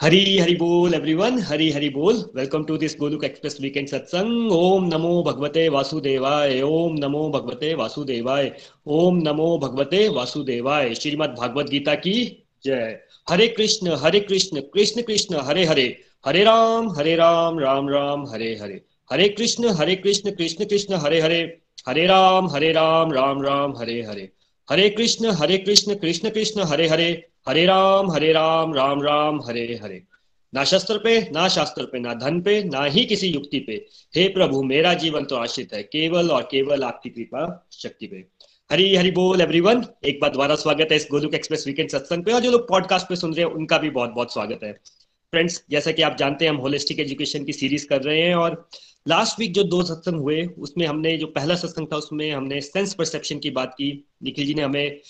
हरी हरि बोल एवरीवन हरी हरि बोल welcome to this Golok express weekend सत्संग ओम नमो भगवते वासुदेवाय ओम नमो भगवते वासुदेवाय ओम नमो भगवते वासुदेवाय श्रीमद् भागवत गीता की जय हरे कृष्ण हरे कृष्ण कृष्ण कृष्ण हरे हरे हरे राम हरे राम राम राम हरे हरे हरे कृष्ण हरे कृष्ण कृष्ण कृष्ण हरे हरे हरे राम हरे राम राम राम हरे हरे हरे कृष्ण हरे कृष्ण कृष्ण कृष्ण हरे हरे हरे राम हरे राम राम राम, हरे हरे। ना शस्त्र पे, ना शास्त्र पे, ना धन पे, ना ही किसी युक्ति पे। हे प्रभु, मेरा जीवन तो आश्रित है, केवल और केवल आपकी कृपा शक्ति पे। हरी हरी बोल एवरीवन एक बार दोबारा स्वागत है इस गोलुक एक्सप्रेस वीकेंड सत्संग पे, और जो लोग पॉडकास्ट पे सुन रहे हैं, उनका भी बहुत बहुत स्वागत है। फ्रेंड्स जैसा कि आप जानते हैं, हम होलिस्टिक एजुकेशन की सीरीज़ कर रहे हैं, और लास्ट वीक जो दो सत्संग हुए, उसमें हमने, जो पहला सत्संग था, उसमें हमने सेंस परसेप्शन की बात की। निखिल जी ने हमें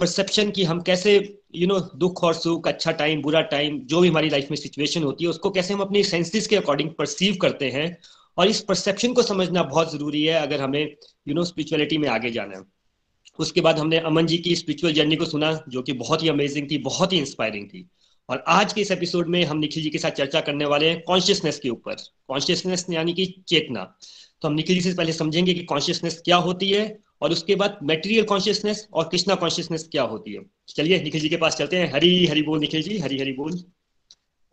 परसेप्शन की हम कैसे यू you नो know, दुख और सुख अच्छा टाइम बुरा टाइम जो भी हमारी लाइफ में सिचुएशन होती है उसको कैसे हम अपनी सेंसेस के अकॉर्डिंग परसीव करते हैं और इस परसेप्शन को समझना बहुत ज़रूरी है अगर हमें यू नो स्पिरिचुअलिटी में आगे जाना है। उसके बाद हमने अमन जी की स्पिरिचुअल जर्नी को सुना जो कि बहुत ही अमेजिंग थी बहुत ही इंस्पायरिंग थी। और आज के इस एपिसोड में हम निखिल जी के साथ चर्चा करने वाले हैं कॉन्शियसनेस के ऊपर। कॉन्शियसनेस यानी कि चेतना। तो हम निखिल जी से पहले समझेंगे कि कॉन्शियसनेस क्या होती है और उसके बाद मेटेरियल कॉन्शियसनेस और कृष्णा कॉन्शियसनेस क्या होती है? चलिए निखिल जी के पास चलते हैं। हरी हरी बोल निखिल जी, हरी हरी बोल।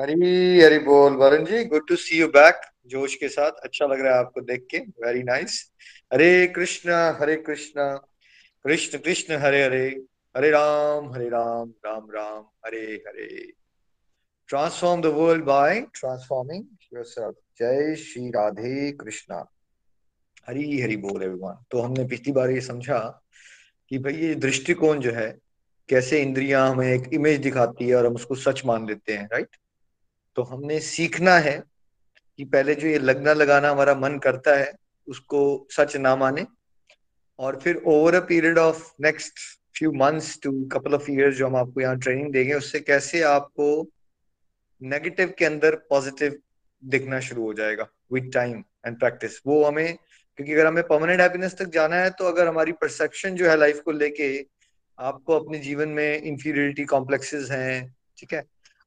हरी हरी बोल, Varun ji good to see you back जोश के साथ। अच्छा लग रहा है आपको देख के। Very nice Hare Krishna Hare Krishna. Krishna Krishna, Hare Hare. Hare Ram Hare Ram Ram Ram, Hare Hare. Transform the world by transforming yourself जय श्री राधे कृष्णा। हरी हरी बोल एवरीवन तो हमने पिछली बार ये समझा कि भाई ये दृष्टिकोण जो है, कैसे इंद्रियाँ हमें एक इमेज दिखाती है और हम उसको सच मान लेते हैं राइट तो हमने सीखना है कि पहले जो ये लगना लगाना हमारा मन करता है, उसको सच ना माने और फिर over a period of next few months to couple of years जो हम आपको यहाँ ट्रेनिंग देंगे, उससे कैसे आपको नेगेटिव के अंदर पॉजिटिव दिखना शुरू हो जाएगा विद टाइम एंड प्रैक्टिस वो हमें क्योंकि अगर हमें परमानेंट हैप्पीनेस तक जाना है तो अगर हमारी परसेप्शन जो है लाइफ को लेके, आपको अपने जीवन में इंफीरियरिटी कॉम्प्लेक्सेस हैं, ठीक है?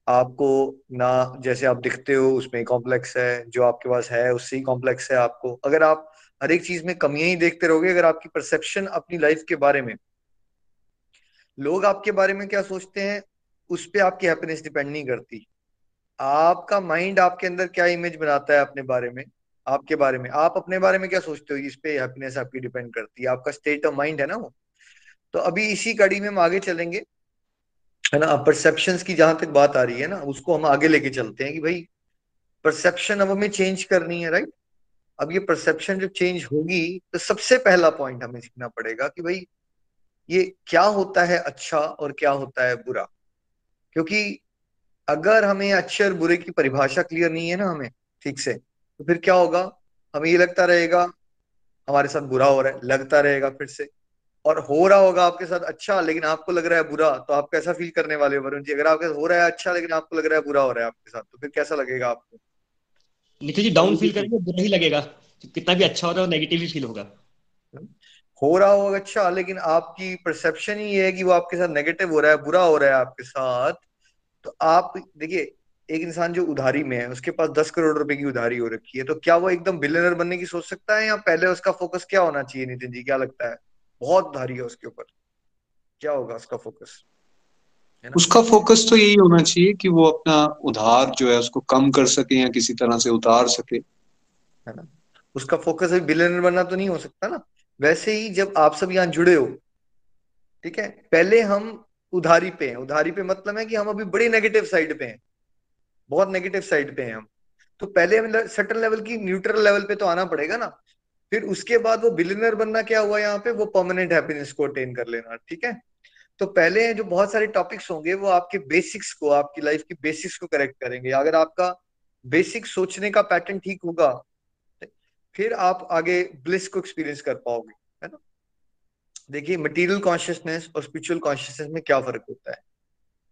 आपको ना, जैसे आप दिखते हो, उसमें कॉम्प्लेक्स है, जो आपके पास है, उससे ही कॉम्प्लेक्स है आपको। अगर आप हर एक चीज़ में कमियाँ ही देखते रहोगे, अगर आपकी परसेप्शन अपनी लाइफ के बारे में, लोग आपके बारे में क्या सोचते हैं? उस पर आपकी हैप्पीनेस डिपेंड नहीं करती। आपका माइंड आपके अंदर क्या इमेज बनाता है अपने बारे में? आपके बारे में। आप अपने बारे में क्या सोचते हो? इस पे हैप्पीनेस आपकी डिपेंड करती है। आपका स्टेट ऑफ़ माइंड है ना वो? तो अभी इसी कड़ी में हम आगे चलेंगे। है ना? परसेप्शन की जहाँ तक बात आ रही है ना, उसको हम आगे लेके चलते हैं कि भाई परसेप्शन अब हमें चेंज करनी है राइट अब ये परसेप्शन जब चेंज होगी तो सबसे पहला पॉइंट हमें सीखना पड़ेगा कि भाई, ये क्या होता है अच्छा और क्या होता है बुरा? क्योंकि अगर हमें अच्छे और बुरे की परिभाषा क्लियर नहीं है ना हमें, ठीक से तो फिर क्या होगा? हमें ये लगता रहेगा हमारे साथ बुरा हो रहा है लगता रहेगा फिर से। और हो रहा होगा आपके साथ अच्छा लेकिन आपको लग रहा है बुरा तो आप कैसा फील करने वाले हो वरुण जी? अगर आपके हो रहा है अच्छा लेकिन आपको लग रहा है बुरा हो रहा है आपके साथ तो फिर कैसा लगेगा आपको? निखिल जी डाउन फील करेंगे बुरा ही लगेगा। कितना भी अच्छा हो रहा हो नेगेटिव ही फील होगा। हो रहा होगा अच्छा लेकिन आपकी परसेप्शन ही है कि वो आपके साथ नेगेटिव हो रहा है बुरा हो रहा है आपके साथ। तो आप देखिए एक इंसान जो उधारी में है उसके पास दस करोड़ रुपए की उधारी हो रखी है तो क्या वो एकदम बिलियनर बनने की सोच सकता है या पहले उसका फोकस क्या होना चाहिए नितिन जी? क्या लगता है? बहुत उधारी है उसके ऊपर। क्या होगा उसका फोकस उसका फोकस तो यही होना चाहिए कि वो अपना उधार जो है उसको कम कर सके या किसी तरह से उतार सके। है ना? उसका फोकस अभी बिलियनर बनना तो नहीं हो सकता ना। वैसे ही जब आप सब यहाँ जुड़े हो ठीक है? पहले हम उधारी पे हैं। उधारी पे मतलब है कि हम अभी बड़ी नेगेटिव साइड पे हैं। बहुत नेगेटिव साइड पे हैं हम। तो पहले हमें सटल लेवल की न्यूट्रल लेवल पे तो आना पड़ेगा ना। फिर उसके बाद वो बिलियनर बनना क्या हुआ यहाँ पे? वो परमानेंट हैप्पीनेस को अटेन कर लेना, ठीक है? तो पहले जो बहुत सारे टॉपिक्स होंगे, वो आपके बेसिक्स को, आपकी लाइफ की बेसिक्स को करेक्ट करेंगे। अगर आपका बेसिक सोचने का पैटर्न ठीक होगा, फिर आप आगे ब्लिस को एक्सपीरियंस कर पाओगे, है ना? देखिए मटेरियल कॉन्शियसनेस और स्पिरिचुअल कॉन्शियसनेस में क्या फ़र्क होता है?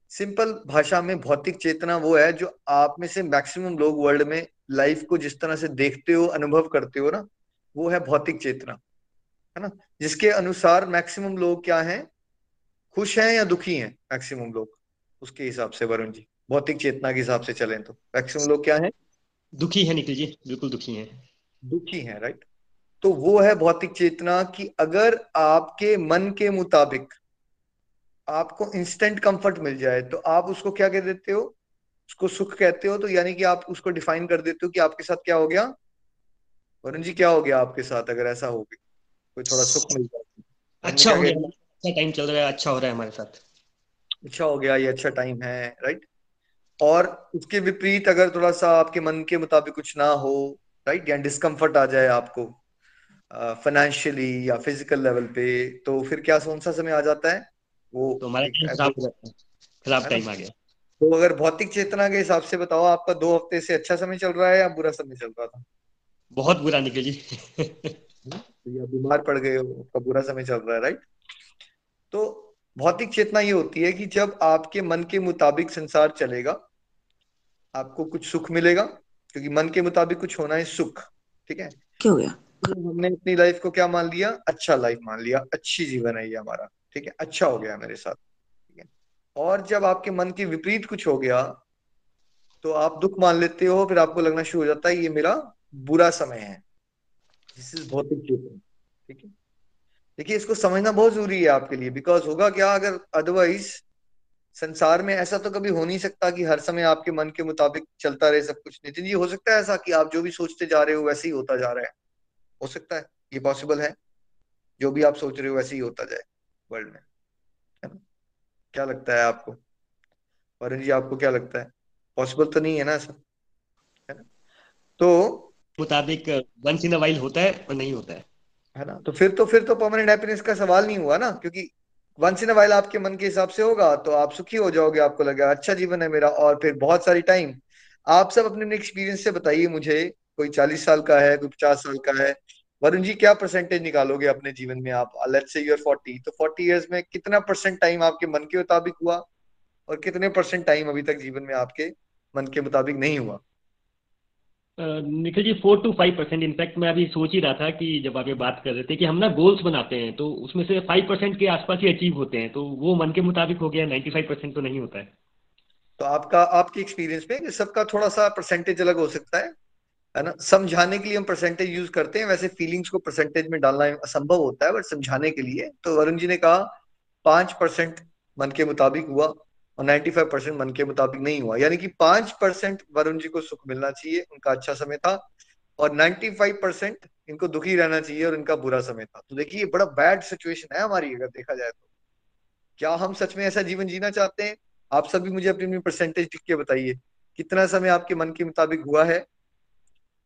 सिंपल भाषा में भौतिक चेतना वो है जो आप में से मैक्सिमम लोग वर्ल्ड में लाइफ को जिस तरह से देखते हो अनुभव करते हो ना वो है भौतिक चेतना है ना? जिसके अनुसार मैक्सिमम लोग क्या हैं? खुश हैं या दुखी हैं मैक्सिमम लोग? उसके हिसाब से वरुण जी भौतिक चेतना के हिसाब से चलें तो। मैक्सिमम लोग क्या हैं? दुखी है निखिल जी बिल्कुल दुखी हैं। दुखी हैं राइट? तो वो है भौतिक चेतना कि अगर आपके मन के मुताबिक आपको इंस्टेंट कंफर्ट मिल जाए तो आप उसको क्या कह देते हो? उसको सुख कहते हो तो यानी कि आप उसको डिफाइन कर देते हो कि आपके साथ क्या हो गया? वरुण जी क्या हो गया आपके साथ अगर ऐसा हो गया? कोई थोड़ा सुख मिल जाए। अच्छा हो गया अच्छा टाइम चल रहा है अच्छा हो रहा है हमारे साथ। अच्छा हो गया ये अच्छा टाइम है राइट और उसके विपरीत अगर थोड़ा सा आपके मन के मुताबिक कुछ ना हो राइट या डिस्कम्फर्ट आ जाए आपको फाइनेंशियली या फ़िज़िकल लेवल पे तो फिर क्या कौन सा समय आ जाता है? वो तो हमारा खराब टाइम आ गया। तो अगर भौतिक चेतना के हिसाब से बताओ आपका दो हफ़्ते से अच्छा समय चल रहा है या बुरा समय चल रहा था? बहुत बुरा निकल। जी या बीमार पड़ गए हो आपका बुरा समय चल रहा है राइट तो भौतिक चेतना ये होती है कि जब आपके मन के मुताबिक संसार चलेगा आपको कुछ सुख मिलेगा क्योंकि मन के मुताबिक कुछ होना है सुख ठीक है? क्या हो गया हमने अपनी लाइफ को क्या मान लिया? अच्छा लाइफ मान लिया अच्छी जीवन है ये हमारा। ठीक है अच्छा हो गया मेरे साथ। ठीक है। और जब आपके मन के विपरीत कुछ हो गया तो आप दुख मान लेते हो, फिर आपको लगना शुरू हो जाता है, ये मेरा बुरा समय है। दिस इज़ भौतिक ठीक है? देखिए, इसको समझना बहुत ज़रूरी है आपके लिए बिकॉज़ होगा क्या, अगर अदरवाइज़ संसार में ऐसा तो कभी हो नहीं सकता कि हर समय आपके मन के मुताबिक चलता रहे सब कुछ। नितिन जी, हो सकता है ऐसा कि आप जो भी सोचते जा रहे हो, वैसे ही होता जा रहा है? हो सकता है? ये पॉसिबल है? जो भी आप सोच रहे हो, वैसे ही होता जाए। वर्ल्ड में। है ना? क्या लगता है आपको? वरुण जी आपको क्या लगता है? पॉसिबल तो नहीं है ना ऐसा? है ना? तो मुताबिक वंस इन वाइल होता है और नहीं होता है। है ना? तो फिर तो फिर तो परमानेंट हैप्पीनेस का सवाल नहीं हुआ ना? क्योंकि वंस इन वाइल आपके मन के हिसाब से होगा तो आप सुखी हो जाओगे आपको लगेगा अच्छा जीवन है मेरा। और फिर बहुत सारी टाइम आप सब अपने अपने एक्सपीरियंस से बताइए मुझे कोई चालीस साल का है कोई पचास साल का है। वरुण जी क्या परसेंटेज निकालोगे अपने जीवन में आप? लेट्स से यूर फोर्टी तो फोर्टी इयर्स में कितना परसेंट टाइम आपके मन के मुताबिक हुआ? और कितने परसेंट टाइम अभी तक जीवन में आपके मन के मुताबिक नहीं हुआ? Nikhil ji four to five percent in fact मैं अभी सोच ही रहा था कि जब आप ये बात कर रहे थे कि हम ना गोल्स बनाते हैं तो उसमें से फाइव परसेंट के आसपास ही अचीव होते हैं तो वो मन के मुताबिक हो गया नाइन्टी फाइव परसेंट तो नहीं होता है। तो आपका आपके एक्सपीरियंस में सबका थोड़ा सा परसेंटेज अलग हो सकता है? है ना? समझाने के लिए हम परसेंटेज यूज़ करते हैं। वैसे फीलिंग्स को परसेंटेज में डालना असंभव होता है बट समझाने के लिए। तो वरुण जी ने कहा, पाँच परसेंट मन के मुताबिक हुआ और नाइन्टी फाइव परसेंट मन के मुताबिक नहीं हुआ। यानी कि पाँच परसेंट वरुण जी को सुख मिलना चाहिए, उनका अच्छा समय था, और नाइन्टी फाइव परसेंट इनको दुखी रहना चाहिए और इनका बुरा समय था। तो देखिए, ये बड़ा बैड सिचुएशन है हमारी, अगर देखा जाए तो। क्या हम सच में ऐसा जीवन जीना चाहते हैं? आप सभी मुझे अपनी अपनी परसेंटेज लिख के बताइए। कितना समय आपके मन के मुताबिक हुआ है?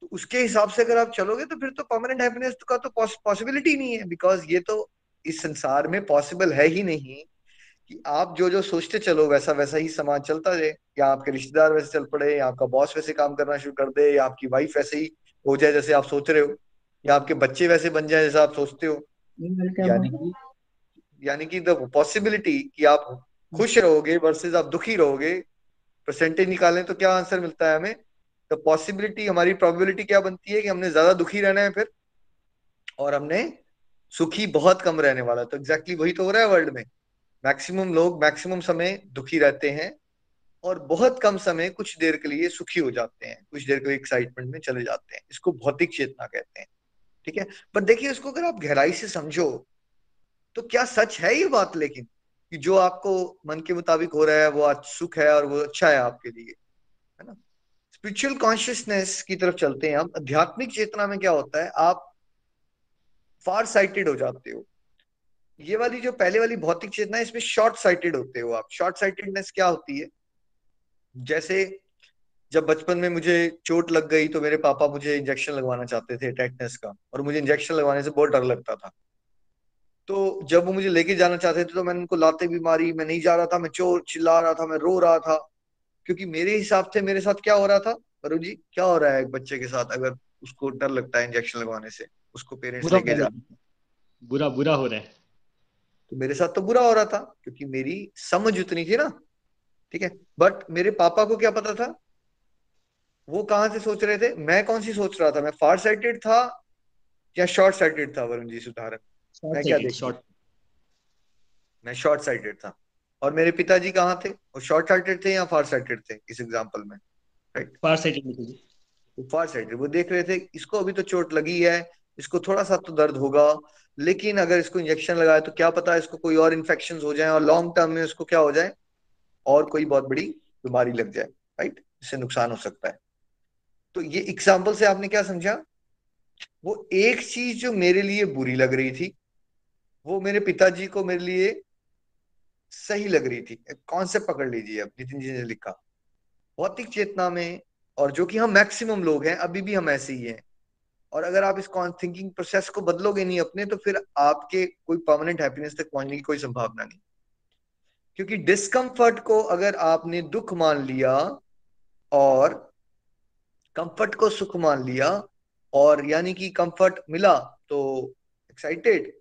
तो उसके हिसाब से अगर आप चलोगे तो फिर तो परमानेंट हैप्पीनेस का तो पॉसिबिलिटी नहीं है बिकॉज़ ये तो इस संसार में पॉसिबल है ही नहीं कि आप जो जो सोचते चलो, वैसा वैसा ही समाज चलता जाए या आपके रिश्तेदार वैसे चल पड़े, या आपका बॉस वैसे काम करना शुरू कर दे, या आपकी वाइफ वैसे ही हो जाए जैसे आप सोच रहे हो, या आपके बच्चे वैसे बन जाए जैसा आप सोचते हो। यानी कि यानी कि द पॉसिबिलिटी कि आप खुश रहोगे वर्सेज आप दुखी रहोगे परसेंटेज निकालें तो क्या आंसर मिलता है हमें? तो पॉसिबिलिटी हमारी प्रोबेबिलिटी क्या बनती है कि हमने ज़्यादा दुखी रहना है फिर? और हमने सुखी बहुत कम रहने वाला तो एग्जैक्टली exactly वही तो हो रहा है वर्ल्ड में। मैक्सिमम लोग मैक्सिमम समय दुखी रहते हैं और बहुत कम समय कुछ देर के लिए सुखी हो जाते हैं। कुछ देर के लिए एक्साइटमेंट में चले जाते हैं। इसको भौतिक चेतना कहते हैं। ठीक है? पर देखिए इसको अगर आप गहराई से समझो तो क्या सच है ये बात लेकिन? कि जो आपको मन के मुताबिक हो रहा है, वो आज सुख है और वो अच्छा है आपके लिए। है ना? स्पिरिचुअल कॉन्शियसनेस की तरफ़ चलते हैं हम, आध्यात्मिक चेतना में क्या होता है, आप फार साइटेड हो जाते हो। ये वाली जो पहले वाली भौतिक चेतना है, इसमें शॉर्ट साइटेड होते हो आप। शॉर्ट साइटेडनेस क्या होती है? जैसे जब बचपन में मुझे चोट लग गई तो मेरे पापा मुझे इंजेक्शन लगवाना चाहते थे टेटनेस का, और मुझे इंजेक्शन लगवाने से बहुत डर लगता था। तो जब वो मुझे लेके जाना चाहते थे तो मैंने उनको लाते भी मारी मैं नहीं जा रहा था, मैं चोर चिल्ला रहा था, मैं रो रहा था। क्योंकि मेरे हिसाब से मेरे साथ क्या हो रहा था वरुण जी? क्या हो रहा है एक बच्चे के साथ अगर उसको डर लगता है इंजेक्शन लगवाने से? उसको पेरेंट्स लेके जा बुरा बुरा हो रहा है। तो मेरे साथ तो बुरा हो रहा था क्योंकि मेरी समझ उतनी थी ना ठीक है? बट मेरे पापा को क्या पता था? वो कहाँ से सोच रहे थे? मैं कौन सी सोच रहा था? मैं फार साइटेड था या शॉर्ट साइटेड था वरुण जी सुधारन मैं? क्या देख शॉर्ट मैं शॉर्ट साइटेड था। और मेरे पिताजी कहाँ थे? वो शॉर्ट साइटेड थे या फार साइटेड थे इस एग्ज़ाम्पल में? Right far sighted far sighted वो देख रहे थे इसको अभी तो चोट लगी है इसको थोड़ा सा तो दर्द होगा लेकिन अगर इसको इंजेक्शन लगाए तो क्या पता इसको कोई और इन्फेक्शन हो जाए और लॉन्ग टर्म में इसको क्या हो जाए? और कोई बहुत बड़ी बीमारी लग जाए राइट इससे नुकसान हो सकता है। तो ये एग्ज़ाम्पल से आपने क्या समझा? वो एक चीज़ जो मेरे लिए बुरी लग रही थी वो मेरे पिताजी को मेरे लिए सही लग रही थी। कॉन्सेप्ट पकड़ लीजिए अब नितिन जी ने लिखा। भौतिक चेतना में और जो कि हम मैक्सिमम लोग हैं, अभी भी हम ऐसे ही हैं। और अगर आप इस थिंकिंग प्रोसेस को बदलोगे नहीं अपने तो फिर आपके कोई परमानेंट हैप्पीनेस तक पहुँचने की कोई संभावना नहीं। क्योंकि डिस्कम्फर्ट को अगर आपने दुख मान लिया और कंफर्ट को सुख मान लिया और यानी कि कंफर्ट मिला तो एक्साइटेड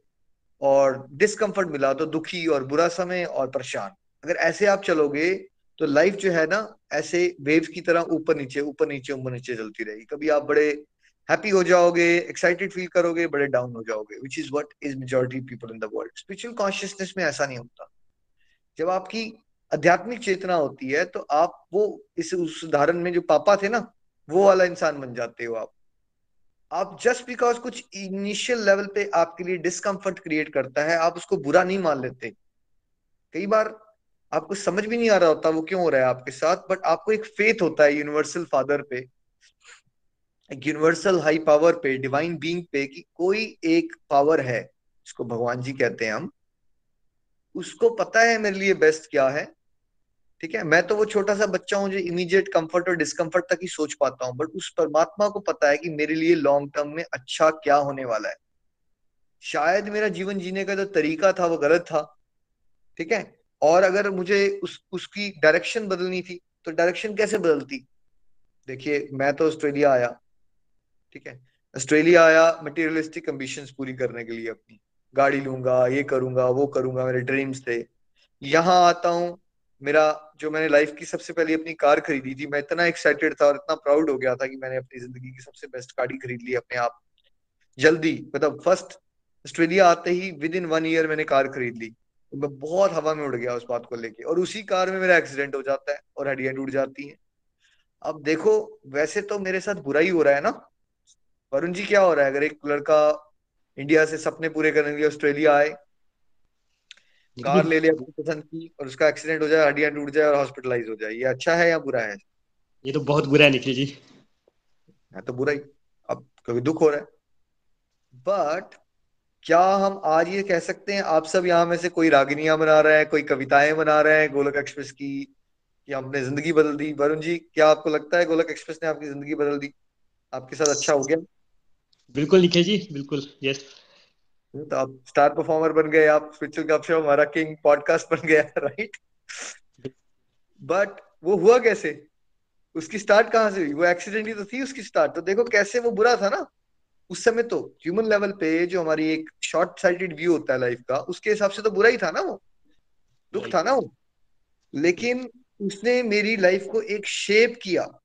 और डिस्कम्फर्ट मिला तो दुखी और बुरा समय और परेशान। अगर ऐसे आप चलोगे तो लाइफ जो है ना, ऐसे वेव की तरह ऊपर नीचे ऊपर नीचे ऊपर नीचे चलती रहेगी। कभी आप बड़े हैप्पी हो जाओगे एक्साइटेड फील करोगे, बड़े डाउन हो जाओगे which is what is majority people in the world spiritual consciousness में ऐसा नहीं होता। जब आपकी आध्यात्मिक चेतना होती है तो आप वो इस उस उदाहरण में जो पापा थे ना, वो वाला इंसान बन जाते हो आप। आप जस्ट बिकॉज़ कुछ इनिशियल लेवल पे आपके लिए डिस्कम्फर्ट क्रिएट करता है, आप उसको बुरा नहीं मान लेते। कई बार आपको समझ भी नहीं आ रहा होता वो क्यों हो रहा है आपके साथ बट आपको एक फेथ होता है यूनिवर्सल फादर पे, एक यूनिवर्सल हाई पावर पे डिवाइन बीइंग पे कि कोई एक पावर है, जिसको भगवान जी कहते हैं हम, उसको पता है मेरे लिए बेस्ट क्या है ठीक है? मैं तो वो छोटा सा बच्चा हूँ जो इमीडिएट कंफर्ट और डिस्कंफर्ट तक ही सोच पाता हूँ बट उस परमात्मा को पता है कि मेरे लिए लॉन्ग टर्म में अच्छा क्या होने वाला है। शायद मेरा जीवन जीने का जो तरीका था वो गलत था, ठीक है? और अगर मुझे उस, उसकी डायरेक्शन बदलनी थी तो डायरेक्शन कैसे बदलती? देखिए, मैं तो ऑस्ट्रेलिया आया, ठीक है? ऑस्ट्रेलिया आया मटेरियलिस्टिक एम्बिशन पूरी करने के लिए अपनी। गाड़ी लूँगा, ये करूँगा, वो करूँगा, मेरे ड्रीम्स थे। यहाँ आता हूँ, मेरा जो मैंने लाइफ की सबसे पहले अपनी कार खरीदी थी, मैं इतना एक्साइटेड था और इतना प्राउड हो गया था कि मैंने अपनी ज़िंदगी की सबसे बेस्ट गाड़ी खरीद ली अपने आप। जल्दी मतलब फ़र्स्ट ऑस्ट्रेलिया आते ही विद इन वन ईयर मैंने कार खरीद ली। तो मैं बहुत हवा में उड़ गया उस बात को लेके और उसी कार में मेरा एक्सीडेंट हो जाता है और हड्डियाँ टूट जाती हैं। अब देखो, वैसे तो मेरे साथ बुरा ही हो रहा है ना। वरुण जी क्या हो रहा है? अगर एक लड़का इंडिया से सपने पूरे करने के लिए ऑस्ट्रेलिया आए कार ले लिया अपनी पसंद की और उसका एक्सीडेंट हो जाए हड्डियाँ टूट जाए और हॉस्पिटलाइज हो जाए। ये अच्छा है या बुरा है? ये तो बहुत बुरा है निखिल जी। है तो बुरा ही अब कभी दुख हो रहा है। बट क्या हम आज ये कह सकते हैं आप सब यहाँ में से कोई रागिनियाँ बना रहे हैं कोई कविताएँ बना रहे हैं गोलक एक्सप्रेस की कि हमने ज़िंदगी बदल दी? वरुण जी क्या आपको लगता है गोलक एक्सप्रेस ने आपकी ज़िंदगी बदल दी? आपके साथ अच्छा हो गया? बिल्कुल निखिल जी बिल्कुल यस तो आप स्टार परफॉर्मर बन गए, आप स्पिरिचुअल गपशप हमारा किंग पॉडकास्ट बन गया राइट बट वो हुआ कैसे? उसकी स्टार्ट कहाँ से हुई? वो एक्सीडेंट ही तो थी उसकी स्टार्ट तो देखो कैसे वो बुरा था ना? उस समय तो ह्यूमन लेवल पे जो हमारी एक शॉर्ट साइटेड व्यू होता है लाइफ का, उसके हिसाब से तो बुरा ही था ना वो? दुख था ना वो? लेकिन उसने मेरी लाइफ को एक शेप किया।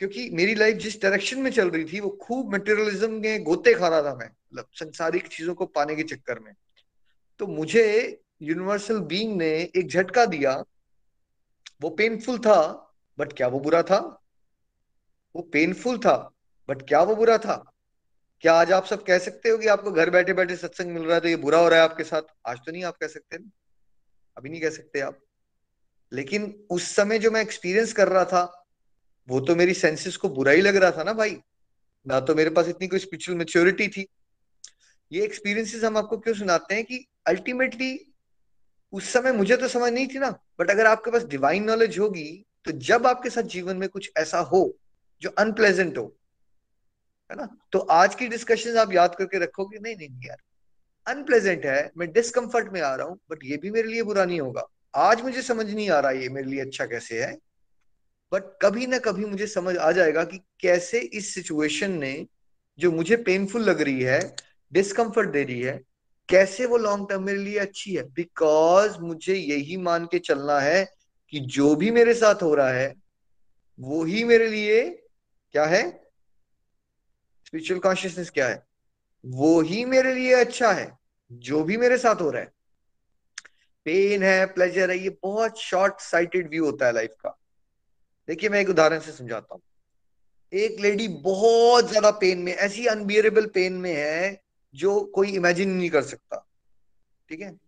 क्योंकि मेरी लाइफ जिस डायरेक्शन में चल रही थी, वो खूब मटेरियलिज्म के गोते खा रहा था मैं मतलब संसारिक चीज़ों को पाने के चक्कर में। तो मुझे यूनिवर्सल बीइंग ने एक झटका दिया। वो पेनफुल था बट क्या वो बुरा था? वो पेनफुल था बट क्या वो बुरा था? क्या आज आप सब कह सकते हो कि आपको घर बैठे बैठे सत्संग मिल रहा है तो ये बुरा हो रहा है आपके साथ? आज तो नहीं आप कह सकते अभी नहीं कह सकते आप। लेकिन उस समय जो मैं एक्सपीरियंस कर रहा था वो तो मेरी सेंसेस को बुरा ही लग रहा था ना भाई। ना तो मेरे पास इतनी कोई स्पिरिचुअल मेच्योरिटी थी। ये एक्सपीरियंसेस हम आपको क्यों सुनाते हैं कि अल्टीमेटली उस समय मुझे तो समझ नहीं थी ना। बट अगर आपके पास डिवाइन नॉलेज होगी तो जब आपके साथ जीवन में कुछ ऐसा हो, जो अनप्लेजेंट हो, है ना? तो आज की डिस्कशन आप याद करके रखोगे, नहीं नहीं यार। अनप्लेजेंट है, मैं डिस्कम्फर्ट में आ रहा हूँ बट ये भी मेरे लिए बुरा नहीं होगा। आज मुझे समझ नहीं आ रहा ये मेरे लिए अच्छा कैसे है। बट कभी ना कभी मुझे समझ आ जाएगा कि कैसे इस सिचुएशन ने जो मुझे पेनफुल लग रही है डिस्कम्फर्ट दे रही है, कैसे वो लॉन्ग टर्म मेरे लिए अच्छी है? बिकॉज़ मुझे यही मान के चलना है कि जो भी मेरे साथ हो रहा है, वो ही मेरे लिए क्या है? स्पिरिचुअल कॉन्शियसनेस क्या है? वो ही मेरे लिए अच्छा है, जो भी मेरे साथ हो रहा है। पेन है प्लेजर है, ये बहुत शॉर्ट साइटेड व्यू होता है लाइफ का। देखिए मैं एक उदाहरण से समझाता हूँ। एक लेडी बहुत ज़्यादा पेन में ऐसी अनबियरेबल पेन में है जो कोई इमेजिन नहीं कर सकता। ठीक है?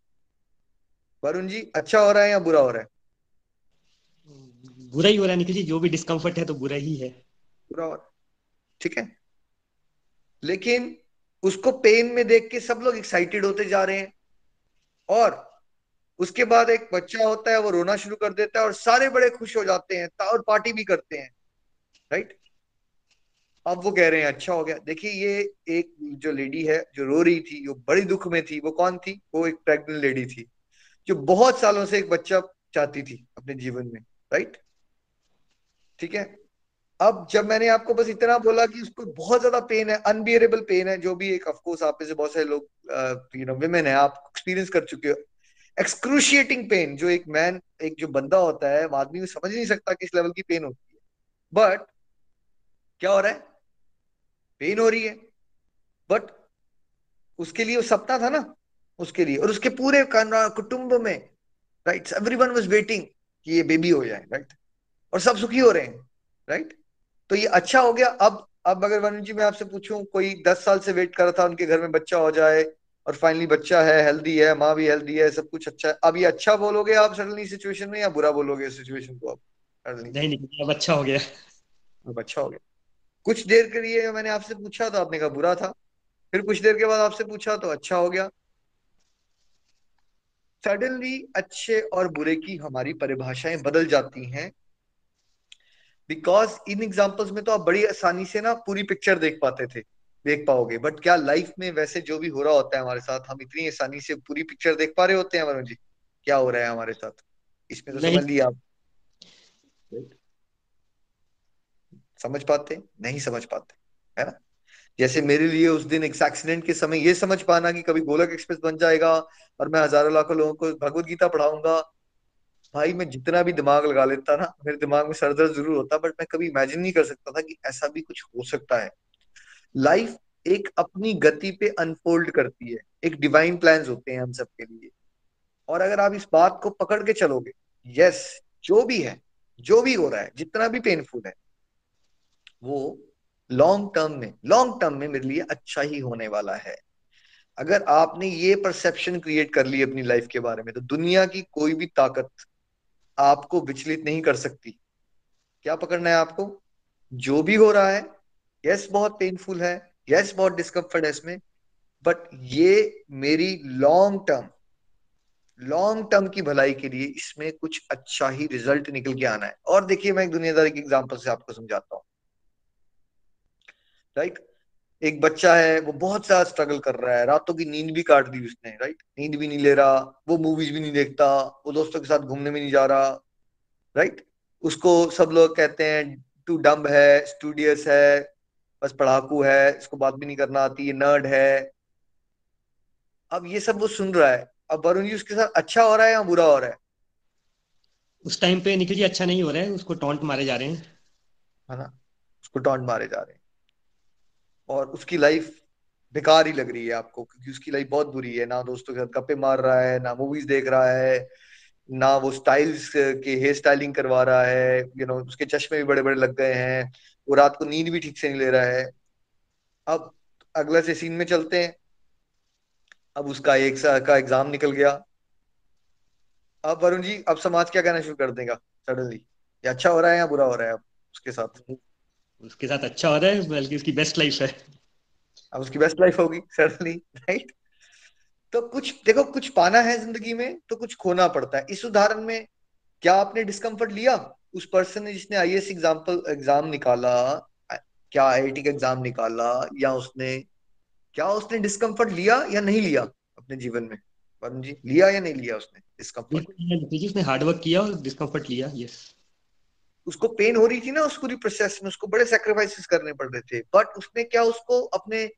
वरुण जी अच्छा हो रहा है या बुरा हो रहा है? बुरा ही हो रहा है निखिल जी जो भी डिस्कम्फर्ट है तो बुरा ही है। बुरा हो रहा है। ठीक है? लेकिन उसको पेन में देख के सब लोग एक्साइटेड होते जा रहे हैं। और उसके बाद एक बच्चा होता है, वो रोना शुरू कर देता है और सारे बड़े खुश हो जाते हैं और पार्टी भी करते हैं राइट अब वो कह रहे हैं अच्छा हो गया। देखिए, ये एक जो लेडी है, जो रो रही थी जो बड़ी दुख में थी, वो कौन थी? वो एक प्रेग्नेंट लेडी थी, जो बहुत सालों से एक बच्चा चाहती थी अपने जीवन में राइट ठीक है? अब जब मैंने आपको बस इतना बोला कि उसको बहुत ज़्यादा पेन है अनबियरेबल पेन है, जो भी एक ऑफकोर्स आप में से बहुत सारे लोग यू नो विमेन है, आप एक्सपीरियंस कर चुके हो एक्सक्रूशिएटिंग पेन जो एक मैन एक जो बंदा होता है, वो आदमी समझ नहीं सकता किस लेवल की पेन होती है। बट क्या हो रहा है? पेन हो रही है। बट उसके लिए वो सपना था ना? उसके लिए। और उसके पूरे कुटुंब में right everyone was waiting कि ये बेबी हो जाए राइट और सब सुखी हो रहे हैं राइट तो ये अच्छा हो गया। अब अब अगर वरुण जी, मैं आपसे पूछूँ, कोई दस साल से वेट कर रहा था, उनके घर में बच्चा हो जाए और फाइनली बच्चा है हेल्दी है माँ भी हेल्दी है सब कुछ अच्छा है। अब ये अच्छा बोलोगे आप सडनली सिचुएशन में या बुरा बोलोगे सिचुएशन को आप नहीं नहीं अब अच्छा हो गया। अब अच्छा हो गया। कुछ देर के लिए मैंने आपसे पूछा तो आपने कहा बुरा था। फिर कुछ देर के बाद आपसे पूछा तो अच्छा हो गया। सडनली अच्छे और बुरे की हमारी परिभाषाएँ बदल जाती हैं। बिकॉज़ इन एग्जाम्पल्स में तो आप बड़ी आसानी से ना पूरी पिक्चर देख पाते थे। देख पाओगे। बट क्या लाइफ में वैसे जो भी हो रहा होता है हमारे साथ हम इतनी आसानी से पूरी पिक्चर देख पा रहे होते हैं वरुण जी? क्या हो रहा है हमारे साथ? इसमें तो समझ लिया आप। समझ पाते? नहीं समझ पाते है ना? जैसे मेरे लिए उस दिन एक एक्सीडेंट के समय ये समझ पाना कि कभी गोलक एक्सप्रेस बन जाएगा और मैं हज़ारों लाखों लोगों को भगवत गीता पढ़ाऊँगा। भाई मैं जितना भी दिमाग लगा लेता ना मेरे दिमाग में सर दर्द ज़रूर होता बट मैं कभी इमेजिन नहीं कर सकता था कि ऐसा भी कुछ हो सकता है। लाइफ एक अपनी गति पे अनफोल्ड करती है। एक डिवाइन प्लान होते हैं हम सबके लिए। और अगर आप इस बात को पकड़ के चलोगे यस जो भी है, जो भी हो रहा है, जितना भी पेनफुल है, वो लॉन्ग टर्म में लॉन्ग टर्म में मेरे लिए अच्छा ही होने वाला है। अगर आपने ये परसेप्शन क्रिएट कर ली अपनी लाइफ के बारे में तो दुनिया की कोई भी ताकत आपको विचलित नहीं कर सकती। क्या पकड़ना है आपको? जो भी हो रहा है यस बहुत पेनफुल है. यस बहुत डिस्कम्फर्ट है इसमें. बट ये मेरी लॉन्ग टर्म लॉन्ग टर्म की भलाई के लिए इसमें कुछ अच्छा ही रिज़ल्ट निकल के आना है. और देखिए, मैं एक दुनियादारी की एग्जांपल से आपको समझाता हूँ. Right right? एक बच्चा है, वो बहुत ज़्यादा स्ट्रगल कर रहा है. रातों की नींद भी काट दी उसने राइट नींद भी नहीं ले रहा, वो मूवीज़ भी नहीं देखता, वो दोस्तों के साथ घूमने भी नहीं जा रहा राइट उसको सब लोग कहते हैं टू डम्ब है स्टूडियस है बस पढ़ाकू है इसको बात भी नहीं करना आती है नर्ड है। अब ये सब वो सुन रहा है। अब वरुण जी उसके साथ अच्छा हो रहा है या बुरा हो रहा है? उस टाइम पे निखिल जी अच्छा नहीं हो रहा है उसको टॉन्ट मारे जा रहे हैं। है ना उसको टॉन्ट मारे जा रहे हैं। और उसकी लाइफ बेकार ही लग रही है आपको क्योंकि उसकी लाइफ बहुत बुरी है। ना दोस्तों के साथ गप्पे मार रहा है ना मूवीज़ देख रहा है ना वो स्टाइल्स के हेयर स्टाइलिंग करवा रहा है। यू नो उसके चश्मे भी बड़े बड़े लग गए हैं। वो रात को नींद भी ठीक से नहीं ले रहा है। अब अगले से सीन में चलते हैं। अब उसका एक साल का एग्ज़ाम निकल गया। अब वरुण जी अब समाज क्या कहना शुरू कर देगा सडनली ये अच्छा हो रहा है या बुरा हो रहा है अब उसके साथ? उसके साथ अच्छा हो रहा है बल्कि उसकी बेस्ट लाइफ है। अब उसकी बेस्ट लाइफ होगी सडनली राइट तो कुछ देखो कुछ पाना है ज़िंदगी में तो कुछ खोना पड़ता है। इस उदाहरण में क्या आपने डिस्कम्फर्ट लिया? उस पर्सन ने जिसने आई एस एग्ज़ाम्पल एग्ज़ाम निकाला क्या आई आई टी का एग्ज़ाम निकाला या उसने क्या उसने डिस्कम्फर्ट लिया या नहीं लिया अपने जीवन में? वरुण जी लिया या नहीं लिया उसने डिस्कम्फर्ट उसने हार्डवर्क किया और डिस्कम्फर्ट लिया यस उसको पेन हो रही थी ना उस पूरी प्रोसेस में उसको बड़े सेक्रीफाइसेस करने पड़ रहे थे। बट उसने क्या उसको अपने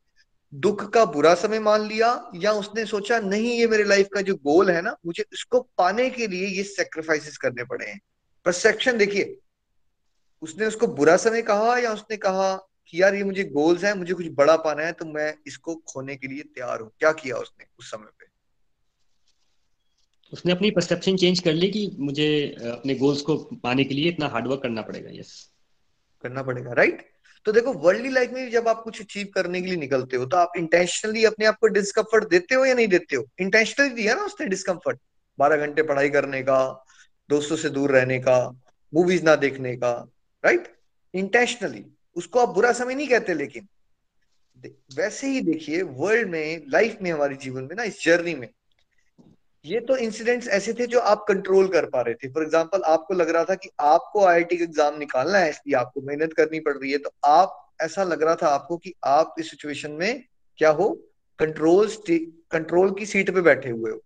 दुख का बुरा समय मान लिया या उसने सोचा नहीं ये मेरे लाइफ का जो गोल है ना मुझे इसको पाने के लिए ये सेक्रीफाइसेस करने पड़े हैं। परसेप्शन देखिए उसने उसको बुरा समय कहा या उसने कहा कि यार ये मुझे गोल्स है मुझे कुछ बड़ा पाना है तो मैं इसको खोने के लिए तैयार हूँ। क्या किया उसने उस समय पे? उसने अपनी परसेप्शन चेंज कर ली कि मुझे अपने गोल्स को पाने के लिए इतना हार्डवर्क करना पड़ेगा यस करना पड़ेगा राइट तो देखो वर्ल्डली लाइफ में जब आप कुछ अचीव करने के लिए निकलते हो तो आप इंटेंशनली अपने आप को डिस्कम्फर्ट देते हो या नहीं देते हो? इंटेंशनली दिया ना उसने डिस्कम्फर्ट बारह घंटे पढ़ाई करने का दोस्तों से दूर रहने का मूवीज़ ना देखने का राइट इंटेंशनली उसको आप बुरा समय नहीं कहते लेकिन वैसे ही देखिए वर्ल्ड में लाइफ में, हमारे जीवन में ना, इस जर्नी में, ये तो इंसिडेंट्स ऐसे थे जो आप कंट्रोल कर पा रहे थे। फॉर एग्ज़ाम्पल आपको लग रहा था कि आपको आईआईटी का एग्ज़ाम निकालना है, इसलिए आपको मेहनत करनी पड़ रही है। तो आप, ऐसा लग रहा था आपको कि आप इस सिचुएशन में क्या हो? कंट्रोल कंट्रोल की सीट पे बैठे हुए हो।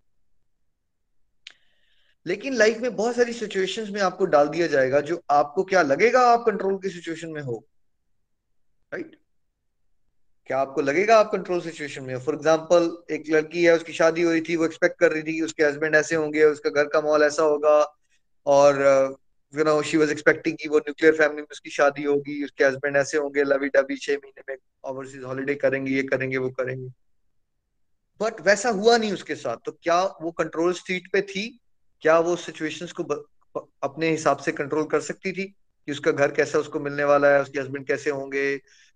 लेकिन लाइफ में बहुत सारी सिचुएशंस में आपको डाल दिया जाएगा जो आपको क्या लगेगा आप कंट्रोल की सिचुएशन में हो राइट क्या आपको लगेगा आप कंट्रोल सिचुएशन में फॉर एग्ज़ाम्पल एक लड़की है, उसकी शादी हो रही थी, वो एक्सपेक्ट कर रही थी कि उसके हस्बैंड ऐसे होंगे, उसका घर का माहौल ऐसा होगा और you know she was expecting कि वो न्यूक्लियर फैमिली में उसकी शादी होगी, उसके हस्बैंड ऐसे होंगे लवी डबी छह महीने में ओवरसीज हॉलीडे करेंगे, ये करेंगे, वो करेंगे। बट वैसा हुआ नहीं उसके साथ तो क्या वो कंट्रोल सीट पे थी? क्या वो सिचुएशंस को अपने हिसाब से कंट्रोल कर सकती थी? कि उसका घर कैसा उसको मिलने वाला है उसके हस्बैंड कैसे होंगे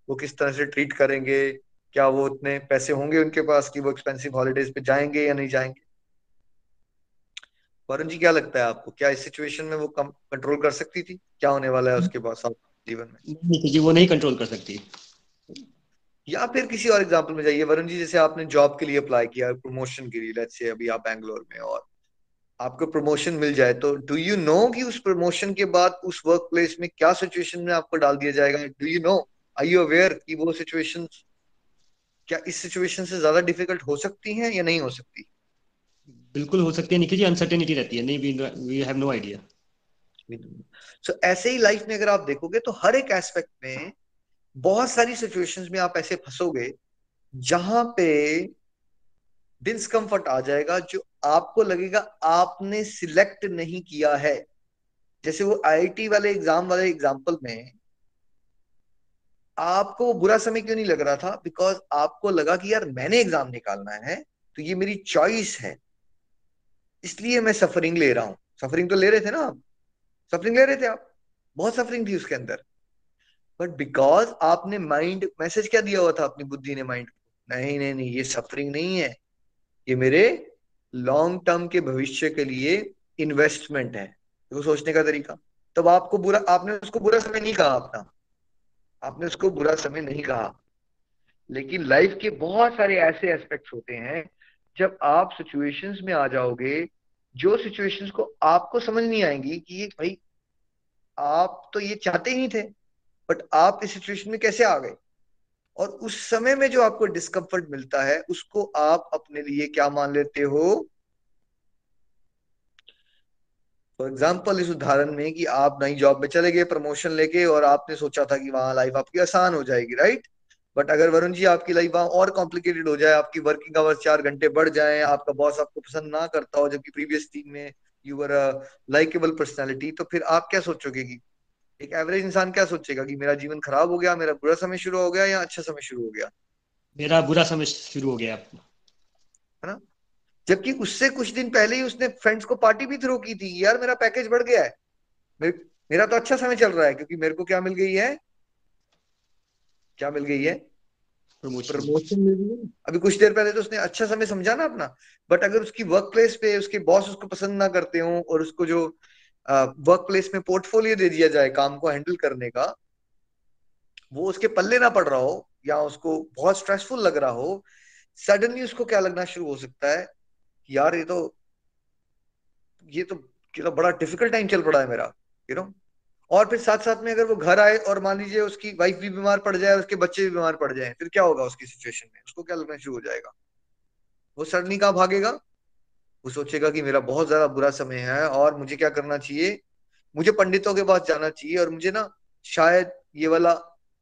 वो किस तरह से ट्रीट करेंगे क्या वो उतने पैसे होंगे उनके पास कि वो एक्सपेंसिव हॉलीडेज पे जाएँगे या नहीं जाएँगे? वरुण जी क्या लगता है आपको? क्या इस सिचुएशन में वो कम कंट्रोल कर सकती थी? क्या होने वाला है उसके पास जीवन में? नहीं वो नहीं कंट्रोल कर सकती। या फिर किसी और एग्ज़ाम्पल में जाइए। वरुण जी जैसे आपने जॉब के लिए अप्लाई किया प्रमोशन के लिए लेट्स से अभी आप बैंगलोर में और आपको प्रमोशन मिल जाए तो डू यू नो कि उस प्रमोशन के बाद उस वर्क प्लेस में क्या सिचुएशन में आपको डाल दिया जाएगा? Do you know I you aware कि वो सिचुएशन क्या इस सिचुएशन से ज़्यादा डिफ़िकल्ट हो सकती हैं या नहीं हो सकती? बिल्कुल हो सकती है निखिल जी अनसर्टेनिटी रहती है नहीं we have no idea so ऐसे ही लाइफ में अगर आप देखोगे तो हर एक एस्पेक्ट में बहुत सारी सिचुएशंस में आप ऐसे फंसोगे जहाँ पे डिस्कम्फर्ट आ जाएगा, जो आपको लगेगा आपने सिलेक्ट नहीं किया है। जैसे वो आईआईटी वाले एग्ज़ाम वाले एग्ज़ाम्पल में, आपको वो बुरा समय क्यों नहीं लग रहा था? बिकॉज़ आपको लगा कि यार मैंने एग्ज़ाम निकालना है तो ये मेरी चॉइस है। इसलिए मैं सफरिंग ले रहा हूँ। सफरिंग तो ले रहे थे ना आप? सफरिंग ले रहे थे आप? बहुत सफरिंग थी उसके अंदर। बट बिकॉज़ आपने माइंड मैसेज क्या दिया हुआ था अपनी बुद्धि ने माइंड को? नहीं नहीं नहीं, ये सफरिंग नहीं है। ये मेरे लॉन्ग टर्म के भविष्य के लिए इन्वेस्टमेंट है। वो सोचने का तरीका। तब आपको बुरा, आपने उसको बुरा समय नहीं कहा अपना। आपने उसको बुरा समय नहीं कहा। लेकिन लाइफ के बहुत सारे ऐसे एस्पेक्ट्स होते हैं, जब आप सिचुएशंस में आ जाओगे, जो सिचुएशंस को आपको समझ नहीं आएँगी कि ये, भाई, आप तो ये चाहते ही थे बट आप इस सिचुएशन में कैसे आ गए? और उस समय में जो आपको डिस्कम्फर्ट मिलता है, उसको आप अपने लिए क्या मान लेते हो? फॉर एग्ज़ाम्पल इस उदाहरण में कि आप नई जॉब में चले गए प्रमोशन लेके और आपने सोचा था कि वहाँ लाइफ आपकी आसान हो जाएगी राइट बट अगर वरुण जी, आपकी लाइफ वहाँ और कॉम्प्लिकेटेड हो जाए, आपकी वर्किंग आवर्स चार घंटे बढ़ जाए, आपका बॉस आपको पसंद ना करता हो, जबकि प्रीवियस टीम में यू वर लाइकेबल पर्सनैलिटी तो फिर आप क्या सोचोगे कि एक एवरेज इंसान क्या सोचेगा कि मेरा जीवन खराब हो गया मेरा बुरा समय शुरू हो गया या अच्छा समय शुरू हो गया? मेरा बुरा समय शुरू हो गया। है ना? जबकि उससे कुछ दिन पहले ही उसने फ्रेंड्स को पार्टी भी थ्रो की थी यार मेरा पैकेज बढ़ गया है। मेरे, मेरा तो अच्छा समय चल रहा है क्योंकि मेरे को क्या मिल गई है? क्या मिल गई है? प्रमोशन मिल गई अभी कुछ देर पहले तो उसने अच्छा समय समझा ना अपना बट अगर उसकी वर्क प्लेस पे उसके बॉस उसको पसंद ना करते हो और उसको जो वर्क प्लेस में पोर्टफोलियो दे दिया जाए काम को हैंडल करने का, वो उसके पल्ले ना पड़ रहा हो या उसको बहुत स्ट्रेसफुल लग रहा हो सडनली उसको क्या लगना शुरू हो सकता है? यार ये तो ये तो ये तो बड़ा डिफ़िकल्ट टाइम चल पड़ा है मेरा यू नो और फिर साथ साथ में अगर वो घर आए और मान लीजिए उसकी वाइफ भी बीमार पड़ जाए, उसके बच्चे भी बीमार पड़ जाए, फिर क्या होगा उसकी सिचुएशन में? उसको क्या लगना शुरू हो जाएगा? वो सडनली कहाँ भागेगा? वो सोचेगा कि मेरा बहुत ज़्यादा बुरा समय है और मुझे क्या करना चाहिए? मुझे पंडितों के पास जाना चाहिए और मुझे ना शायद ये वाला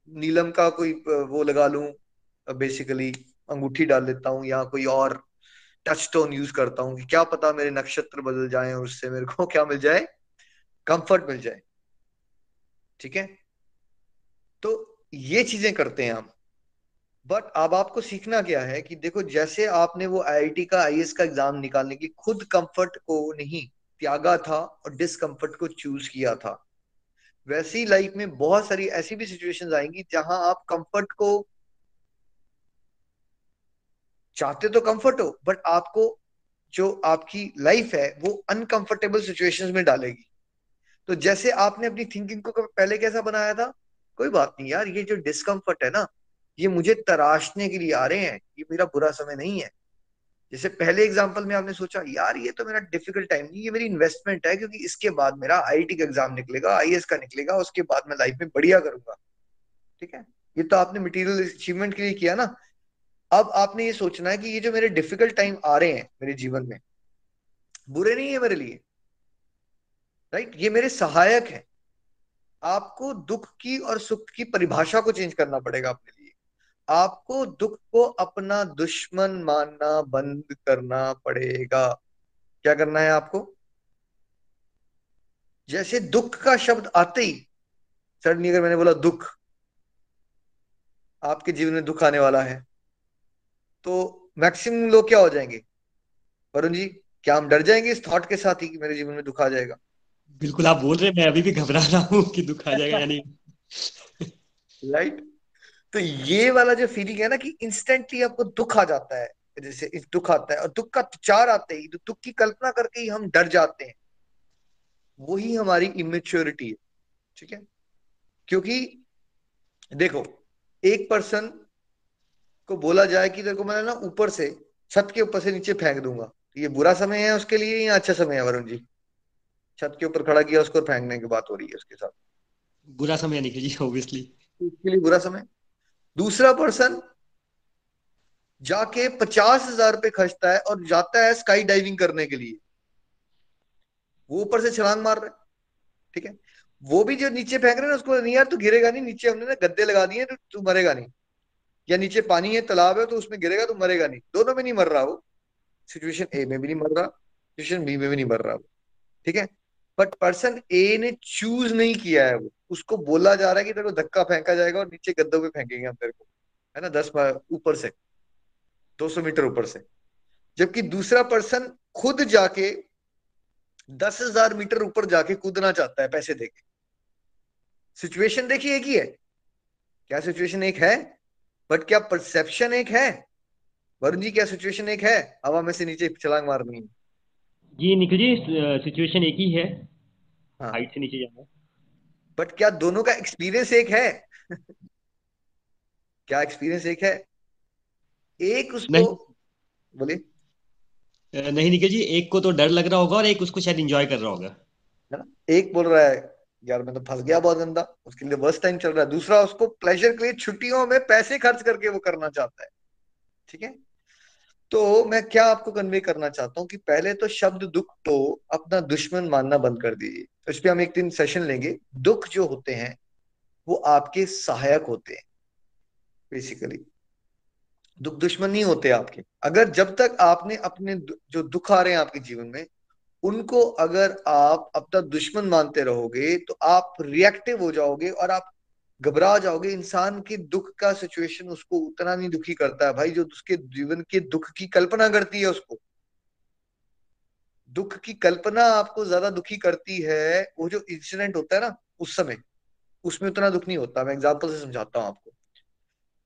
नीलम का कोई वो लगा लू बेसिकली अंगूठी डाल लेता हूँ या कोई और टच स्टोन यूज़ करता हूँ कि क्या पता मेरे नक्षत्र बदल जाए और उससे मेरे को क्या मिल जाए? कंफर्ट मिल जाए। ठीक है? तो ये चीज़ें करते हैं हम। बट अब आपको सीखना क्या है कि देखो, जैसे आपने वो आईआईटी का आईएएस का एग्ज़ाम निकालने की, खुद कंफर्ट को नहीं त्यागा था और डिसकंफर्ट को चूज़ किया था। वैसी लाइफ में बहुत सारी ऐसी भी सिचुएशंस आएँगी जहाँ आप कंफर्ट को चाहते तो कंफर्ट हो बट आपको जो आपकी लाइफ है, वो अनकंफर्टेबल सिचुएशंस में डालेगी। तो जैसे आपने अपनी थिंकिंग को पहले कैसा बनाया था? कोई बात नहीं यार, ये जो डिस्कम्फर्ट है ना ये मुझे तराशने के लिए आ रहे हैं, ये मेरा बुरा समय नहीं है। जैसे पहले एग्ज़ाम्पल में आपने सोचा, यार ये तो मेरा डिफ़िकल्ट टाइम नहीं, ये मेरी इन्वेस्टमेंट है, क्योंकि इसके बाद मेरा आई का एग्ज़ाम निकलेगा आई का निकलेगा, उसके बाद मैं लाइफ में बढ़िया करूँगा। ठीक है? ये तो आपने मटेरियल अचीवमेंट के लिए किया ना। अब आपने ये सोचना है कि ये जो मेरे डिफ़िकल्ट टाइम आ रहे हैं मेरे जीवन में, बुरे नहीं है मेरे लिए। राइट ये मेरे सहायक हैं। आपको दुख की और सुख की परिभाषा को चेंज करना पड़ेगा अपने लिए। आपको दुख को अपना दुश्मन मानना बंद करना पड़ेगा। क्या करना है आपको? जैसे दुख का शब्द आते ही सडनली अगर मैंने बोला दुख आपके जीवन में दुख आने वाला है तो मैक्सिमम लोग क्या हो जाएँगे? वरुण जी क्या हम डर जाएँगे इस थॉट के साथ ही कि मेरे जीवन में दुख आ जाएगा? बिल्कुल आप बोल रहे मैं अभी भी घबरा रहा हूँ कि दुख आ जाएगा यानी राइट तो ये वाला जो फीलिंग है ना कि इंस्टेंटली आपको दुख आ जाता है जैसे दुख आता है और दुख का चार आते ही तो दुख की कल्पना करके ही हम डर जाते हैं। वही हमारी इमेच्योरिटी है ठीक है? क्योंकि देखो एक पर्सन को बोला जाए कि देखो मैं ना ऊपर से छत के ऊपर से नीचे फेंक दूँगा। तो ये बुरा समय है उसके लिए या अच्छा समय है वरुण जी? छत के ऊपर खड़ा किया उसको फेंकने की बात हो रही है उसके साथ। बुरा समय निकल जी ऑब्वियसली उसके लिए बुरा समय? दूसरा पर्सन जाके पचास हज़ार रुपए खर्चता है और जाता है स्काई डाइविंग करने के लिए। वो ऊपर से छलांग मार रहा है, ठीक है? वो भी जो नीचे फेंक रहे हैं उसको नहीं यार, तू गिरेगा नहीं, नीचे हमने ना गद्दे लगा दिए तो तू मरेगा नहीं। या नीचे पानी है, तालाब है तो उसमें गिरेगा तो मरेगा नहीं। दोनों में नहीं मर रहा वो। सिचुएशन ए में भी नहीं मर रहा सिचुएशन बी में भी नहीं मर रहा वो, ठीक है? बट पर्सन ए ने चूज़ नहीं किया है वो। उसको बोला जा रहा है कि तेरे को धक्का फेंका जाएगा और नीचे गद्दों पे फेंकेंगे हम तेरे को है ना दस ऊपर से 200 मीटर ऊपर से। जबकि दूसरा पर्सन खुद जाके दस हज़ार मीटर ऊपर जाके कूदना चाहता है पैसे देके सिचुएशन देखिए एक ही है। क्या सिचुएशन एक है? बट क्या परसेप्शन एक है? वरुण जी क्या सिचुएशन एक है? हवा में से नीचे छलांग मारनी। है जी निखिल जी सिचुएशन एक ही है। हाँ. हाइट से नीचे जाना। बट क्या दोनों का एक्सपीरियंस एक है? क्या एक्सपीरियंस एक है? एक उसको बोलिए। नहीं निखिल जी एक को तो डर लग रहा होगा और एक उसको शायद एंजॉय कर रहा होगा। है ना? एक बोल रहा है यार मैं तो फंस गया बहुत गंदा। उसके लिए वर्स्ट टाइम चल रहा है। दूसरा उसको प्लेजर के लिए छुट्टियों में पैसे खर्च करके वो करना चाहता है। ठीक है? तो मैं क्या आपको कन्वे करना चाहता हूँ कि पहले तो शब्द दुख को अपना दुश्मन मानना बंद कर दीजिए। तो इस पर हम एक दिन सेशन लेंगे। दुख जो होते हैं, वो आपके सहायक होते हैं बेसिकली दुख दुश्मन नहीं होते आपके। अगर जब तक आपने अपने जो दुख आ रहे हैं आपके जीवन में, उनको अगर आप अपना दुश्मन मानते रहोगे तो आप रिएक्टिव हो जाओगे और आप घबरा जाओगे। इंसान के दुख का सिचुएशन उसको उतना नहीं दुखी करता है। भाई, जो उसके जीवन के दुख की कल्पना करती है उसको दुख की कल्पना आपको ज़्यादा दुखी करती है वो जो इंसिडेंट होता है ना उस समय उसमें उतना दुख नहीं होता। मैं एग्ज़ाम्पल से समझाता हूँ आपको।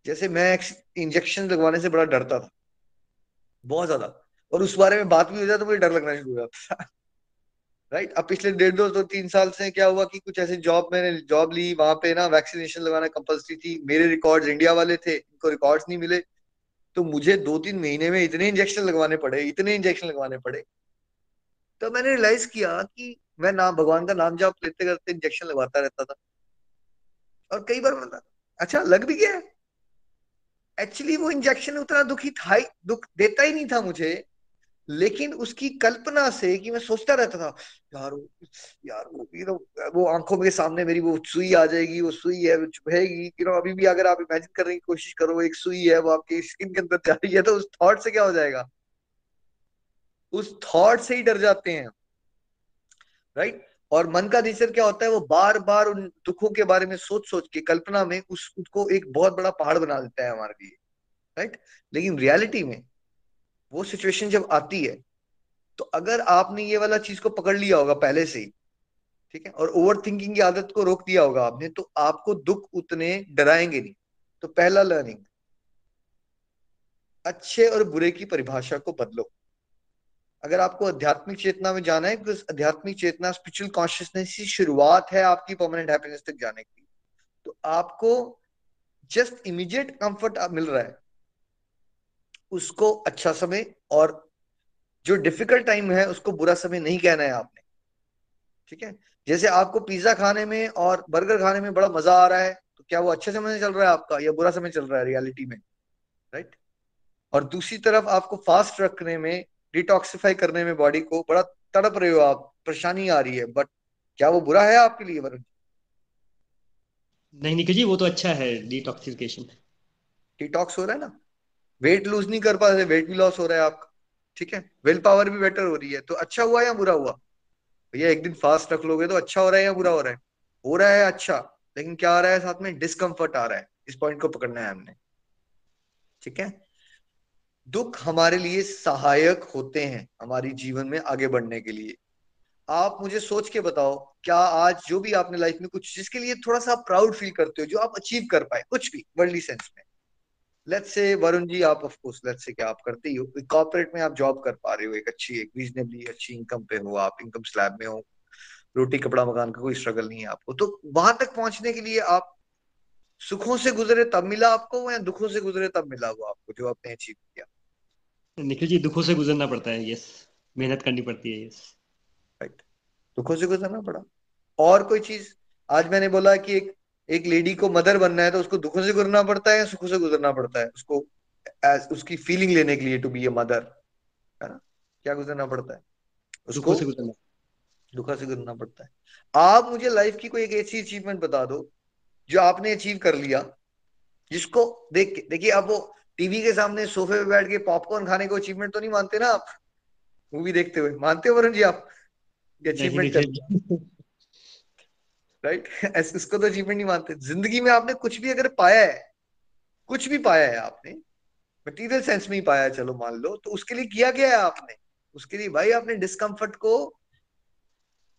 जैसे मैं इंजेक्शन लगवाने से बड़ा डरता था। बहुत ज़्यादा। और उस बारे में बात भी हो जाए तो मुझे डर लगना शुरू हो जाता था। राइट अब पिछले डेढ़ दो, दो तीन साल से क्या हुआ कि कुछ ऐसे जॉब मैंने जॉब ली वहाँ पे ना वैक्सीनेशन लगाना कंपल्सरी थी। मेरे रिकॉर्ड्स इंडिया वाले थे इनको रिकॉर्ड्स नहीं मिले। तो मुझे दो तीन महीने में इतने इंजेक्शन लगवाने पड़े इतने इंजेक्शन लगवाने पड़े। तो मैंने रियलाइज़ किया कि मैं नाम भगवान का नाम जाप लेते करते इंजेक्शन लगवाता रहता था। और कई बार मतलब अच्छा लग भी गया। एक्चुअली वो इंजेक्शन उतना दुखी था ही, दुख देता ही नहीं था मुझे। लेकिन उसकी कल्पना से कि मैं सोचता रहता था, यार यार, वो यू नो वो आँखों के सामने मेरी वो सुई आ जाएगी, वो सुई है, वो चुभेगी यू नो, अभी भी अगर आप इमेजिन करने की कोशिश करो एक सुई है, वो आपकी स्किन के अंदर जा रही है तो उस थॉट से क्या हो जाएगा? उस थॉट से ही डर जाते हैं। राइट और मन का नेचर क्या होता है? वो बार बार उन दुखों के बारे में सोच सोच के, कल्पना में उस, उसको एक बहुत बड़ा पहाड़ बना देता है हमारे लिए। राइट लेकिन रियलिटी में वो सिचुएशन जब आती है तो अगर आपने ये वाला चीज़ को पकड़ लिया होगा पहले से ही, ठीक है? और ओवर थिंकिंग की आदत को रोक दिया होगा आपने तो आपको दुख उतने डराएँगे नहीं। तो पहला लर्निंग अच्छे और बुरे की परिभाषा को बदलो। अगर आपको आध्यात्मिक चेतना में जाना है बिकॉज़ आध्यात्मिक चेतना स्पिरिचुअल कॉन्शियसनेस की शुरुआत है आपकी परमानेंट हैप्पीनेस तक जाने की। तो आपको जस्ट इमीडिएट कंफर्ट मिल रहा है, उसको अच्छा समय और जो डिफ़िकल्ट टाइम है, उसको बुरा समय नहीं कहना है आपने। ठीक है? जैसे आपको पिज्जा खाने में और बर्गर खाने में बड़ा मज़ा आ रहा है तो क्या वो अच्छे समय चल रहा है आपका, या बुरा समय चल रहा है रियलिटी में? राइट और दूसरी तरफ़ आपको फास्ट रखने में डिटॉक्सिफाई करने में बॉडी को बड़ा तड़प रहे हो आप परेशानी आ रही है बट क्या वो बुरा है आपके लिए वरुण? नहीं निखिल जी वो तो अच्छा है डिटॉक्सिफिकेशन डिटॉक्स हो रहा है ना? वेट लूज नहीं कर पा रहे वेट भी लॉस हो रहा है आपका। ठीक है? विल पावर भी बेटर हो रही है तो अच्छा हुआ या बुरा हुआ? भैया एक दिन फास्ट रख लोगे तो अच्छा हो रहा है या बुरा हो रहा है? हो रहा है अच्छा लेकिन क्या आ रहा है साथ में? डिस्कम्फर्ट आ रहा है। इस पॉइंट को पकड़ना है हमने। ठीक है? दुख हमारे लिए सहायक होते हैं हमारी जीवन में आगे बढ़ने के लिए। आप मुझे सोच के बताओ, क्या आज जो भी आपने लाइफ में कुछ जिसके लिए थोड़ा सा प्राउड फील करते हो, जो आप अचीव कर पाए, कुछ भी वर्ल्डली सेंस में। लेट्स से वरुण जी, आप ऑफ़ कोर्स लेट्स से क्या आप करते ही हो कॉर्पोरेट में आप जॉब कर पा रहे हो, एक अच्छी, एक रीजनेबली अच्छी इनकम पे हो आप इनकम स्लैब में हो, रोटी, कपड़ा, मकान का कोई स्ट्रगल नहीं है आपको तो वहाँ तक पहुँचने के लिए आप सुखों से गुजरे तब मिला आपको या दुखों से गुजरे तब मिला वो आपको जो आपने अचीव किया? निखिल जी दुखों से गुजरना पड़ता है यस मेहनत करनी पड़ती है यस राइट दुखों से गुजरना पड़ा। और कोई चीज़ आज मैंने बोला कि एक एक लेडी को मदर बनना है तो उसको दुखों से गुजरना पड़ता है या सुखों से गुजरना पड़ता है? उसको एज उसकी फीलिंग लेने के लिए टू बी ए मदर है ना? क्या गुजरना पड़ता है? उसको से गुजरना। दुखों से गुजरना पड़ता है। आप मुझे लाइफ की कोई एक ऐसी अचीवमेंट बता दो जो आपने अचीव कर लिया जिसको देख के देखिए आप वो टीवी के सामने सोफे पे बैठ के पॉपकॉर्न खाने को अचीवमेंट तो नहीं मानते ना आप? मूवी देखते हुए। मानते हो वरुण जी आप? अचीवमेंट राइट इसको तो अचीवमेंट नहीं मानते। ज़िंदगी में आपने कुछ भी अगर पाया है कुछ भी पाया है आपने मटीरियल सेंस में ही पाया है चलो मान लो तो उसके लिए किया गया है आपने? उसके लिए भाई आपने डिस्कम्फर्ट को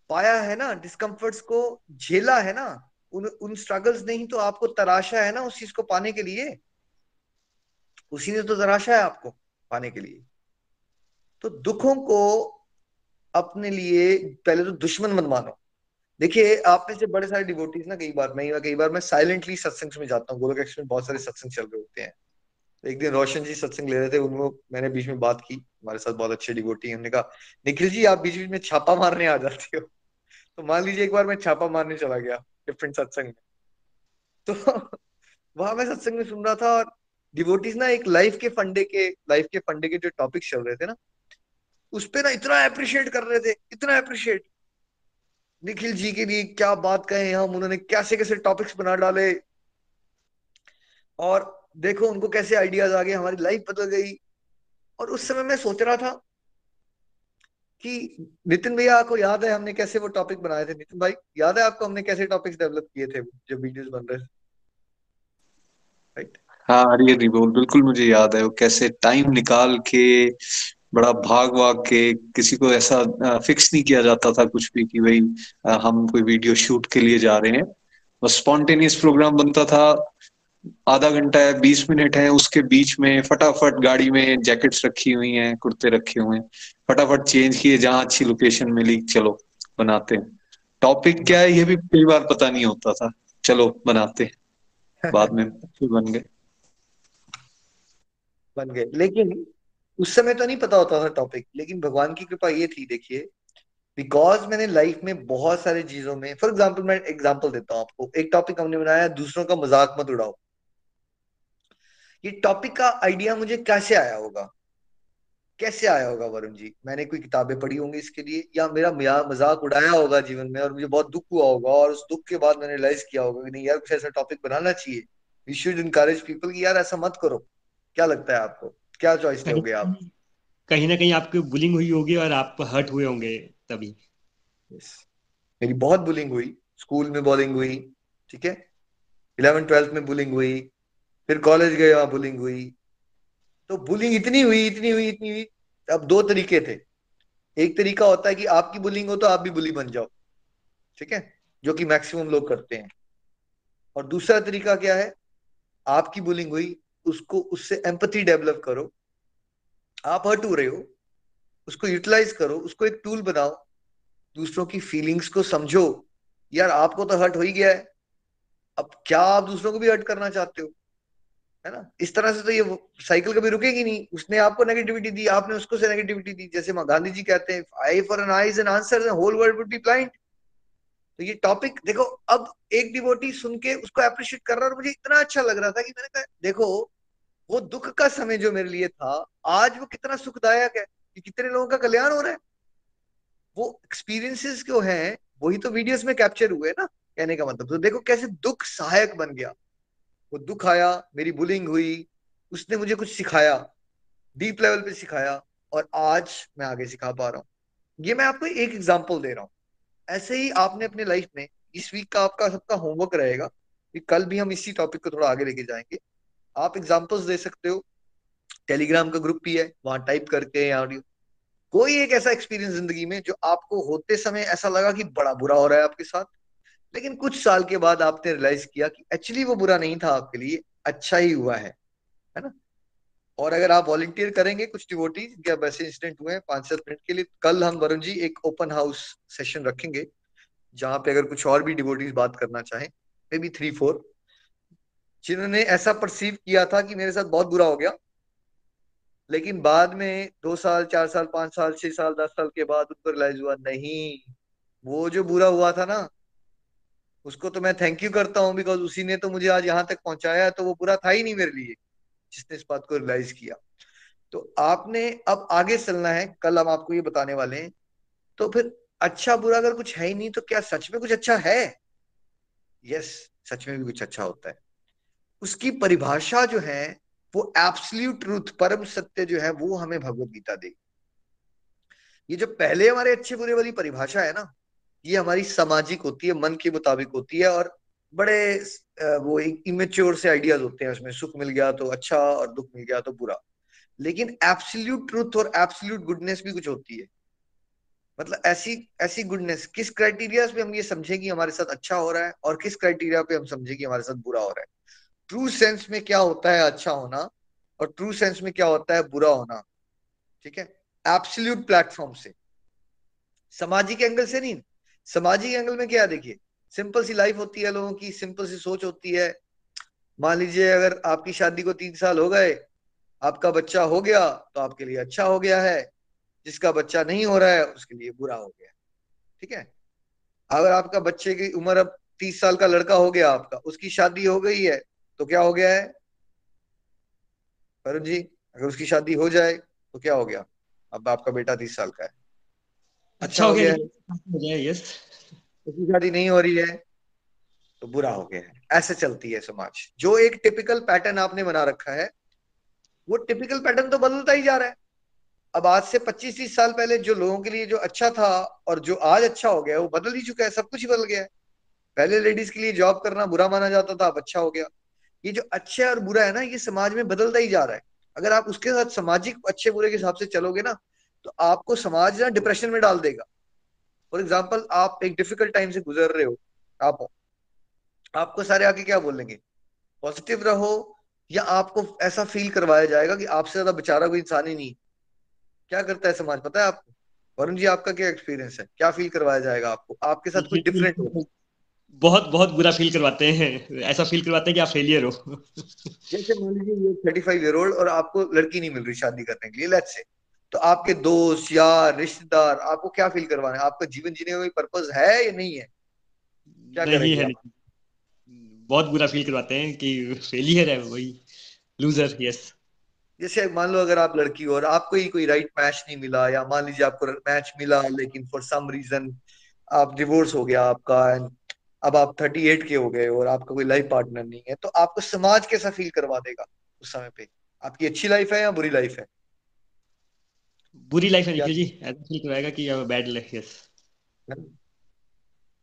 पाया है ना? डिस्कम्फर्ट्स को झेला है ना? उन उन स्ट्रगल्स नहीं तो आपको तराशा है ना उस चीज़ को पाने के लिए? उसी ने तो तराशा है आपको पाने के लिए। तो दुखों को अपने लिए पहले तो दुश्मन मत मानो। देखिए आप में से बड़े सारे डिवोटीज ना, कई बार, मैं कई बार मैं साइलेंटली सत्संग में जाता हूँ, गोलक में बहुत सारे सत्संग चल रहे होते हैं। तो एक दिन रोशन जी सत्संग ले रहे थे उनको मैंने बीच में बात की, हमारे साथ बहुत अच्छे डिवोटी हैं उन्होंने कहा, निखिल जी, आप बीच बीच में छापा मारने आ जाते हो। तो मान लीजिए एक बार मैं छापा मारने चला गया डिफरेंट सत्संग में। तो वहाँ मैं सत्संग में सुन रहा था और डिवोटीज ना एक लाइफ के फंडे के लाइफ के फंडे के जो टॉपिक चल रहे थे ना, उस पर ना इतना अप्रिशिएट कर रहे थे, इतना अप्रिशिएट निखिल जी के लिए क्या बात कहे हम, उन्होंने कैसे कैसे टॉपिक्स बना डाले। और देखो उनको कैसे आइडियाज़ आ गए, हमारी लाइफ बदल गई। और उस समय मैं सोच रहा था कि नितिन भैया आपको याद है हमने कैसे वो टॉपिक बनाए थे? नितिन भाई, याद है आपको हमने कैसे टॉपिक्स डेवलप किए थे जब वीडियोस बन रहे थे? राइट हाँ हरी बोल बिल्कुल मुझे याद है, वो कैसे टाइम निकाल के, बड़ा भाग भाग के, किसी को ऐसा फिक्स नहीं किया जाता था कुछ भी कि भाई हम कोई वीडियो शूट के लिए जा रहे हैं। बस स्पॉन्टेनियस प्रोग्राम बनता था, आधा घंटा है, बीस मिनट है, उसके बीच में फटाफट गाड़ी में जैकेट्स रखी हुई हैं, कुर्ते रखे हुए हैं। फटाफट चेंज किए, जहाँ अच्छी लोकेशन मिली, चलो, बनाते हैं। टॉपिक क्या है, ये भी कई बार पता नहीं होता था। चलो, बनाते हैं। बाद में बन गए। बन गए। लेकिन उस समय तो नहीं पता होता था टॉपिक लेकिन भगवान की कृपा ये थी, देखिए बिकॉज़ मैंने लाइफ में बहुत सारी चीज़ों में फॉर एग्ज़ाम्पल मैं एग्ज़ाम्पल देता हूँ आपको। एक टॉपिक हमने बनाया, दूसरों का मज़ाक मत उड़ाओ। ये टॉपिक का आइडिया मुझे कैसे आया होगा? कैसे आया होगा, वरुण जी? मैंने कोई किताबें पढ़ी होंगी इसके लिए, या मेरा मज़ाक उड़ाया होगा जीवन में, और मुझे बहुत दुख हुआ होगा, और उस दुख के बाद मैंने रियलाइज़ किया होगा कि नहीं यार, कुछ ऐसा टॉपिक बनाना चाहिए। वी शुड इनकरेज पीपल कि यार ऐसा मत करो। क्या लगता है आपको? क्या चॉइस लोगे आप? कहीं ना कहीं आपकी बुलिंग हुई होगी और आप हर्ट हुए होंगे तभी। Yes. मेरी बहुत बुलिंग हुई। स्कूल में बॉलिंग हुई ठीक है? इलेवन ट्वेल्थ में बुलिंग हुई फिर कॉलेज गए वहाँ बुलिंग हुई। तो बुलिंग इतनी हुई इतनी हुई इतनी हुई। अब दो तरीके थे। एक तरीका होता है कि आपकी बुलिंग हो तो आप भी बुली बन जाओ ठीक है? जो कि मैक्सिमम लोग करते हैं। और दूसरा तरीका क्या है? आपकी बुलिंग हुई उसको, उससे एम्पथी डेवलप करो। आप हट हो रहे हो, उसको यूटिलाइज करो, उसको एक टूल बनाओ। दूसरों की फीलिंग्स को समझो। यार, आपको तो हर्ट हो ही गया है। अब क्या आप दूसरों को भी हर्ट करना चाहते हो? है ना? इस तरह से तो ये साइकिल कभी रुकेगी नहीं। उसने आपको नेगेटिविटी दी, आपने उसको से नेगेटिविटी दी। जैसे गांधी जी कहते हैं eye for an eyes an answer whole world would be blind तो ये टॉपिक देखो, अब एक डिवोटी सुन के उसको अप्रिशिएट कर रहा और मुझे इतना अच्छा लग रहा था कि मैंने कहा, देखो वो दुख का समय जो मेरे लिए था, आज वो कितना सुखदायक है कि कितने लोगों का कल्याण हो रहा है। वो एक्सपीरियंसेस जो है, वही तो वीडियोस में कैप्चर हुए ना, कहने का मतलब। तो देखो कैसे दुख सहायक बन गया। वो दुख आया, मेरी बुलिंग हुई, उसने मुझे कुछ सिखाया डीप लेवल पे सिखाया, और आज मैं आगे सिखा पा रहा हूँ। ये मैं आपको एक एग्ज़ाम्पल दे रहा हूँ। ऐसे ही आपने अपने लाइफ में, इस वीक का आपका सबका होमवर्क रहेगा कि कल भी हम इसी टॉपिक को थोड़ा आगे लेके जाएँगे। आप एग्जाम्पल्स दे सकते हो। टेलीग्राम का ग्रुप भी है, वहाँ टाइप करके या कोई एक ऐसा एक्सपीरियंस ज़िंदगी में जो आपको होते समय ऐसा लगा कि बड़ा बुरा हो रहा है आपके साथ? लेकिन कुछ साल के बाद आपने रियलाइज़ किया कि एक्चुअली वो बुरा नहीं था आपके लिए अच्छा ही हुआ है है ना? और अगर आप वॉलंटियर करेंगे कुछ डिवोटी जिनके वैसे इंसिडेंट हुए हैं, पाँच सात मिनट के लिए, कल हम वरुण जी एक ओपन हाउस सेशन रखेंगे, जहाँ पे अगर कुछ और भी डिवोटीज बात करना चाहें मे बी थ्री फोर जिन्होंने ऐसा परसीव किया था कि मेरे साथ बहुत बुरा हो गया। लेकिन बाद में दो साल, चार साल, पाँच साल, छह साल, दस साल के बाद उनको रियलाइज़ हुआ, नहीं, वो जो बुरा हुआ था ना, उसको तो मैं थैंक यू करता हूँ बिकॉज़ उसी ने तो मुझे आज यहाँ तक पहुँचाया तो वो बुरा था ही नहीं मेरे लिए, जिसने इस बात को रियलाइज़ किया। तो आपने अब आगे चलना है। कल हम आपको ये बताने वाले हैं। तो फिर अच्छा बुरा अगर कुछ है ही नहीं तो क्या सच में कुछ अच्छा है? यस सच में भी कुछ अच्छा होता है। उसकी परिभाषा जो है, वो एब्सल्यूट ट्रूथ परम सत्य जो है, वो हमें भगवत गीता देगी। ये जो पहले हमारे अच्छे बुरे वाली परिभाषा है ना, ये हमारी सामाजिक होती है, मन के मुताबिक होती है और बड़े वो इमेच्योर से आइडियाज़ होते हैं उसमें। सुख मिल गया तो अच्छा और दुख मिल गया तो बुरा। लेकिन एब्सोल्यूट ट्रूथ और एब्सोल्यूट गुडनेस भी कुछ होती है। मतलब ऐसी ऐसी गुडनेस किस क्राइटेरिया पे हम ये समझे कि हमारे साथ अच्छा हो रहा है और किस क्राइटेरिया पे हम समझे कि हमारे साथ बुरा हो रहा है? ट्रू सेंस में क्या होता है अच्छा होना और ट्रू सेंस में क्या होता है बुरा होना, ठीक है? एब्सोल्यूट प्लेटफॉर्म से। सामाजिक एंगल से नहीं, सामाजिक एंगल में क्या देखिए सिंपल सी लाइफ होती है लोगों की सिंपल सी सोच होती है। मान लीजिए अगर आपकी शादी को तीन साल हो गए, आपका बच्चा हो गया तो आपके लिए अच्छा हो गया है। जिसका बच्चा नहीं हो रहा है, उसके लिए बुरा हो गया, ठीक है? अगर आपका बच्चे की उम्र अब तीस साल का लड़का हो गया आपका, उसकी शादी हो गई है तो क्या हो गया है? वरुण जी अगर उसकी शादी हो जाए तो क्या हो गया? अब आपका बेटा तीस साल का है। अच्छा अच्छा हो गया। है। यस उसकी शादी नहीं हो रही है तो बुरा हो गया है। ऐसे चलती है समाज। जो एक टिपिकल पैटर्न आपने बना रखा है वो टिपिकल पैटर्न तो बदलता ही जा रहा है। अब आज से 25-30 साल पहले जो लोगों के लिए जो अच्छा था और जो आज अच्छा हो गया वो बदल ही चुका है सब कुछ ही बदल गया है। पहले लेडीज़ के लिए जॉब करना बुरा माना जाता था अब अच्छा हो गया। ये जो अच्छा और बुरा है ना ये समाज में बदलता ही जा रहा है। अगर आप उसके साथ सामाजिक अच्छे बुरे के हिसाब से चलोगे ना तो आपको समाज ना डिप्रेशन में डाल देगा। फॉर एग्ज़ाम्पल आप एक डिफ़िकल्ट टाइम से गुजर रहे हो आप आपको सारे आके क्या बोलेंगे पॉजिटिव रहो या आपको ऐसा फील करवाया जाएगा कि आपसे ज़्यादा बेचारा कोई इंसान ही नहीं क्या करता है समाज? पता है आपको? वरुण जी आपका क्या एक्सपीरियंस है? क्या फील करवाया जाएगा आपको? आपके साथ कुछ डिफरेंट हो। बहुत बहुत बुरा फील करवाते हैं। ऐसा फील करवाते हैं कि आप फेलियर हो। जैसे मान लीजिए ये थर्टी फाइव ईयर ओल्ड और आपको लड़की नहीं मिल रही शादी करने के लिए लेट्स से तो आपके दोस्त यार रिश्तेदार आपको क्या फील करवाना है? आपका जीवन जीने का कोई पर्पज है या नहीं है? क्या नहीं है। बहुत बुरा फील करवाते हैं कि फेलियर है वही। लूजर यस जैसे मान लो अगर आप लड़की हो और आपको ही कोई राइट मैच नहीं मिला या मान लीजिए आपको मैच मिला लेकिन फॉर सम रीजन आप डिवोर्स हो गया आपका एंड अब आप थर्टी एट के हो गए और आपका कोई लाइफ पार्टनर नहीं है तो आपको समाज कैसा फील करवा देगा उस समय पे? आपकी अच्छी लाइफ है या बुरी लाइफ है? बुरी लाइफ है जी ऐसा फील कराएगा कि बैड लाइफ यस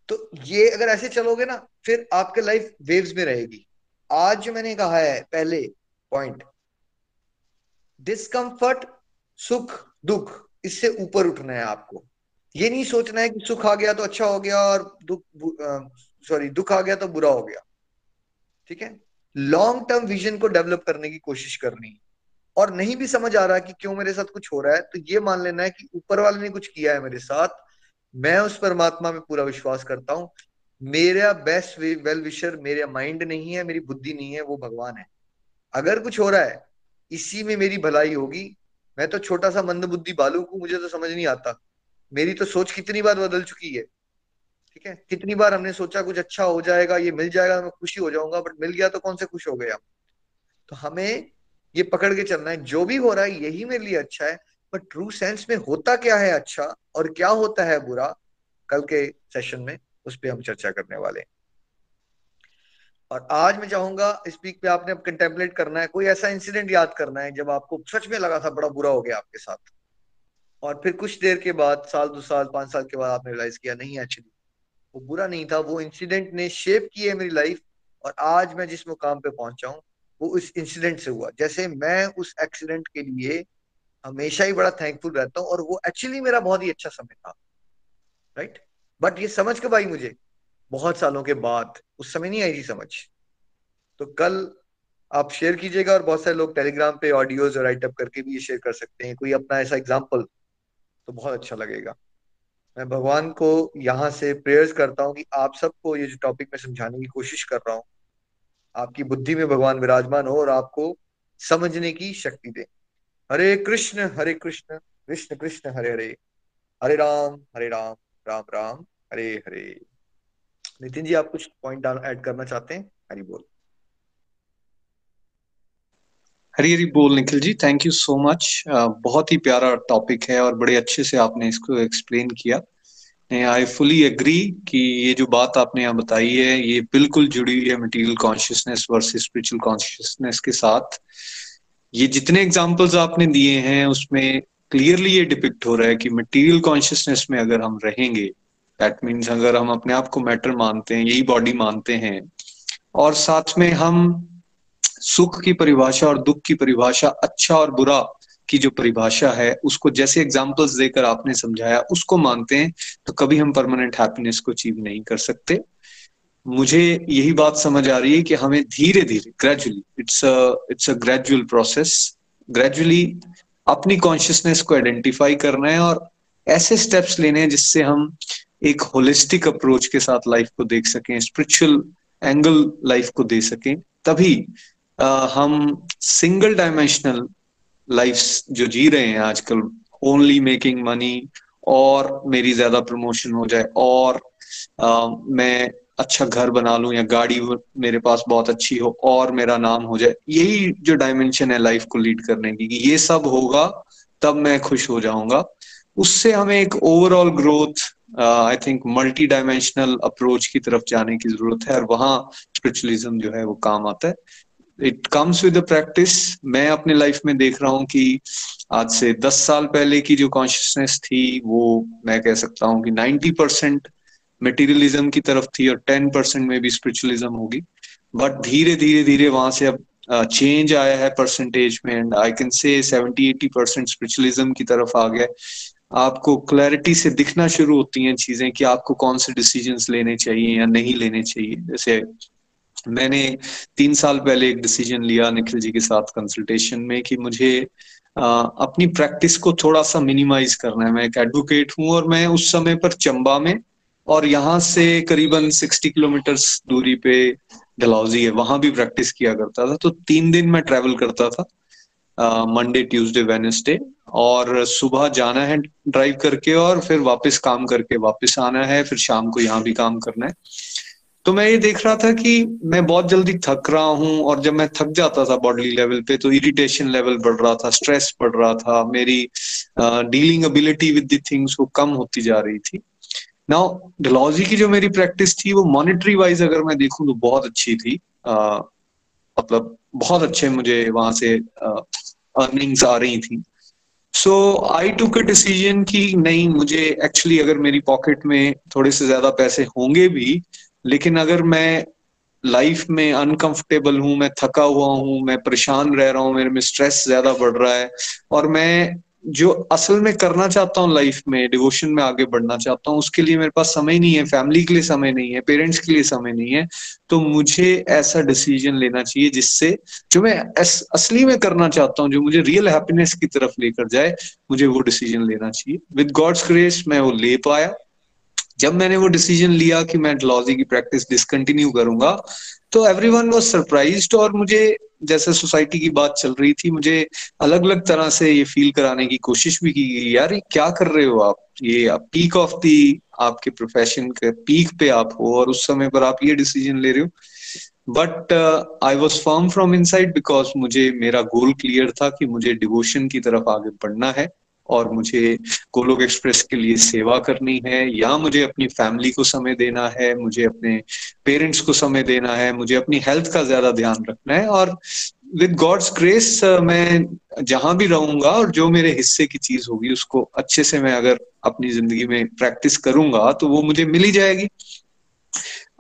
तो ये अगर ऐसे चलोगे ना फिर आपके लाइफ वेव्स में रहेगी। आज जो मैंने कहा है पहले पॉइंट डिस्कंफर्ट सुख दुख इससे ऊपर उठना है आपको। ये नहीं सोचना है कि सुख आ गया तो अच्छा हो गया और दुख सॉरी दुख आ गया तो बुरा हो गया। ठीक है? लॉन्ग टर्म विजन को डेवलप करने की कोशिश करनी। और नहीं भी समझ आ रहा कि क्यों मेरे साथ कुछ हो रहा है तो ये मान लेना है कि ऊपर वाले ने कुछ किया है मेरे साथ, मैं उस परमात्मा में पूरा विश्वास करता हूँ। मेरा बेस्ट वेल विशर मेरा माइंड नहीं है, मेरी बुद्धि नहीं है, वो भगवान है। अगर कुछ हो रहा है, इसी में मेरी भलाई होगी। मैं तो छोटा सा मंद बुद्धि बालू को मुझे तो समझ नहीं आता। मेरी तो सोच कितनी बार बदल चुकी है। ठीक है? कितनी बार हमने सोचा कुछ अच्छा हो जाएगा, ये मिल जाएगा, मैं खुशी हो जाऊँगा बट मिल गया तो कौन से खुश हो गया तो हमें ये पकड़ के चलना है। जो भी हो रहा है, यही मेरे लिए अच्छा है बट ट्रू सेंस में होता क्या है अच्छा और क्या होता है बुरा, कल के सेशन में उस पर हम चर्चा करने वाले हैं। और आज मैं चाहूँगा, इस वीक पे आपने कंटेम्पलेट करना है, कोई ऐसा इंसिडेंट याद करना है, जब आपको सच में लगा था, बड़ा बुरा हो गया आपके साथ। और फिर कुछ देर के बाद, साल दो साल, पाँच साल के बाद आपने रियलाइज़ किया, नहीं एक्चुअली वो बुरा नहीं था, वो इंसिडेंट ने शेप की है मेरी लाइफ और आज मैं जिस मुकाम पे पहुँचा हूँ, वो उस इंसिडेंट से हुआ। जैसे मैं उस एक्सीडेंट के लिए हमेशा ही बड़ा थैंकफुल रहता हूँ और वो एक्चुअली मेरा बहुत ही अच्छा समय था राइट बट ये समझ कब आई मुझे, बहुत सालों के बाद, उस समय नहीं आई थी समझ। तो कल आप शेयर कीजिएगा और बहुत सारे लोग टेलीग्राम पे ऑडियोज और राइटअप करके भी ये शेयर कर सकते हैं। कोई अपना ऐसा एग्ज़ाम्पल तो बहुत अच्छा लगेगा। मैं भगवान को यहाँ से प्रेयर्स करता हूँ कि आप सबको ये जो टॉपिक में समझाने की कोशिश कर रहा हूँ, आपकी बुद्धि में भगवान विराजमान हो और आपको समझने की शक्ति दे। हरे कृष्ण हरे कृष्ण कृष्ण कृष्ण, हरे हरे। हरे राम हरे राम राम राम, हरे हरे। नितिन जी, आप कुछ पॉइंट ऐड करना चाहते हैं? हरी बोल। हरी हरी बोल Nikhil ji thank you so much बहुत ही प्यारा टॉपिक है और बड़े अच्छे से आपने इसको एक्सप्लेन किया। आई फुली एग्री कि ये जो बात आपने यहाँ बताई है, ये बिल्कुल जुड़ी हुई है material consciousness versus spiritual consciousness के साथ। ये जितने एग्जांपल्स आपने दिए हैं, उसमें क्लियरली ये डिपिक्ट हो रहा है कि मटेरियल कॉन्शियसनेस में अगर हम रहेंगे दैट मीन्स अगर हम अपने आप को मैटर मानते हैं, यही बॉडी मानते हैं, और साथ में हम सुख की परिभाषा और दुख की परिभाषा अच्छा और बुरा की जो परिभाषा है, उसको जैसे एग्जाम्पल्स देकर आपने समझाया, उसको मानते हैं तो कभी हम परमानेंट हैप्पीनेस को अचीव नहीं कर सकते। मुझे यही बात समझ आ रही है कि हमें धीरे धीरे gradually it's it's a gradual process gradually अपनी कॉन्शियसनेस को आइडेंटिफाई करना है और ऐसे स्टेप्स लेने हैं जिससे हम एक होलिस्टिक अप्रोच के साथ लाइफ को देख सकें स्पिरिचुअल एंगल लाइफ को दे सकें, तभी हम सिंगल डायमेंशनल लाइफ जो जी रहे हैं आजकल ओनली मेकिंग मनी और मेरी ज़्यादा प्रमोशन हो जाए और आ, मैं अच्छा घर बना लूँ या गाड़ी मेरे पास बहुत अच्छी हो और मेरा नाम हो जाए यही जो डायमेंशन है लाइफ को लीड करने की ये सब होगा तब मैं खुश हो जाऊँगा। उससे हमें एक overall growth I think multi dimensional approach की तरफ़ जाने की ज़रूरत है और वहाँ स्पिरिचुअलिज्म जो है वो काम आता है। इट कम्स विद प्रैक्टिस मैं अपने लाइफ में देख रहा हूँ कि आज से दस साल पहले की जो कॉन्शियसनेस थी वो मैं कह सकता हूँ कि नाइन्टी परसेंट मेटीरियलिज्म की तरफ़ थी और टेन परसेंट में भी स्पिरिचुअलिज्म होगी। बट धीरे धीरे धीरे वहाँ से अब चेंज uh, आया है परसेंटेज में and I can say seventy eighty percent spiritualism की तरफ़ आ गया आपको क्लैरिटी से दिखना शुरू होती हैं चीज़ें कि आपको कौन से डिसीज़न लेने चाहिए या नहीं लेने चाहिए। जैसे मैंने तीन साल पहले एक डिसीज़न लिया निखिल जी के साथ कंसल्टेशन में कि मुझे आ, अपनी प्रैक्टिस को थोड़ा सा मिनिमाइज करना है। मैं एक एडवोकेट हूँ और मैं उस समय पर चंबा में और यहाँ से करीबन 60 किलोमीटर दूरी पे डलहौजी है वहाँ भी प्रैक्टिस किया करता था। तो तीन दिन मैं ट्रेवल करता था मंडे ट्यूसडे वेनेसडे और सुबह जाना है ड्राइव करके और फिर वापस काम करके वापस आना है फिर शाम को यहाँ भी काम करना है। तो मैं ये देख रहा था कि मैं बहुत जल्दी थक रहा हूँ और जब मैं थक जाता था बॉडी लेवल पे तो इरिटेशन लेवल बढ़ रहा था स्ट्रेस बढ़ रहा था, मेरी डीलिंग एबिलिटी विद थिंग्स वो कम होती जा रही थी। नाउ डलॉजी की जो मेरी प्रैक्टिस थी, वो मॉनिटरी वाइज अगर मैं देखूँ तो बहुत अच्छी थी। मतलब बहुत अच्छे मुझे वहाँ से अर्निंग्स आ रही थी। सो आई टुक अ डिसीज़न कि नहीं, मुझे एक्चुअली अगर मेरी पॉकेट में थोड़े से ज़्यादा पैसे होंगे भी लेकिन अगर मैं लाइफ में अनकंफर्टेबल हूँ, मैं थका हुआ हूँ, मैं परेशान रह रहा हूँ, मेरे में स्ट्रेस ज़्यादा बढ़ रहा है, और मैं जो असल में करना चाहता हूँ लाइफ में डिवोशन में आगे बढ़ना चाहता हूँ, उसके लिए मेरे पास समय नहीं है फैमिली के लिए समय नहीं है पेरेंट्स के लिए समय नहीं है तो मुझे ऐसा डिसीज़न लेना चाहिए जिससे जो मैं असली में करना चाहता हूँ, जो मुझे रियल हैप्पीनेस की तरफ़ लेकर जाए, मुझे वो डिसीज़न लेना चाहिए। विद गॉड्स ग्रेस मैं वो ले पाया। जब मैंने वो डिसीज़न लिया कि मैं डलॉजी की प्रैक्टिस डिसकंटिन्यू करूँगा तो एवरी वन वॉज़ सरप्राइज़ और मुझे जैसे सोसाइटी की बात चल रही थी, मुझे अलग अलग तरह से ये फील कराने की कोशिश भी की गई, यार, ये क्या कर रहे हो आप? ये आप पीक ऑफ़ दी आपके प्रोफेशन के पीक पे आप हो और उस समय पर आप ये डिसीज़न ले रहे हो. But I was firm from inside because मुझे मेरा गोल क्लियर था कि मुझे डिवोशन की तरफ़ आगे बढ़ना है। और मुझे गोलोक एक्सप्रेस के लिए सेवा करनी है, या मुझे अपनी फैमिली को समय देना है, मुझे अपने पेरेंट्स को समय देना है, मुझे अपनी हेल्थ का ज़्यादा ध्यान रखना है। और विद गॉड्स ग्रेस मैं जहाँ भी रहूँगा और जो मेरे हिस्से की चीज़ होगी, उसको अच्छे से मैं अगर अपनी ज़िंदगी में प्रैक्टिस करूँगा तो वो मुझे मिल जाएगी।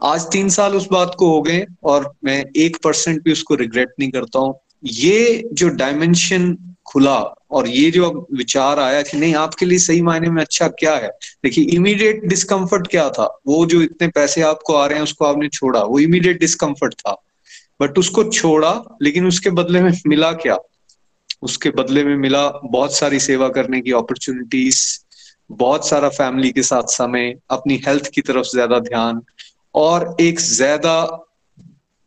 आज तीन साल उस बात को हो गए और मैं एक परसेंट भी उसको रिग्रेट नहीं करता हूँ। ये जो डायमेंशन खुला और ये जो विचार आया कि नहीं, आपके लिए सही मायने में अच्छा क्या है? देखिए इमीडिएट डिस्कम्फर्ट क्या था? वो जो इतने पैसे आपको आ रहे हैं, उसको आपने छोड़ा। वो इमीडिएट डिस्कम्फर्ट था। बट उसको छोड़ा, लेकिन उसके बदले में मिला क्या? उसके बदले में मिला बहुत सारी सेवा करने की अपॉर्चुनिटीज़ बहुत सारा फैमिली के साथ समय, अपनी हेल्थ की तरफ़ ज़्यादा ध्यान, और एक ज़्यादा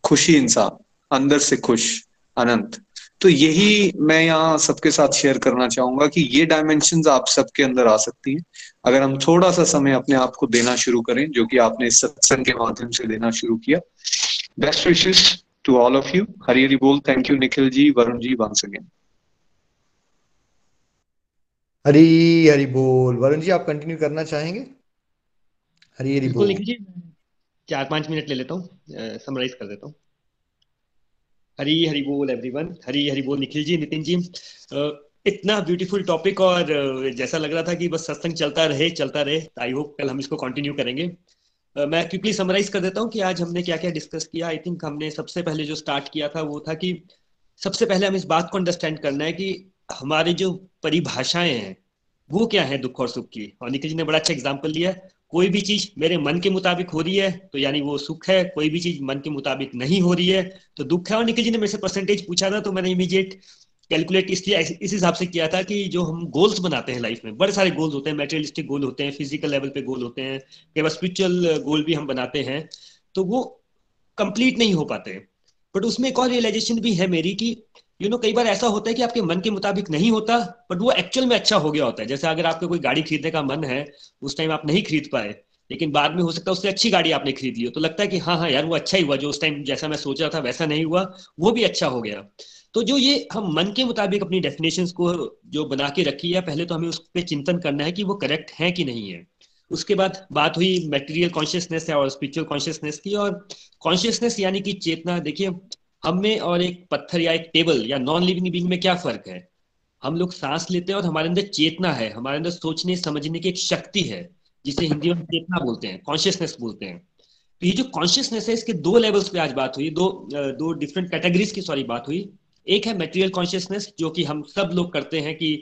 खुशी इंसान, अंदर से खुश, अनंत। तो यही मैं यहाँ सबके साथ शेयर करना चाहूँगा कि ये डायमेंशन आप सबके अंदर आ सकती हैं। अगर हम थोड़ा सा समय अपने आप को देना शुरू करें जो कि आपने इस सत्संग के माध्यम से देना शुरू किया। Best wishes to all of you Hari Hari बोल। Thank you Nikhil ji Varun ji once again Hari Hari बोल। वरुण जी आप कंटिन्यू करना चाहेंगे? हरी हरी बोल। जी चार पाँच मिनट ले लेता हूँ। समराइज कर देता हूँ। हरी हरी बोल एवरीवन हरी हरी बोल, निखिल जी, नितिन जी। इतना ब्यूटीफुल टॉपिक और जैसा लग रहा था कि बस सत्संग चलता रहे चलता रहे। आई होप कल हम इसको कंटिन्यू करेंगे। मैं क्विकली समराइज कर देता हूँ कि आज हमने क्या क्या डिस्कस किया। आई थिंक हमने सबसे पहले जो स्टार्ट किया था वो था कि सबसे पहले हम इस बात को अंडरस्टैंड करना है कि हमारी जो परिभाषाएँ हैं, वो क्या है दुख और सुख की? और निखिल जी ने बड़ा अच्छा एग्ज़ाम्पल लिया कोई भी चीज़ मेरे मन के मुताबिक हो रही है तो यानी वो सुख है, कोई भी चीज़ मन के मुताबिक नहीं हो रही है तो दुख है। और निखिल जी ने मेरे से परसेंटेज पूछा था तो मैंने इमीडिएट कैलकुलेट इसलिए इस हिसाब से किया था कि जो हम गोल्स बनाते हैं लाइफ में, बड़े सारे गोल्स होते हैं मेटेरियलिस्टिक गोल होते हैं फ़िज़िकल लेवल पे गोल होते हैं कई स्पिरिचुअल गोल भी हम बनाते हैं तो वो कंप्लीट नहीं हो पाते। बट उसमें एक और रियलाइजेशन भी है मेरी कि यू नो कई बार ऐसा होता है कि आपके मन के मुताबिक नहीं होता बट वो एक्चुअल में अच्छा हो गया होता है। जैसे अगर आपको कोई गाड़ी खरीदने का मन है, उस टाइम आप नहीं खरीद पाए, लेकिन बाद में हो सकता है उससे अच्छी गाड़ी आपने खरीद ली हो तो लगता है कि हाँ हाँ यार वो अच्छा ही हुआ, जो उस टाइम जैसा मैं सोच रहा था वैसा नहीं हुआ, वो भी अच्छा हो गया। तो जो ये हम मन के मुताबिक अपनी डेफिनेशन को जो बना के रखी है, पहले तो हमें उस पर चिंतन करना है कि वो करेक्ट है कि नहीं है। उसके बाद बात हुई मेटेरियल कॉन्शियसनेस और स्पिरिचुअल कॉन्शियसनेस की, और कॉन्शियसनेस यानी कि चेतना। देखिए हम में और एक पत्थर या एक टेबल या नॉन लिविंग बींग में क्या फ़र्क है? हम लोग सांस लेते हैं और हमारे अंदर चेतना है, हमारे अंदर सोचने, समझने की एक शक्ति है, जिसे हिंदी में चेतना बोलते हैं कॉन्शियसनेस बोलते हैं। तो ये जो कॉन्शियसनेस है, इसके दो लेवल्स पे आज बात हुई, दो दो डिफरेंट कैटेगरीज की सॉरी बात हुई। एक है मेटेरियल कॉन्शियसनेस जो कि हम सब लोग करते हैं कि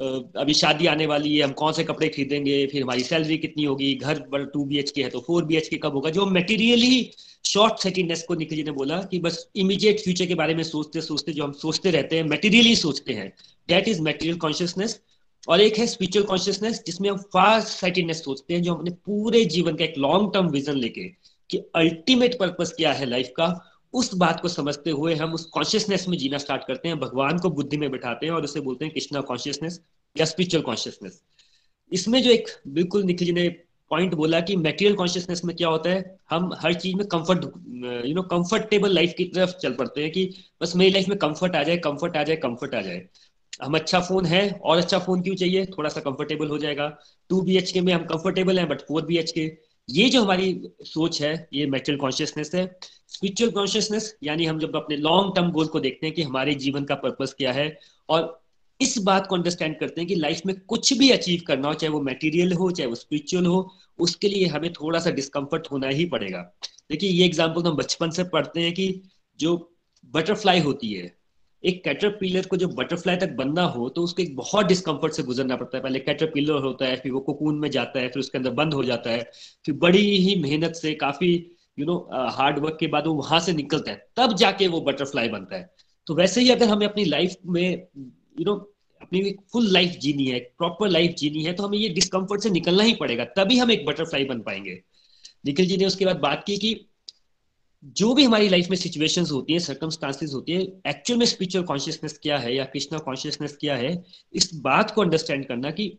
अभी शादी आने वाली है, हम कौन से कपड़े खरीदेंगे, फिर हमारी सैलरी कितनी होगी, घर टू बी एच के है तो फोर बी एच के कब होगा, जो मटेरियली शॉर्ट सेटिंगनेस को निखिल जी ने बोला कि बस इमीडिएट फ्यूचर के बारे में सोचते सोचते जो हम सोचते रहते हैं मेटीरियली सोचते हैं। डेट इज़ मेटीरियल कॉन्शियसनेस और एक है स्पिरिचुअल कॉन्शियसनेस जिसमें हम फास्ट साइटेडनेस सोचते हैं, जो हम अपने पूरे जीवन का एक लॉन्ग टर्म विजन लेके, कि अल्टीमेट पर्पस क्या है लाइफ का, उस बात को समझते हुए हम उस कॉन्शियसनेस में जीना स्टार्ट करते हैं, भगवान को बुद्धि में बैठाते हैं और उसे बोलते हैं कृष्णा कॉन्शियसनेस या स्पिरिचुअल कॉन्शियसनेस इसमें जो एक बिल्कुल निखिल जी ने पॉइंट बोला कि मेटेरियल कॉन्शियसनेस में क्या होता है? हम हर चीज़ में comfort you know comfortable life की तरफ़ चल पड़ते हैं कि बस मेरी लाइफ में कंफर्ट आ जाए कंफर्ट आ जाए कंफर्ट आ जाए। हम अच्छा फ़ोन है और अच्छा फ़ोन क्यों चाहिए? थोड़ा सा कंफर्टेबल हो जाएगा। टू बी एच के में हम कंफर्टेबल हैं बट फोर बी एच के। ये जो हमारी सोच है, ये मेटेरियल कॉन्शियसनेस है। स्पिरिचुअल कॉन्शियसनेस यानी हम जब अपने लॉन्ग टर्म गोल को देखते हैं कि हमारे जीवन का पर्पस क्या है और इस बात को अंडरस्टैंड करते हैं कि लाइफ में कुछ भी अचीव करना हो, चाहे वो मेटीरियल हो, चाहे वो स्पिरिचुअल हो, उसके लिए हमें थोड़ा सा डिस्कम्फर्ट होना ही पड़ेगा। देखिए, ये एग्ज़ाम्पल तो हम बचपन से पढ़ते हैं कि जो बटरफ्लाई होती है, एक कैटरपिलर को जो बटरफ्लाई तक बनना हो तो उसको एक बहुत डिस्कम्फर्ट से गुजरना पड़ता है। पहले कैटरपिलर होता है, फिर वो कोकून में जाता है, फिर उसके अंदर बंद हो जाता है, फिर बड़ी ही मेहनत से, काफ़ी यू नो हार्ड वर्क के बाद वो वहाँ से निकलता है, तब जाके वो बटरफ्लाई बनता है। तो वैसे ही अगर हमें अपनी लाइफ में यू नो अपनी फुल लाइफ जीनी है प्रॉपर लाइफ जीनी है तो हमें ये डिस्कम्फर्ट से निकलना ही पड़ेगा, तभी हम एक बटरफ्लाई बन पाएँगे। निखिल जी ने उसके बाद बात की कि जो भी हमारी लाइफ में सिचुएशंस होती है सर्कमस्टांसेस होती है एक्चुअल में स्पिरिचुअल कॉन्शियसनेस क्या है या कृष्णा कॉन्शियसनेस क्या है, इस बात को अंडरस्टैंड करना कि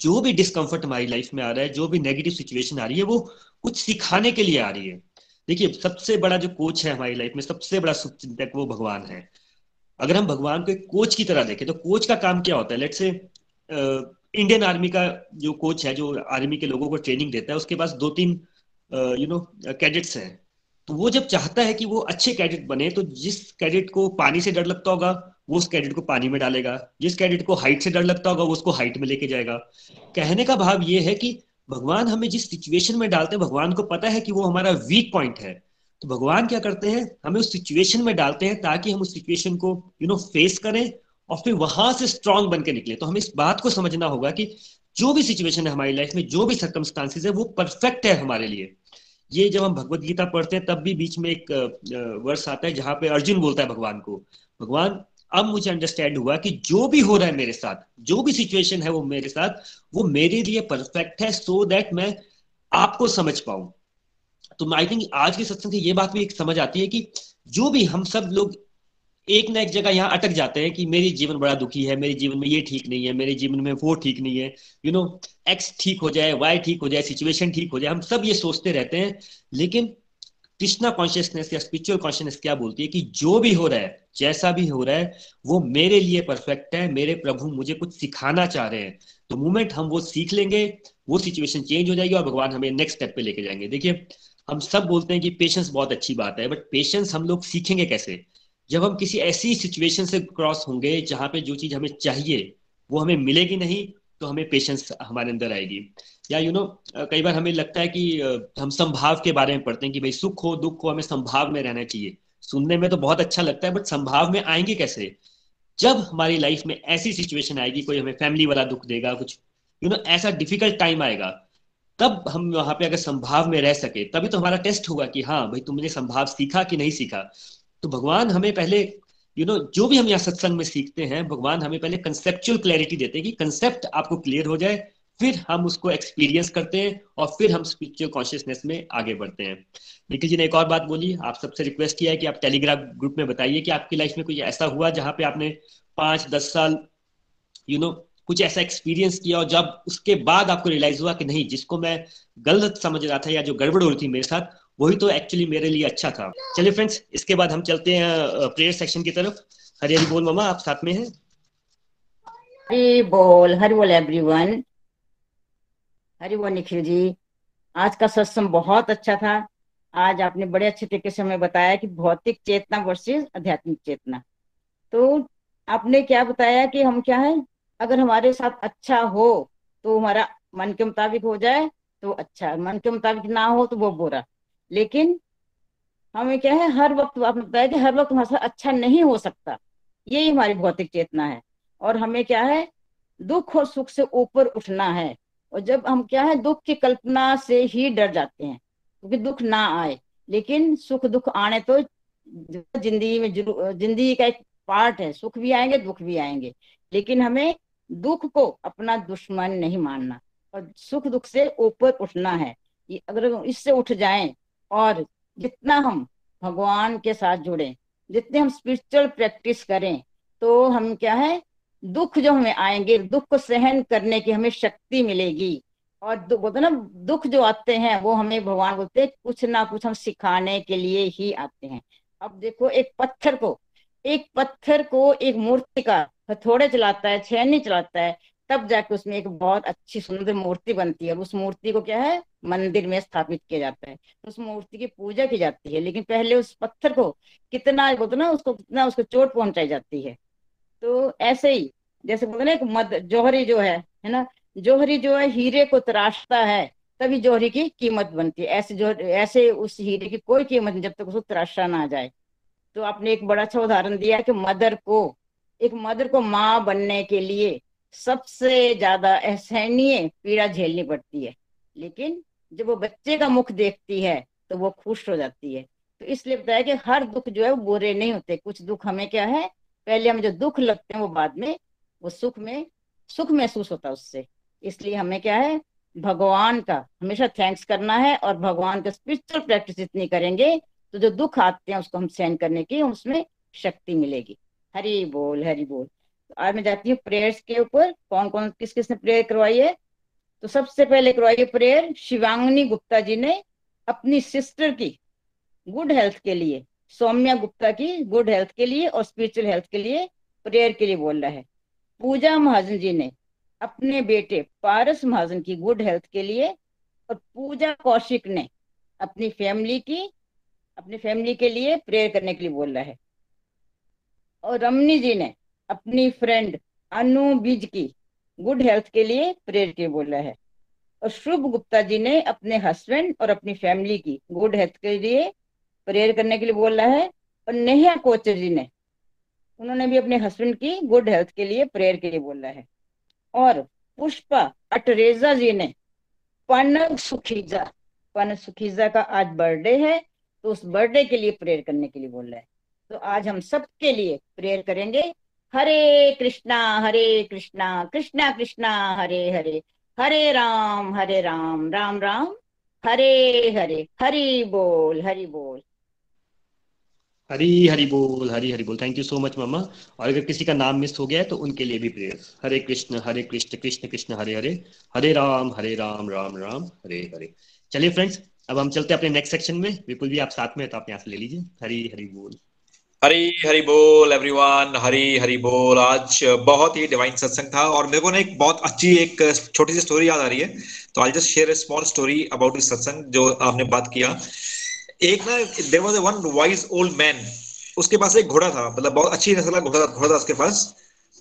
जो भी डिस्कम्फर्ट हमारी लाइफ में आ रहा है, जो भी नेगेटिव सिचुएशन आ रही है, वो कुछ सिखाने के लिए आ रही है। देखिए, सबसे बड़ा जो कोच है हमारी लाइफ में, सबसे बड़ा सुख चिंतक वो भगवान है। अगर हम भगवान को एक कोच की तरह देखें तो कोच का काम क्या होता है? लेट से इंडियन आर्मी का जो कोच है, जो आर्मी के लोगों को ट्रेनिंग देता है, उसके पास दो तीन यू नो कैडेट्स हैं। तो वो जब चाहता है कि वो अच्छे कैडेट बने तो जिस कैडेट को पानी से डर लगता होगा, वो उस कैडेट को पानी में डालेगा। जिस कैडेट को हाइट से डर लगता होगा, वो उसको हाइट में लेके जाएगा। कहने का भाव ये है कि भगवान हमें जिस सिचुएशन में डालते हैं, भगवान को पता है कि वो हमारा वीक पॉइंट है। तो भगवान क्या करते हैं? हमें उस सिचुएशन में डालते हैं ताकि हम उस सिचुएशन को यू नो फेस करें और फिर वहाँ से स्ट्रांग बन के निकले। तो हमें इस बात को समझना होगा कि जो भी सिचुएशन है हमारी लाइफ में, जो भी सर्कमस्टांसिस है, वो परफेक्ट है हमारे लिए। ये जब हम भगवत गीता पढ़ते हैं, तब भी बीच में एक वर्ष आता है जहाँ पे अर्जुन बोलता है भगवान को, भगवान, अब मुझे अंडरस्टैंड हुआ कि जो भी हो रहा है मेरे साथ, जो भी सिचुएशन है वो मेरे साथ, वो मेरे लिए परफेक्ट है सो so दैट मैं आपको समझ पाऊँ। तो आई थिंक आज के सत्संग से ये बात भी एक समझ आती है कि जो भी हम सब लोग एक ना एक जगह यहाँ अटक जाते हैं कि मेरी जीवन बड़ा दुखी है, मेरे जीवन में ये ठीक नहीं है, मेरे जीवन में वो ठीक नहीं है। यू नो एक्स ठीक हो जाए वाई ठीक हो जाए सिचुएशन ठीक हो जाए, हम सब ये सोचते रहते हैं। लेकिन कृष्णा कॉन्शियसनेस या स्पिरिचुअल कॉन्शियसनेस क्या बोलती है कि जो भी हो रहा है, जैसा भी हो रहा है, वो मेरे लिए परफेक्ट है, मेरे प्रभु मुझे कुछ सिखाना चाह रहे हैं। तो मोमेंट हम वो सीख लेंगे, वो सिचुएशन चेंज हो जाएगी और भगवान हमें नेक्स्ट स्टेप पे लेके जाएँगे। देखिए हम सब बोलते हैं कि पेशेंस बहुत अच्छी बात है बट पेशेंस हम लोग सीखेंगे कैसे? जब हम किसी ऐसी सिचुएशन से क्रॉस होंगे जहाँ पे जो चीज़ हमें चाहिए वो हमें मिलेगी नहीं तो हमें पेशेंस हमारे अंदर आएगी। या यू you नो know, कई बार हमें लगता है कि हम संभाव के बारे में पढ़ते हैं कि भाई सुख हो दुख हो हमें संभाव में रहना चाहिए। सुनने में तो बहुत अच्छा लगता है बट संभाव में आएँगे कैसे? जब हमारी लाइफ में ऐसी सिचुएशन आएगी कोई हमें फैमिली वाला दुख देगा कुछ यू you नो know, ऐसा डिफ़िकल्ट टाइम आएगा तब हम वहाँ पे अगर संभाव में रह सके तभी तो हमारा टेस्ट होगा कि हाँ भाई तुमने संभाव सीखा कि नहीं सीखा। तो भगवान हमें पहले यू you नो know, जो भी हम यहाँ सत्संग में सीखते हैं भगवान हमें पहले कंसेप्चुअल क्लैरिटी देते हैं कि कंसेप्ट आपको क्लियर हो जाए फिर हम उसको एक्सपीरियंस करते हैं और फिर हम स्पिरिचुअल कॉन्शियसनेस में आगे बढ़ते हैं। निखिल जी ने एक और बात बोली आप सबसे रिक्वेस्ट किया है कि आप टेलीग्राम ग्रुप में बताइए कि आपकी लाइफ में कोई ऐसा हुआ जहाँ पे आपने पाँच दस साल यू you नो know, कुछ ऐसा एक्सपीरियंस किया और जब उसके बाद आपको रियलाइज़ हुआ कि नहीं, जिसको मैं गलत समझ रहा था या जो गड़बड़ हो रही थी मेरे साथ, वही तो एक्चुअली मेरे लिए अच्छा था। चलिए फ्रेंड्स इसके बाद हम चलते हैं प्रेयर सेक्शन की तरफ़। हरी हरी बोल मामा, आप साथ में हैं? हरी बोल हरी बोल एवरीवन हरी बोल निखिल जी। आज का सत्संग बहुत अच्छा था। आज आपने बड़े अच्छे तरीके से हमें बताया कि भौतिक चेतना वर्सेस आध्यात्मिक चेतना। तो आपने क्या बताया कि हम क्या है? अगर हमारे साथ अच्छा हो तो हमारा मन के मुताबिक हो जाए तो अच्छा। मन के मुताबिक ना हो तो वो बुरा। लेकिन हमें क्या है, हर वक्त आपने बताया कि हर वक्त हमारे साथ अच्छा नहीं हो सकता। यही हमारी भौतिक चेतना है। और हमें क्या है, दुख और सुख से ऊपर उठना है। और जब हम क्या है, दुख की कल्पना से ही डर जाते हैं, क्योंकि तो दुख ना आए। लेकिन सुख दुख आने तो ज़िंदगी में ज़िंदगी का एक पार्ट है। सुख भी आएँगे, दुख भी आएँगे। लेकिन हमें दुख को अपना दुश्मन नहीं मानना। और सुख दुख से ऊपर उठना है। कि अगर इससे उठ जाएँ और जितना हम भगवान के साथ जुड़े, जितने हम स्पिरिचुअल प्रैक्टिस करें तो हम क्या है, दुख जो हमें आएँगे, दुख को सहन करने की हमें शक्ति मिलेगी। और बोलते ना, दुख जो आते हैं, वो हमें भगवान बोलते कुछ ना कुछ हम सिखाने के लिए ही आते हैं। अब देखो, एक पत्थर को, एक पत्थर को एक मूर्ति का थोड़े चलाता है छेनी चलाता है, तब जाके उसमें एक बहुत अच्छी सुंदर मूर्ति बनती है। और उस मूर्ति को क्या है? मंदिर में स्थापित किया जाता है। उस मूर्ति की पूजा की जाती है, लेकिन पहले उस पत्थर को कितना बोलते ना, उसको कितना उसको चोट पहुंचाई जाती है। तो ऐसे ही, जैसे बोलते ना, एक मद, जौहरी जो है है ना? जौहरी जो है, हीरे को तराशता है, तभी जौहरी की कीमत बनती है। ऐसे जो, ऐसे उस हीरे की कोई कीमत नहीं, जब तक उसको तराशा ना आ जाए। तो आपने एक बड़ा अच्छा उदाहरण दिया कि मदर को एक मदर को माँ बनने के लिए सबसे ज़्यादा असहनीय पीड़ा झेलनी पड़ती है। लेकिन जब वो बच्चे का मुख देखती है तो वो खुश हो जाती है। तो इसलिए बताया कि हर दुख जो है वो बुरे नहीं होते। कुछ दुख हमें क्या है? पहले हमें जो दुख लगते हैं, वो बाद में, वो सुख में, सुख महसूस होता है उससे। इसलिए हमें क्या है? भगवान का हमेशा थैंक्स करना है और भगवान का स्पिरिचुअल प्रैक्टिस इतनी करेंगे तो जो दुख आते हैं, उसको हम सहन करने की, उसमें शक्ति मिलेगी। हरी बोल हरी बोल। तो आज मैं जाती हूँ प्रेयर्स के ऊपर। कौन कौन, किस किस ने प्रेयर करवाई है? तो सबसे पहले करवाई प्रेयर शिवांगनी गुप्ता जी ने अपनी सिस्टर की गुड हेल्थ के लिए, सौम्या गुप्ता की गुड हेल्थ के लिए और स्पिरिचुअल हेल्थ के लिए प्रेयर के लिए बोल रहा है। पूजा महाजन जी ने अपने बेटे पारस महाजन की गुड हेल्थ के लिए और पूजा कौशिक ने अपनी फैमिली की, अपनी फैमिली के लिए प्रेयर करने के लिए बोल रहा है। और रमनी जी ने अपनी फ्रेंड अनु बीज की गुड हेल्थ के लिए प्रेयर के बोला है। और शुभ गुप्ता जी ने अपने हस्बैंड और अपनी फैमिली की गुड हेल्थ के लिए प्रेयर करने के लिए बोला है। और नेहा कोचर जी ने उन्होंने भी अपने हस्बैंड की गुड हेल्थ के लिए प्रेयर के लिए बोला है। और पुष्पा अटरेजा जी ने पन सुखीजा पन सुखीजा का आज बर्थडे है तो उस बर्थडे के लिए प्रेयर करने के लिए बोला है। तो आज हम सबके लिए प्रेयर करेंगे, हरे कृष्णा हरे कृष्णा कृष्णा कृष्णा, हरे हरे हरे राम हरे राम राम राम, हरे हरे, हरि बोल हरि बोल। हरी हरी बोल, हरी हरी बोल। थैंक यू सो मच मामा और अगर किसी का नाम मिस हो गया है तो उनके लिए भी प्रेयर हरे कृष्ण हरे कृष्ण कृष्ण कृष्ण, हरे हरे हरे राम हरे राम राम राम, हरे हरे। चलिए फ्रेंड्स अब हम चलते हैं अपने नेक्स्ट सेक्शन में। विपुल भी आप साथ में है तो आप यहाँ से ले लीजिए। हरी हरी बोल। हरी हरी बोल एवरीवन हरी हरी बोल। आज बहुत ही डिवाइन सत्संग था और मेरे को ना एक बहुत अच्छी, एक छोटी सी स्टोरी याद आ रही है। तो I just share small story about this satsang जो आपने बात किया। एक ना there was a one wise old man उसके पास एक घोड़ा था मतलब बहुत अच्छी नस्ल का घोड़ा घोड़ा था उसके पास।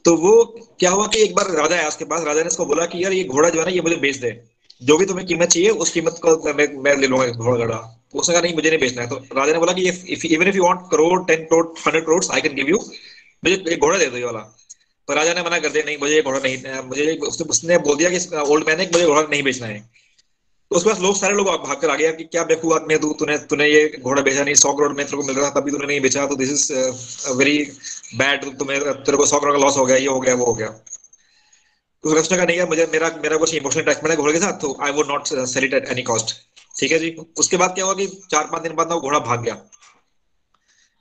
तो वो क्या हुआ कि एक बार राजा आया उसके पास। राजा ने उसको बोला कि, यार, ये घोड़ा जो है ना, ये मुझे बेच दे। जो भी तुम्हें कीमत चाहिए, उस कीमत को मैं मैं ले लूँगा घोड़ा उसने कहा, नहीं, मुझे नहीं बेचना है। तो राजा ने बोला कि if even if you want crore ten crore hundred crore I can give you मुझे एक घोड़ा दे दो ये वाला। तो राजा ने मना कर दिया, नहीं, मुझे ये घोड़ा नहीं, मुझे उसने बोल दिया कि ओल्ड मैन ने मुझे घोड़ा नहीं बेचना है। तो उसके बाद लोग सारे लोग भाग कर आ गया कि क्या बेकूफ आदमी है तू? तूने तूने ये घोड़ा बेचा नहीं, सौ करोड़ में तेरे को मिल रहा था, तभी तूने नहीं बेचा तो दिस इज़ वेरी बैड तुम्हें, तेरे को सौ करोड़ का लॉस हो गया, ये हो गया, वो हो गया। तो उसने कहा, नहीं यार, मुझे, मेरा मेरा कुछ इमोशनल अटैचमेंट है घोड़े के साथ तो I would not sell it at any cost ठीक है जी। उसके बाद क्या हुआ कि चार पाँच दिन बाद ना वो घोड़ा भाग गया।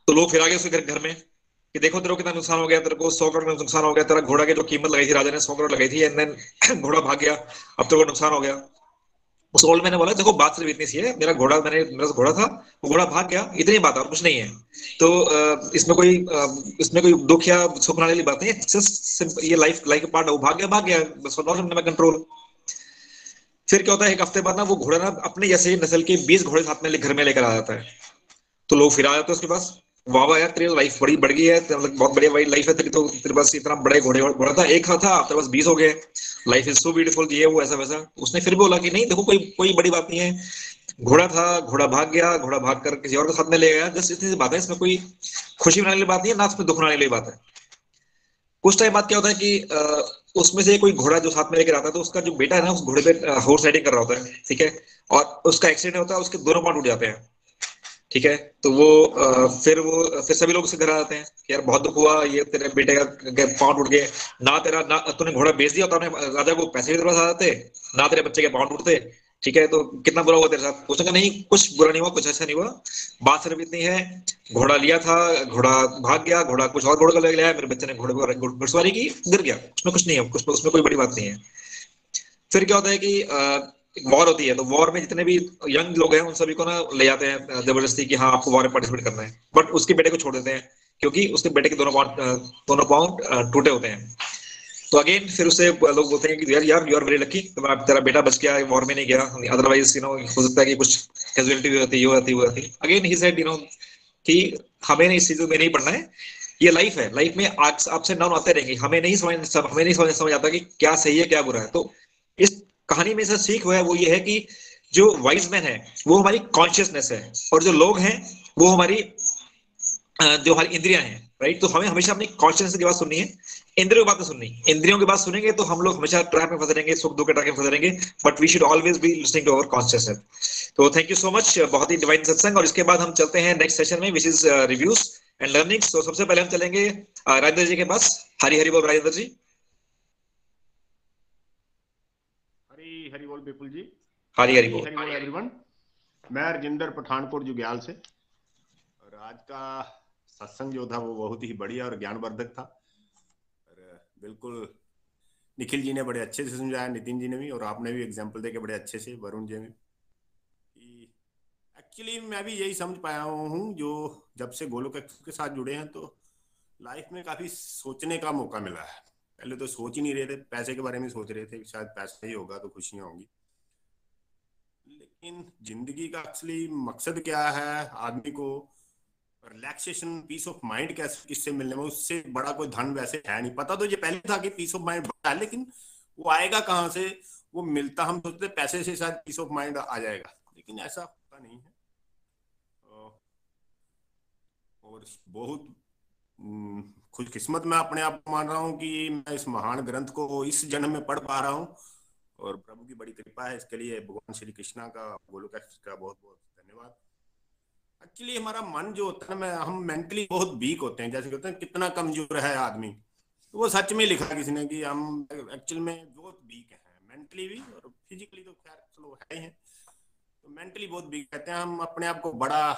तो लोग फिर आ गए उसके घर घर में कि देखो तेरे को कितना नुकसान हो गया, तेरे को सौ करोड़ में नुकसान हो गया, तेरा घोड़ा की जो कीमत लगाई थी, राजा ने सौ करोड़ लगाई थी एंड देन घोड़ा भाग गया। अब तेरे को नुकसान हो गया। उस ओल्ड मैंने बोला, देखो बात सिर्फ़ इतनी सी है, मेरा घोड़ा, मैंने, मेरा घोड़ा था, वो घोड़ा भाग गया, इतनी बात और कुछ नहीं है। तो इसमें कोई इसमें कोई दुख या सुख वाली बात नहीं है ये लाइफ लाइफ का पार्ट है, वो भाग गया भाग गया, बस नॉट कंट्रोल फिर क्या होता है, एक हफ़्ते बाद ना वो घोड़ा ना अपने जैसे नस्ल के बीस घोड़े साथ में घर में लेकर आ जाता है। तो लोग फिर आ जाते हैं उसके पास, वाह वाह यार, तेरी लाइफ बड़ी बढ़ गई है मतलब बहुत बढ़िया लाइफ है तेरी तो तेरे पास इतना बड़े घोड़े घोड़ा था, एक था तेरे पास बीस हो गए लाइफ इज़ सो ब्यूटीफुल ये, वो, ऐसा, वैसा। उसने फिर बोला कि, नहीं, देखो, कोई कोई बड़ी बात नहीं है। घोड़ा था, घोड़ा भाग गया, घोड़ा भाग कर किसी और के साथ में ले गया। जस्ट इतनी सी बात है, इसमें कोई खुशी बनाने वाली बात नहीं है, ना उसमें दुख बनाने वाली बात है। कुछ टाइम बाद क्या होता है कि उसमें से कोई घोड़ा जो साथ में लेकर आता है तो उसका जो बेटा है ना, उस घोड़े पे हॉर्स राइडिंग कर रहा होता है, ठीक है? और उसका एक्सीडेंट होता है, उसके दोनों पार्ट उठ जाते हैं, ठीक है? तो वो फिर वो, फिर सभी लोग उसे घर आते हैं यार बहुत दुख हुआ, ये तेरे बेटे का पाउंड उठ गए। ना तेरा, ना, तूने घोड़ा बेच दिया राजा को पैसे भी तेरे पास ना तेरे बच्चे के पाउंड उठते ठीक है तो कितना बुरा हुआ तेरे साथ? उसने कहा नहीं, कुछ बुरा नहीं हुआ, कुछ ऐसा नहीं हुआ। बात सिर्फ़ इतनी है, घोड़ा लिया था, घोड़ा भाग गया, घोड़ा कुछ और घोड़ा ले लिया मेरे बच्चे ने घोड़े को घुड़सवारी की, गिर गया। उसमें कुछ नहीं है उसमें उसमें कोई बड़ी बात नहीं है। फिर क्या होता है कि वॉर होती है तो वॉर में जितने भी यंग लोग हैं, उन सभी को ना ले जाते हैं ज़बरदस्ती कि हाँ आपको वॉर में पार्टिसिपेट करना है। बट उसके बेटे को छोड़ देते हैं, क्योंकि उसके बेटे के दोनों पाउंड दोनों पाउंड टूटे होते हैं। तो अगेन फिर उसे लोग बोलते हैं कि यार यार यू आर वेरी लकी तेरा बेटा बच गया वॉर में नहीं गया. अदरवाइज़ यू नो हो सकता है कि कुछ कैजुअलिटी भी होती, ये होती, वो होती. Again he said you know कि हमें इस चीज़ में नहीं पढ़ना है. ये लाइफ है. लाइफ में एंड डाउन आते रहेंगे. हमें नहीं समझ, सब, हमें नहीं समझ समझ आता कि क्या सही है, क्या बुरा है. तो इस कहानी में से सीख हुआ है, वो ये है कि जो वाइज मैन है, वो हमारी कॉन्शियसनेस है. और जो लोग हैं, वो हमारी जो हमारी इंद्रियाँ हैं राइट तो हमें हमेशा अपनी कॉन्शियस की बात सुननी है इंद्रियों की बात सुननी इंद्रियों की बात सुनेंगे तो हम लोग हमेशा ट्रैप में फंसे रहेंगे सुख दुख के ट्रैक में फंसे रहेंगे but we should always be listening to our consciousness तो थैंक यू सो मच बहुत ही डिवाइन सत्संग और इसके बाद हम चलते हैं नेक्स्ट सेशन में which is reviews and learning तो सबसे पहले हम चलेंगे राजेंद्र जी के पास। हरी हरी बोल राजेंद्र जी। हरी हरी बोल बिपुल जी। हरी हरी बोल। हरी बोल एवरीवन मैं रजिंदर पठानकोट जुग्याल से। और आज का सत्संग जो था वो बहुत ही बढ़िया और ज्ञानवर्धक था। बिल्कुल। निखिल जी ने बड़े अच्छे से समझाया, नितिन जी ने भी, और आपने भी एग्ज़ाम्पल देके बड़े अच्छे से, वरुण जी ने एक्चुअली मैं भी यही समझ पाया हूँ, जो जब से गोलोक के साथ जुड़े हैं तो लाइफ में काफ़ी सोचने का मौका मिला है। पहले तो सोच ही नहीं रहे थे, पैसे के बारे में सोच रहे थे शायद पैसा ही होगा तो खुशियाँ होंगी। लेकिन ज़िंदगी का असली मकसद क्या है, आदमी को रिलैक्सेशन पीस ऑफ़ माइंड कैसे किससे मिलने में, उससे बड़ा कोई धन वैसे है नहीं। पता तो ये पहले था कि पीस ऑफ़ माइंड बड़ा है, लेकिन वो आएगा कहाँ से? वो मिलता, हम सोचते पैसे से शायद पीस ऑफ़ माइंड आ जाएगा। लेकिन ऐसा होता नहीं है। और बहुत खुशकिस्मत मैं अपने आप मान रहा हूँ कि मैं इस महान ग्रंथ को इस जन्म में पढ़ पा रहा हूँ। और प्रभु की बड़ी कृपा है, इसके लिए भगवान श्री कृष्णा का गोलोक का बहुत बहुत धन्यवाद। एक्चुअली हमारा मन जो होता है मैं हम मेंटली बहुत वीक होते हैं। जैसे कहते हैं कितना कमज़ोर है आदमी। तो वो सच में लिखा किसी ने कि हम एक्चुअल में बहुत वीक हैं। मेंटली भी और फिजिकली तो खैर चलो है ही तो मेंटली बहुत वीक कहते हैं। हम अपने आप को बड़ा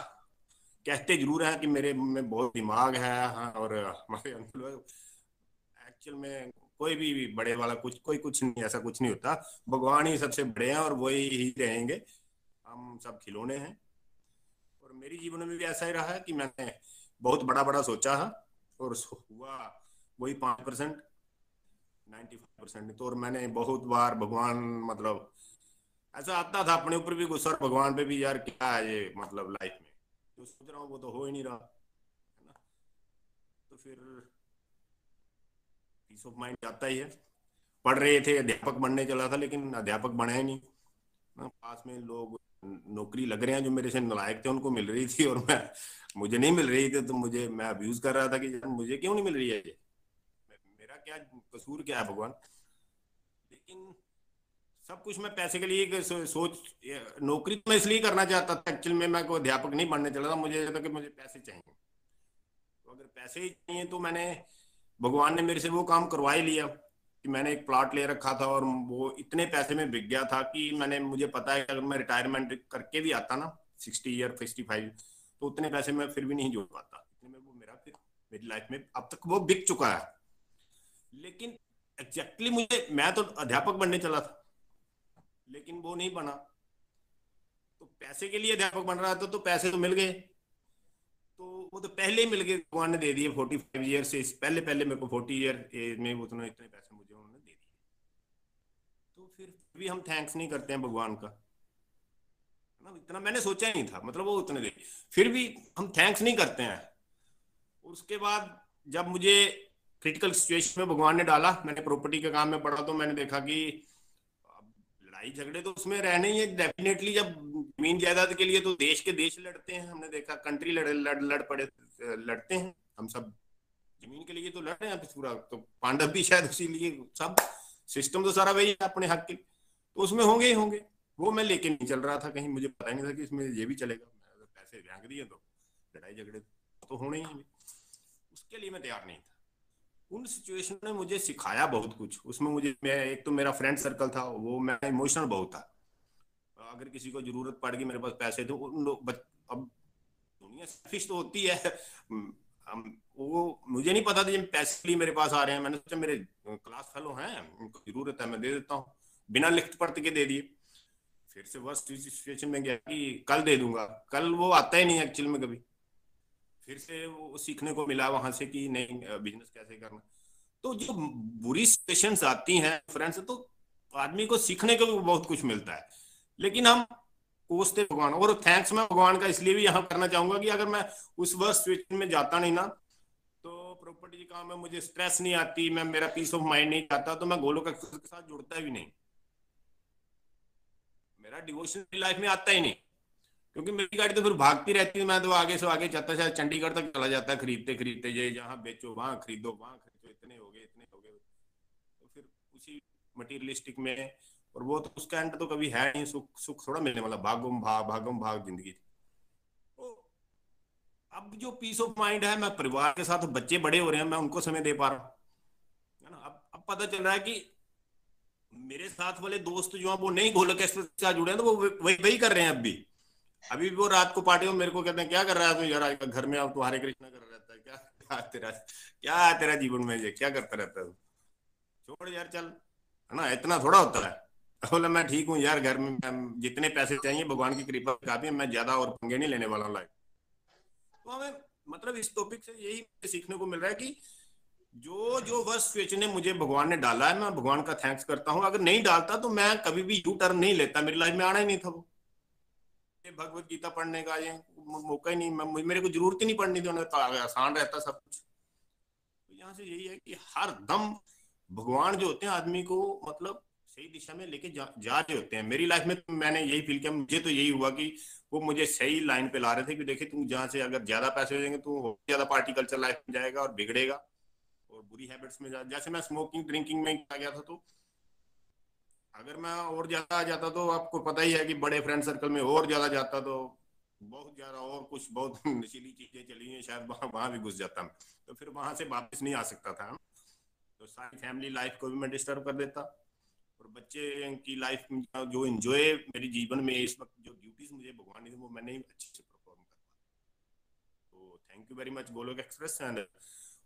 कहते ज़रूर है कि मेरे में बहुत दिमाग है हाँ, और हमारे एक्चुअल में कोई भी बड़े वाला कुछ कोई कुछ नहीं ऐसा कुछ नहीं होता। भगवान ही सबसे बड़े हैं और वही ही रहेंगे। हम सब खिलौने हैं। और मेरी जीवन में भी ऐसा ही रहा है कि मैंने बहुत बड़ा बड़ा सोचा है और हुआ वही पाँच परसेंट नाइन्टी फाइव परसेंट तो और मैंने बहुत बार भगवान मतलब ऐसा आता था अपने ऊपर भी गुस्सा भगवान पे भी यार क्या है ये मतलब लाइफ में? जो सोच रहा हूँ वो तो हो ही नहीं रहा, है ना? तो फिर पीस ऑफ़ माइंड जाता ही है। पढ़ रहे थे, अध्यापक बनने चला था लेकिन अध्यापक बने ही नहीं ना? पास में लोग नौकरी लग रहे हैं जो मेरे से नलायक थे उनको मिल रही थी और मैं मुझे नहीं मिल रही थी तो मुझे मैं अब्यूज कर रहा था कि मुझे क्यों नहीं मिल रही है ये? मेरा क्या कसूर क्या है भगवान? लेकिन सब कुछ मैं पैसे के लिए सो, सोच नौकरी तो मैं इसलिए करना चाहता था एक्चुअल में मैं कोई अध्यापक नहीं बनने चला था मुझे था कि मुझे पैसे चाहिए। तो अगर पैसे ही चाहिए तो मैंने भगवान ने मेरे से वो काम करवा ही लिया। कि मैंने एक प्लॉट ले रखा था और वो इतने पैसे में बिक गया था कि मैंने, मुझे पता है अगर मैं रिटायरमेंट करके भी आता ना सिक्सटी ईयर सिक्सटी फाइव तो उतने पैसे में फिर भी नहीं जोड़ पाता। इतने में वो मेरा फिर, मेरी लाइफ में अब तक वो बिक चुका है। लेकिन एग्जैक्टली मुझे, मैं तो अध्यापक बनने चला था, लेकिन वो नहीं बना। तो पैसे के लिए अध्यापक बन रहा था तो पैसे तो मिल गए। तो वो तो पहले ही मिल गए, भगवान ने दे दिए फोर्टी फाइव ईयर से, पहले पहले मेरे को फोर्टी ईयर में उतने इतने पैसे मुझे उन्होंने दे दिए तो फिर भी हम थैंक्स नहीं करते हैं भगवान का। ना? इतना मैंने सोचा ही नहीं था मतलब वो उतने दे। फिर भी हम थैंक्स नहीं करते हैं। उसके बाद जब मुझे क्रिटिकल सिचुएशन में भगवान ने डाला, मैंने प्रॉपर्टी के काम में पढ़ा तो मैंने देखा कि लड़ाई झगड़े तो उसमें रहने ही है। डेफिनेटली जब ज़मीन जायदाद के लिए तो देश के देश लड़ते हैं। हमने देखा कंट्री लड़ लड़ लड़ पड़े, लड़ते हैं। हम सब ज़मीन के लिए तो लड़ रहे हैं, पूरा तो पांडव भी शायद उसी लिए, सब सिस्टम तो सारा वही है अपने हक के उसमें होंगे ही होंगे। वो मैं लेके नहीं चल रहा था कहीं, मुझे पता नहीं था कि इसमें ये भी चलेगा। अगर पैसे फेंक दिए तो लड़ाई झगड़े तो होने ही उसके लिए मैं तैयार नहीं था। उन सिचुएशन ने मुझे सिखाया बहुत कुछ। उसमें मुझे, मैं, एक तो मेरा फ्रेंड सर्कल था, वो मैं इमोशनल बहुत था। अगर किसी को ज़रूरत पड़ गई, मेरे पास पैसे तो उन लोग अब दुनिया सेल्फिश तो होती है। वो, मुझे नहीं पता था जब पैसे लिए मेरे पास आ रहे हैं। मैंने सोचा मेरे क्लास फेलो हैं, उनको ज़रूरत है, मैं दे देता हूँ। बिना लिखत पढ़ के दे दिए। फिर से वर्स्ट सिचुएशन में गया कि कल दे दूँगा। कल वो आता ही नहीं एक्चुअल में कभी। फिर से वो सीखने को मिला वहाँ से कि नहीं बिज़नेस कैसे करना। तो जो बुरी सिचुएशन आती हैं फ्रेंड्स तो आदमी को सीखने को भी बहुत कुछ मिलता है। लेकिन हम कोसते भगवान, और थैंक्स मैं भगवान का इसलिए भी यहाँ करना चाहूँगा कि अगर मैं उस वर्ष सिचुएशन में जाता नहीं ना तो प्रॉपर्टी काम में मुझे स्ट्रेस नहीं आती, मैं, मेरा पीस ऑफ़ माइंड नहीं चाहता तो मैं गोलोक के साथ जुड़ता भी नहीं। मेरा डिवोशन लाइफ में आता ही नहीं। क्योंकि मेरी गाड़ी तो फिर भागती रहती है, मैं तो आगे से आगे जाता शायद चंडीगढ़ तक चला जाता है खरीदते खरीदते ये जहाँ बेचो, वहाँ खरीदो वहाँ खरीदो, इतने हो गए, इतने हो गए। तो फिर उसी मटीरियलिस्टिक में, और वो तो उसका एंड तो कभी है नहीं, सुख सुख थोड़ा मिलने वाला भागम भाग भागम भाग ज़िंदगी। तो अब जो पीस ऑफ़ माइंड है, मैं परिवार के साथ बच्चे बड़े हो रहे हैं, मैं उनको समय दे पा रहा हूँ। है ना? अब अब पता चल रहा है कि मेरे साथ वाले दोस्त जो है, वो नहीं गोलक के साथ जुड़े हैं तो वो वही वही कर रहे हैं अब भी। अभी भी वो रात को पार्टी में मेरे को कहते हैं, क्या कर रहा है तू यार? घर में अब तू हरे कृष्णा कर रहता है। क्या क्या तेरा क्या तेरा जीवन में ये? क्या करता रहता है छोड़ यार, चल। है ना? इतना थोड़ा होता है। बोला, मैं ठीक हूँ यार, घर में जितने पैसे चाहिए, भगवान की कृपा काफ़ी मैं ज़्यादा और पंगे नहीं लेने वाला हूँ लाइफ। तो हमें मतलब इस टॉपिक से यही सीखने को मिल रहा है कि जो जो वर्ष सिचुएशन ने मुझे भगवान ने डाला है मैं भगवान का थैंक्स करता हूँ। अगर नहीं डालता तो मैं कभी भी यू टर्न नहीं लेता मेरी लाइफ में आना ही नहीं था वो। भगवत गीता पढ़ने का ये मौका ही नहीं मैं मेरे को ज़रूरत ही नहीं पढ़नी थी उन्हें आसान रहता सब कुछ। तो यहाँ से यही है कि हर दम भगवान जो होते हैं आदमी को मतलब सही दिशा में लेके जा, रहे होते हैं। मेरी लाइफ में तो मैंने यही फील किया मुझे तो यही हुआ कि वो मुझे सही लाइन पे ला रहे थे कि देखे तुम जहाँ से अगर ज़्यादा पैसे हो जाएँगे तो ज़्यादा पार्टी कल्चर लाइफ में जाएगा और बिगड़ेगा। बुरी हैबिट्स में जा, जैसे मैं स्मोकिंग ड्रिंकिंग में आ गया था तो। अगर मैं और ज़्यादा आ जाता तो आपको पता ही है कि बड़े फ्रेंड सर्कल में और ज़्यादा जाता तो बहुत ज़्यादा और कुछ बहुत नशीली चीज़ें चली हैं, शायद वहाँ वहाँ भी घुस जाता तो फिर वहाँ से वापस नहीं आ सकता था। तो सारी फैमिली लाइफ को भी मैं डिस्टर्ब कर देता और बच्चे की लाइफ जो इंजॉय मेरे जीवन में इस वक्त जो ड्यूटीज़ मुझे भगवान ने वो मैंने अच्छे से परफॉर्म कर तो thank you very much Golok express and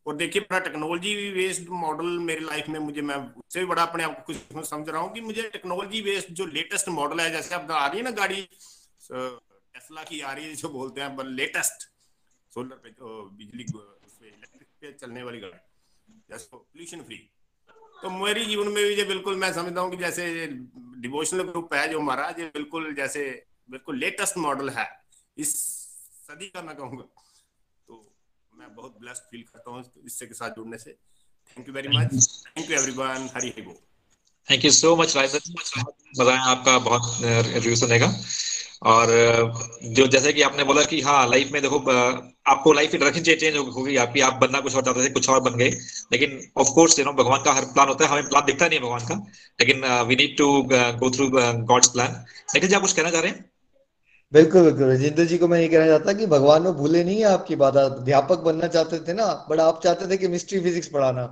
और देखिए, बड़ा टेक्नोलॉजी बेस्ड मॉडल मेरी लाइफ में मुझे, मैं उससे भी बड़ा अपने आप को कुछ समझ रहा हूँ कि मुझे टेक्नोलॉजी बेस्ड जो लेटेस्ट मॉडल है, जैसे अब आ रही है ना गाड़ी टेस्ला की आ रही है जो बोलते हैं लेटेस्ट सोलर पे बिजली इलेक्ट्रिक पे चलने वाली गाड़ी, जैसे पोल्यूशन फ्री तो मेरी जीवन में भी ये बिल्कुल मैं समझता हूँ कि जैसे डिवोशनल ग्रुप है जो हमारा ये बिल्कुल जैसे, बिल्कुल लेटेस्ट मॉडल है। इस सदी का मैं कहूँगा। मैं बहुत ब्लेस्ड फील करता हूँ इससे के साथ जुड़ने से। Thank you very much thank you everyone Hari Hari बोल thank you so much Rai मज़ा आया आपका बहुत रिव्यू सुनेगा और जो जैसे कि आपने बोला कि हाँ लाइफ में देखो आपको लाइफ की डायरेक्शन चेंज होगी आपकी आप बनना कुछ और चाहते थे, कुछ और बन गए। लेकिन ऑफ़ कोर्स यू नो भगवान का हर प्लान होता है, हमें प्लान दिखता नहीं है भगवान का। लेकिन we need to go through God's plan लेकिन जी, आप कुछ कहना चाह रहे हैं? बिल्कुल बिल्कुल। राजेंद्र जी को मैं ये कहना चाहता कि भगवान में भूले नहीं है आपकी बात। अध्यापक बनना चाहते थे ना, बट आप चाहते थे कि मिस्ट्री फिजिक्स पढ़ाना।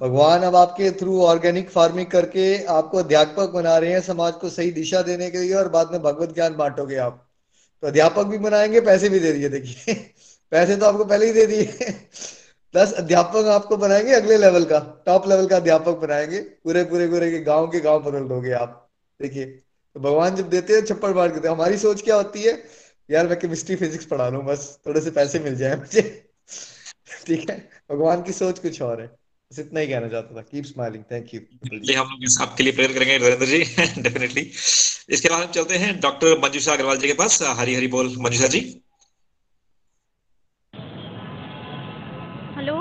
भगवान अब आपके थ्रू ऑर्गेनिक फ़ार्मिंग करके आपको अध्यापक बना रहे हैं, समाज को सही दिशा देने के लिए और बाद में भगवत ज्ञान बांटोगे आप। तो अध्यापक भी बनाएँगे, पैसे भी दे दिए, देखिए। पैसे तो आपको पहले ही दे दिए। प्लस अध्यापक आपको बनाएँगे अगले लेवल का टॉप लेवल का अध्यापक बनाएँगे। पूरे पूरे पूरे के गाँव के गाँव बदल दोगे आप। देखिए। तो भगवान जब देते हैं छप्पड़ मार के हमारी सोच क्या होती है? यार मैं केमिस्ट्री फिजिक्स पढ़ा लू बस थोड़े से पैसे मिल जाए मुझे। ठीक है? भगवान की सोच कुछ और है। बस इतना ही कहना चाहता था। कीप स्माइलिंग थैंक यू हम लोग आपके लिए प्रेयर करेंगे नरेंद्र जी डेफिनेटली इसके बाद हम चलते हैं डॉक्टर मंजूषा अग्रवाल जी के पास। हरी हरी बोल मंजूषा जी। हेलो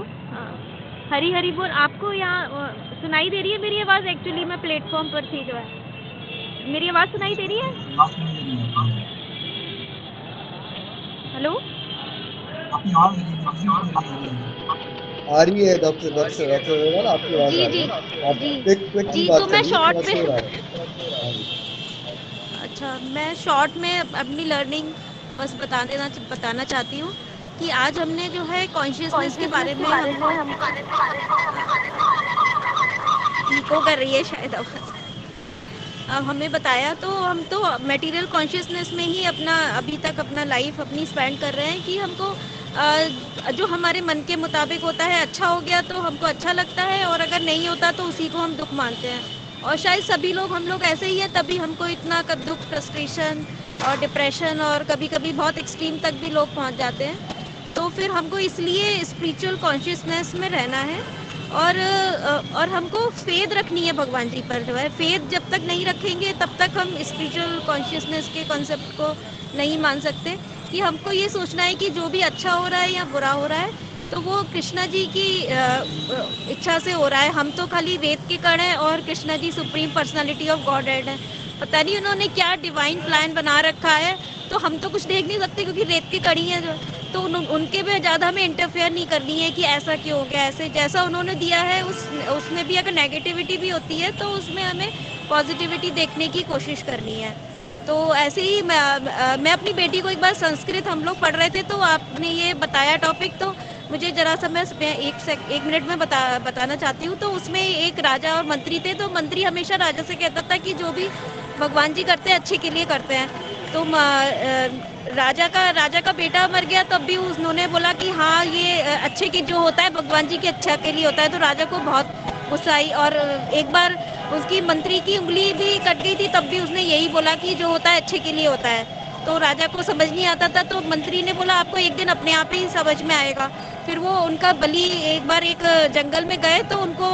हरी हरी बोल आपको यहाँ सुनाई दे रही है मेरी आवाज़? एक्चुअली मैं प्लेटफॉर्म पर थी जो है। मेरी आवाज़ सुनाई दे रही है? हेलो आ रही है डॉक्टर डॉक्टर डॉक्टर आपकी आवाज़ जी जी। जी। जी तो मैं शॉर्ट में अच्छा मैं शॉर्ट में अपनी लर्निंग बस बता देना बताना चाहती हूँ कि आज हमने जो है कॉन्शियसनेस के बारे में हम इको कर रही है शायद आवाज़ हमें बताया तो हम तो मटेरियल कॉन्शियसनेस में ही अपना, अभी तक अपना लाइफ अपनी स्पेंड कर रहे हैं कि हमको जो हमारे मन के मुताबिक होता है अच्छा हो गया तो हमको अच्छा लगता है और अगर नहीं होता तो उसी को हम दुख मानते हैं। और शायद सभी लोग, हम लोग ऐसे ही है, तभी हमको इतना कब दुख फ्रस्ट्रेशन और डिप्रेशन और कभी कभी बहुत एक्सट्रीम तक भी लोग पहुँच जाते हैं। तो फिर हमको इसलिए स्पिरिचुअल कॉन्शियसनेस में रहना है और और हमको फेद रखनी है भगवान जी पर जो है। फेद जब तक नहीं रखेंगे, तब तक हम स्पिरिचुअल कॉन्शियसनेस के कॉन्सेप्ट को नहीं मान सकते। कि हमको ये सोचना है कि जो भी अच्छा हो रहा है या बुरा हो रहा है तो वो कृष्णा जी की इच्छा से हो रहा है। हम तो खाली वेद के कण हैं और Krishna ji supreme personality of Godhead है। पता नहीं उन्होंने क्या डिवाइन प्लान बना रखा है तो हम तो कुछ देख नहीं सकते क्योंकि रेत की कड़ी है जो। तो उन, उनके भी ज़्यादा हमें इंटरफेयर नहीं करनी है कि ऐसा क्यों हो गया ऐसे जैसा उन्होंने दिया है उस उसमें भी अगर नेगेटिविटी भी होती है तो उसमें हमें पॉजिटिविटी देखने की कोशिश करनी है। तो ऐसे ही मैं मैं अपनी बेटी को एक बार संस्कृत हम लोग पढ़ रहे थे तो आपने ये बताया टॉपिक तो मुझे जरा सा मैं एक सेक, एक मिनट में बता बताना चाहती हूँ। तो उसमें एक राजा और मंत्री थे तो मंत्री हमेशा राजा से कहता था कि जो भी भगवान जी करते हैं अच्छे के लिए करते हैं। तो राजा का राजा का बेटा मर गया, तब भी उन्होंने बोला कि हाँ ये अच्छे की जो होता है, भगवान जी की अच्छा के लिए होता है तो राजा को बहुत गुस्सा आई और एक बार उसकी मंत्री की उंगली भी कट गई थी, तब भी उसने यही बोला कि जो होता है, अच्छे के लिए होता है। तो राजा को समझ नहीं आता था तो मंत्री ने बोला, आपको एक दिन अपने आप ही समझ में आएगा। फिर वो उनका बलि एक बार एक जंगल में गए तो उनको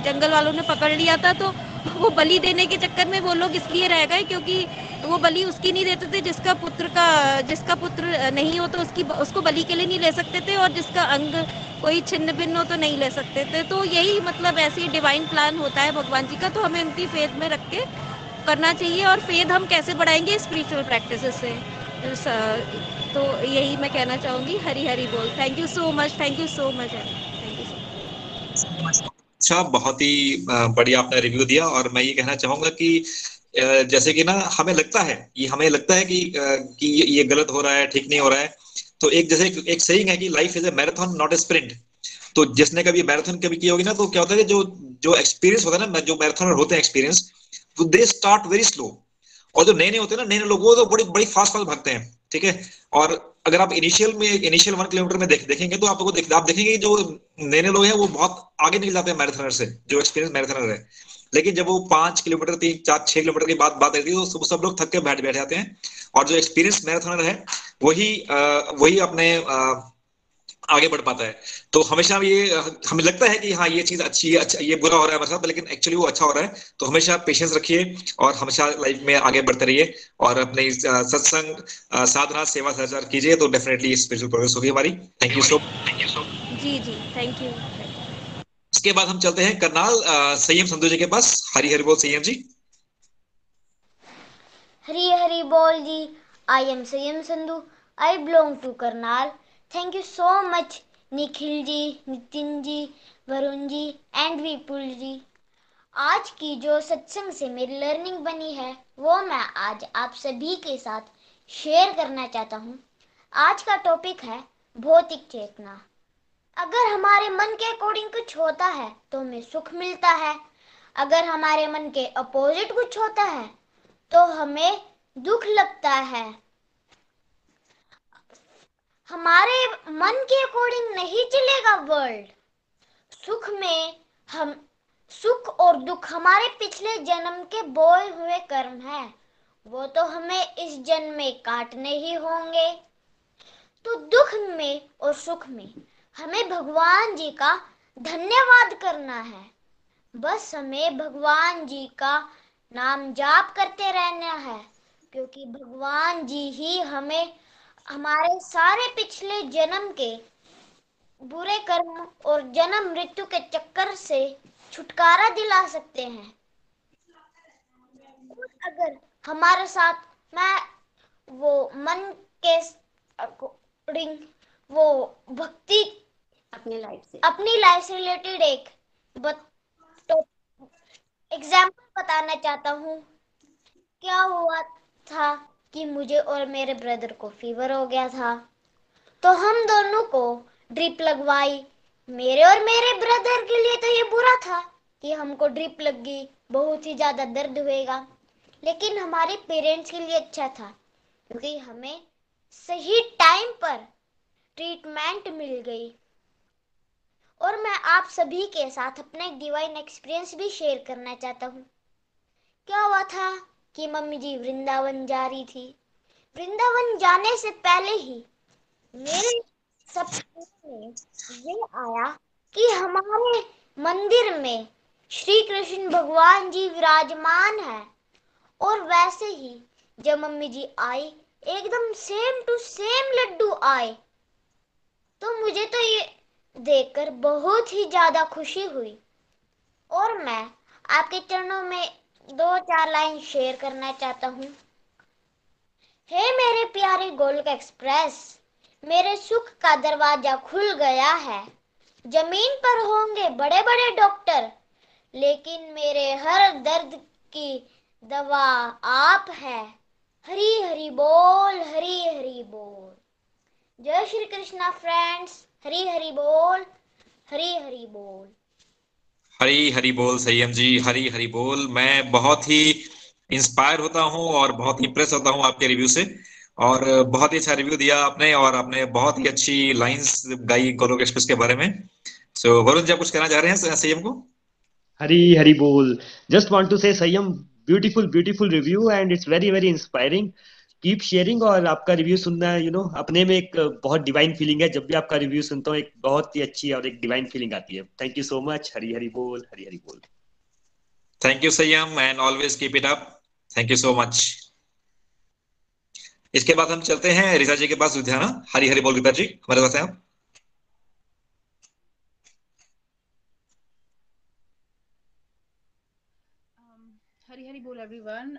जंगल वालों ने पकड़ लिया था तो वो बलि देने के चक्कर में वो लोग इसलिए रह गए क्योंकि वो बलि उसकी नहीं देते थे, जिसका पुत्र का, जिसका पुत्र नहीं हो तो उसकी उसको बलि के लिए नहीं ले सकते थे और जिसका अंग कोई छिन्न भिन्न हो तो नहीं ले सकते थे। तो यही मतलब ऐसी डिवाइन प्लान होता है भगवान जी का तो हमें उनकी फेद में रख के करना चाहिए और फेद हम कैसे बढ़ाएँगे स्पिरिचुअल प्रैक्टिस से। तो यही मैं कहना चाहूँगी हरी हरी बोल thank you so much thank you so much thank you so much अच्छा बहुत ही बढ़िया आपने रिव्यू दिया और मैं ये कहना चाहूँगा कि जैसे कि ना, हमें लगता है, ये हमें लगता है कि कि ये गलत हो रहा है, ठीक नहीं हो रहा है। तो एक जैसे एक सही है कि life is a marathon not a sprint तो जिसने कभी मैराथन कभी की होगी ना तो क्या होता है जो जो एक्सपीरियंस होता है ना, जो मैराथन होते हैं एक्सपीरियंस तो दे स्टार्ट वेरी स्लो और जो नए नए होते हैं ना नए नए लोग, वो तो बड़ी बड़ी फास्ट फास्ट भागते हैं। ठीक है? और अगर आप इनिशियल में इनिशियल वन किलोमीटर में देख, देखेंगे तो आपको देख, आप देखेंगे जो नए नए लोग हैं वो बहुत आगे निकल जाते हैं मैराथनर से जो एक्सपीरियंस मैराथनर है। लेकिन जब वो पाँच किलोमीटर तीन चार छह किलोमीटर की बात बात रहती है तो सब लोग थक के बैठ बैठ जाते हैं। और जो एक्सपीरियंस मैराथनर है वही वही अपने आगे बढ़ पाता है। तो हमेशा ये हमें लगता है कि हाँ ये चीज़ अच्छी है अच्छा ये बुरा हो रहा है हमारे साथ लेकिन एक्चुअली वो अच्छा हो रहा है। तो हमेशा पेशेंस रखिए और हमेशा लाइफ में आगे बढ़ते रहिए और अपने सत्संग साधना सेवा सचार कीजिए तो डेफिनेटली स्पिरिचुअल प्रोग्रेस होगी हमारी। Thank you so thank you so जी जी थैंक यू इसके बाद हम चलते हैं करनाल संयम संधु जी के पास। हरी हरी बोल संयम जी। हरी हरी बोल जी। I am Sanyam Sandhu. I belong to Karnal. Thank you so much Nikhil ji Nitin ji Varun ji and Vipul ji आज की जो सत्संग से मेरी लर्निंग बनी है, वो मैं आज आप सभी के साथ शेयर करना चाहता हूँ। आज का टॉपिक है भौतिक चेतना। अगर हमारे मन के अकॉर्डिंग कुछ होता है तो हमें सुख मिलता है। अगर हमारे मन के अपोजिट कुछ होता है तो हमें दुख लगता है। हमारे मन के अकॉर्डिंग नहीं चलेगा वर्ल्ड सुख में हम, सुख और दुख हमारे पिछले जन्म के बोए हुए कर्म है। वो तो हमें इस जन्म में काटने ही होंगे। तो दुख में और सुख में हमें भगवान जी का धन्यवाद करना है। बस हमें भगवान जी का नाम जाप करते रहना है, क्योंकि भगवान जी ही हमें हमारे सारे पिछले जन्म के बुरे कर्म और जन्म मृत्यु के चक्कर से छुटकारा दिला सकते हैं। अगर हमारे साथ मैं वो मन के अकॉर्डिंग वो भक्ति अपनी लाइफ से। अपनी लाइफ से रिलेटेड एक तो एग्ज़ाम्पल बताना चाहता हूँ। क्या हुआ था? कि मुझे और मेरे ब्रदर को फीवर हो गया था। तो हम दोनों को ड्रिप लगवाई। मेरे और मेरे ब्रदर के लिए तो ये बुरा था कि हमको ड्रिप लग गई। बहुत ही ज़्यादा दर्द हुएगा। लेकिन हमारे पेरेंट्स के लिए अच्छा था, क्योंकि हमें सही टाइम पर ट्रीटमेंट मिल गई। और मैं आप सभी के साथ अपना एक डिवाइन एक्सपीरियंस भी शेयर करना चाहता हूँ। क्या हुआ था? कि मम्मी जी वृंदावन जा रही थी। वृंदावन जाने से पहले ही मेरे सपने ये आया कि हमारे मंदिर में श्री कृष्ण भगवान जी विराजमान है। और वैसे ही जब मम्मी जी आई, एकदम सेम टू सेम लड्डू आए तो मुझे तो ये देखकर बहुत ही ज़्यादा खुशी हुई। और मैं आपके चरणों में दो चार लाइन शेयर करना चाहता हूँ। हे मेरे प्यारे गोलक एक्सप्रेस, मेरे सुख का दरवाज़ा खुल गया है। ज़मीन पर होंगे बड़े बड़े डॉक्टर, लेकिन मेरे हर दर्द की दवा आप है। हरी हरी बोल हरी हरी बोल। जय श्री कृष्णा फ्रेंड्स हरी हरी बोल हरी हरी बोल। हरी हरी बोल संयम जी हरी हरी बोल। मैं बहुत ही इंस्पायर होता हूँ और बहुत इंप्रेस होता हूँ आपके रिव्यू से। और बहुत ही अच्छा रिव्यू दिया आपने और आपने बहुत ही अच्छी लाइंस गाई गोलोक एक्सप्रेस के बारे में। सो so, वरुण जी आप कुछ कहना चाह रहे हैं संयम को? हरी हरी बोल। Just want to say Sanyam beautiful beautiful review and it's very very inspiring keep sharing और आपका रिव्यू सुनना यू नो अपने में एक बहुत डिवाइन फीलिंग है। जब भी आपका रिव्यू सुनता हूँ, एक बहुत ही अच्छी और एक डिवाइन फीलिंग आती है। Thank you so much Hari Hari बोल, हरी हरी बोल। Thank you Sanyam and always keep it up thank you so much इसके बाद हम चलते हैं रिजा जी के पास, लुधियाना। हरी हरी बोल रिजा जी। हमारे पास है आप हरी हरी बोल एवरीवन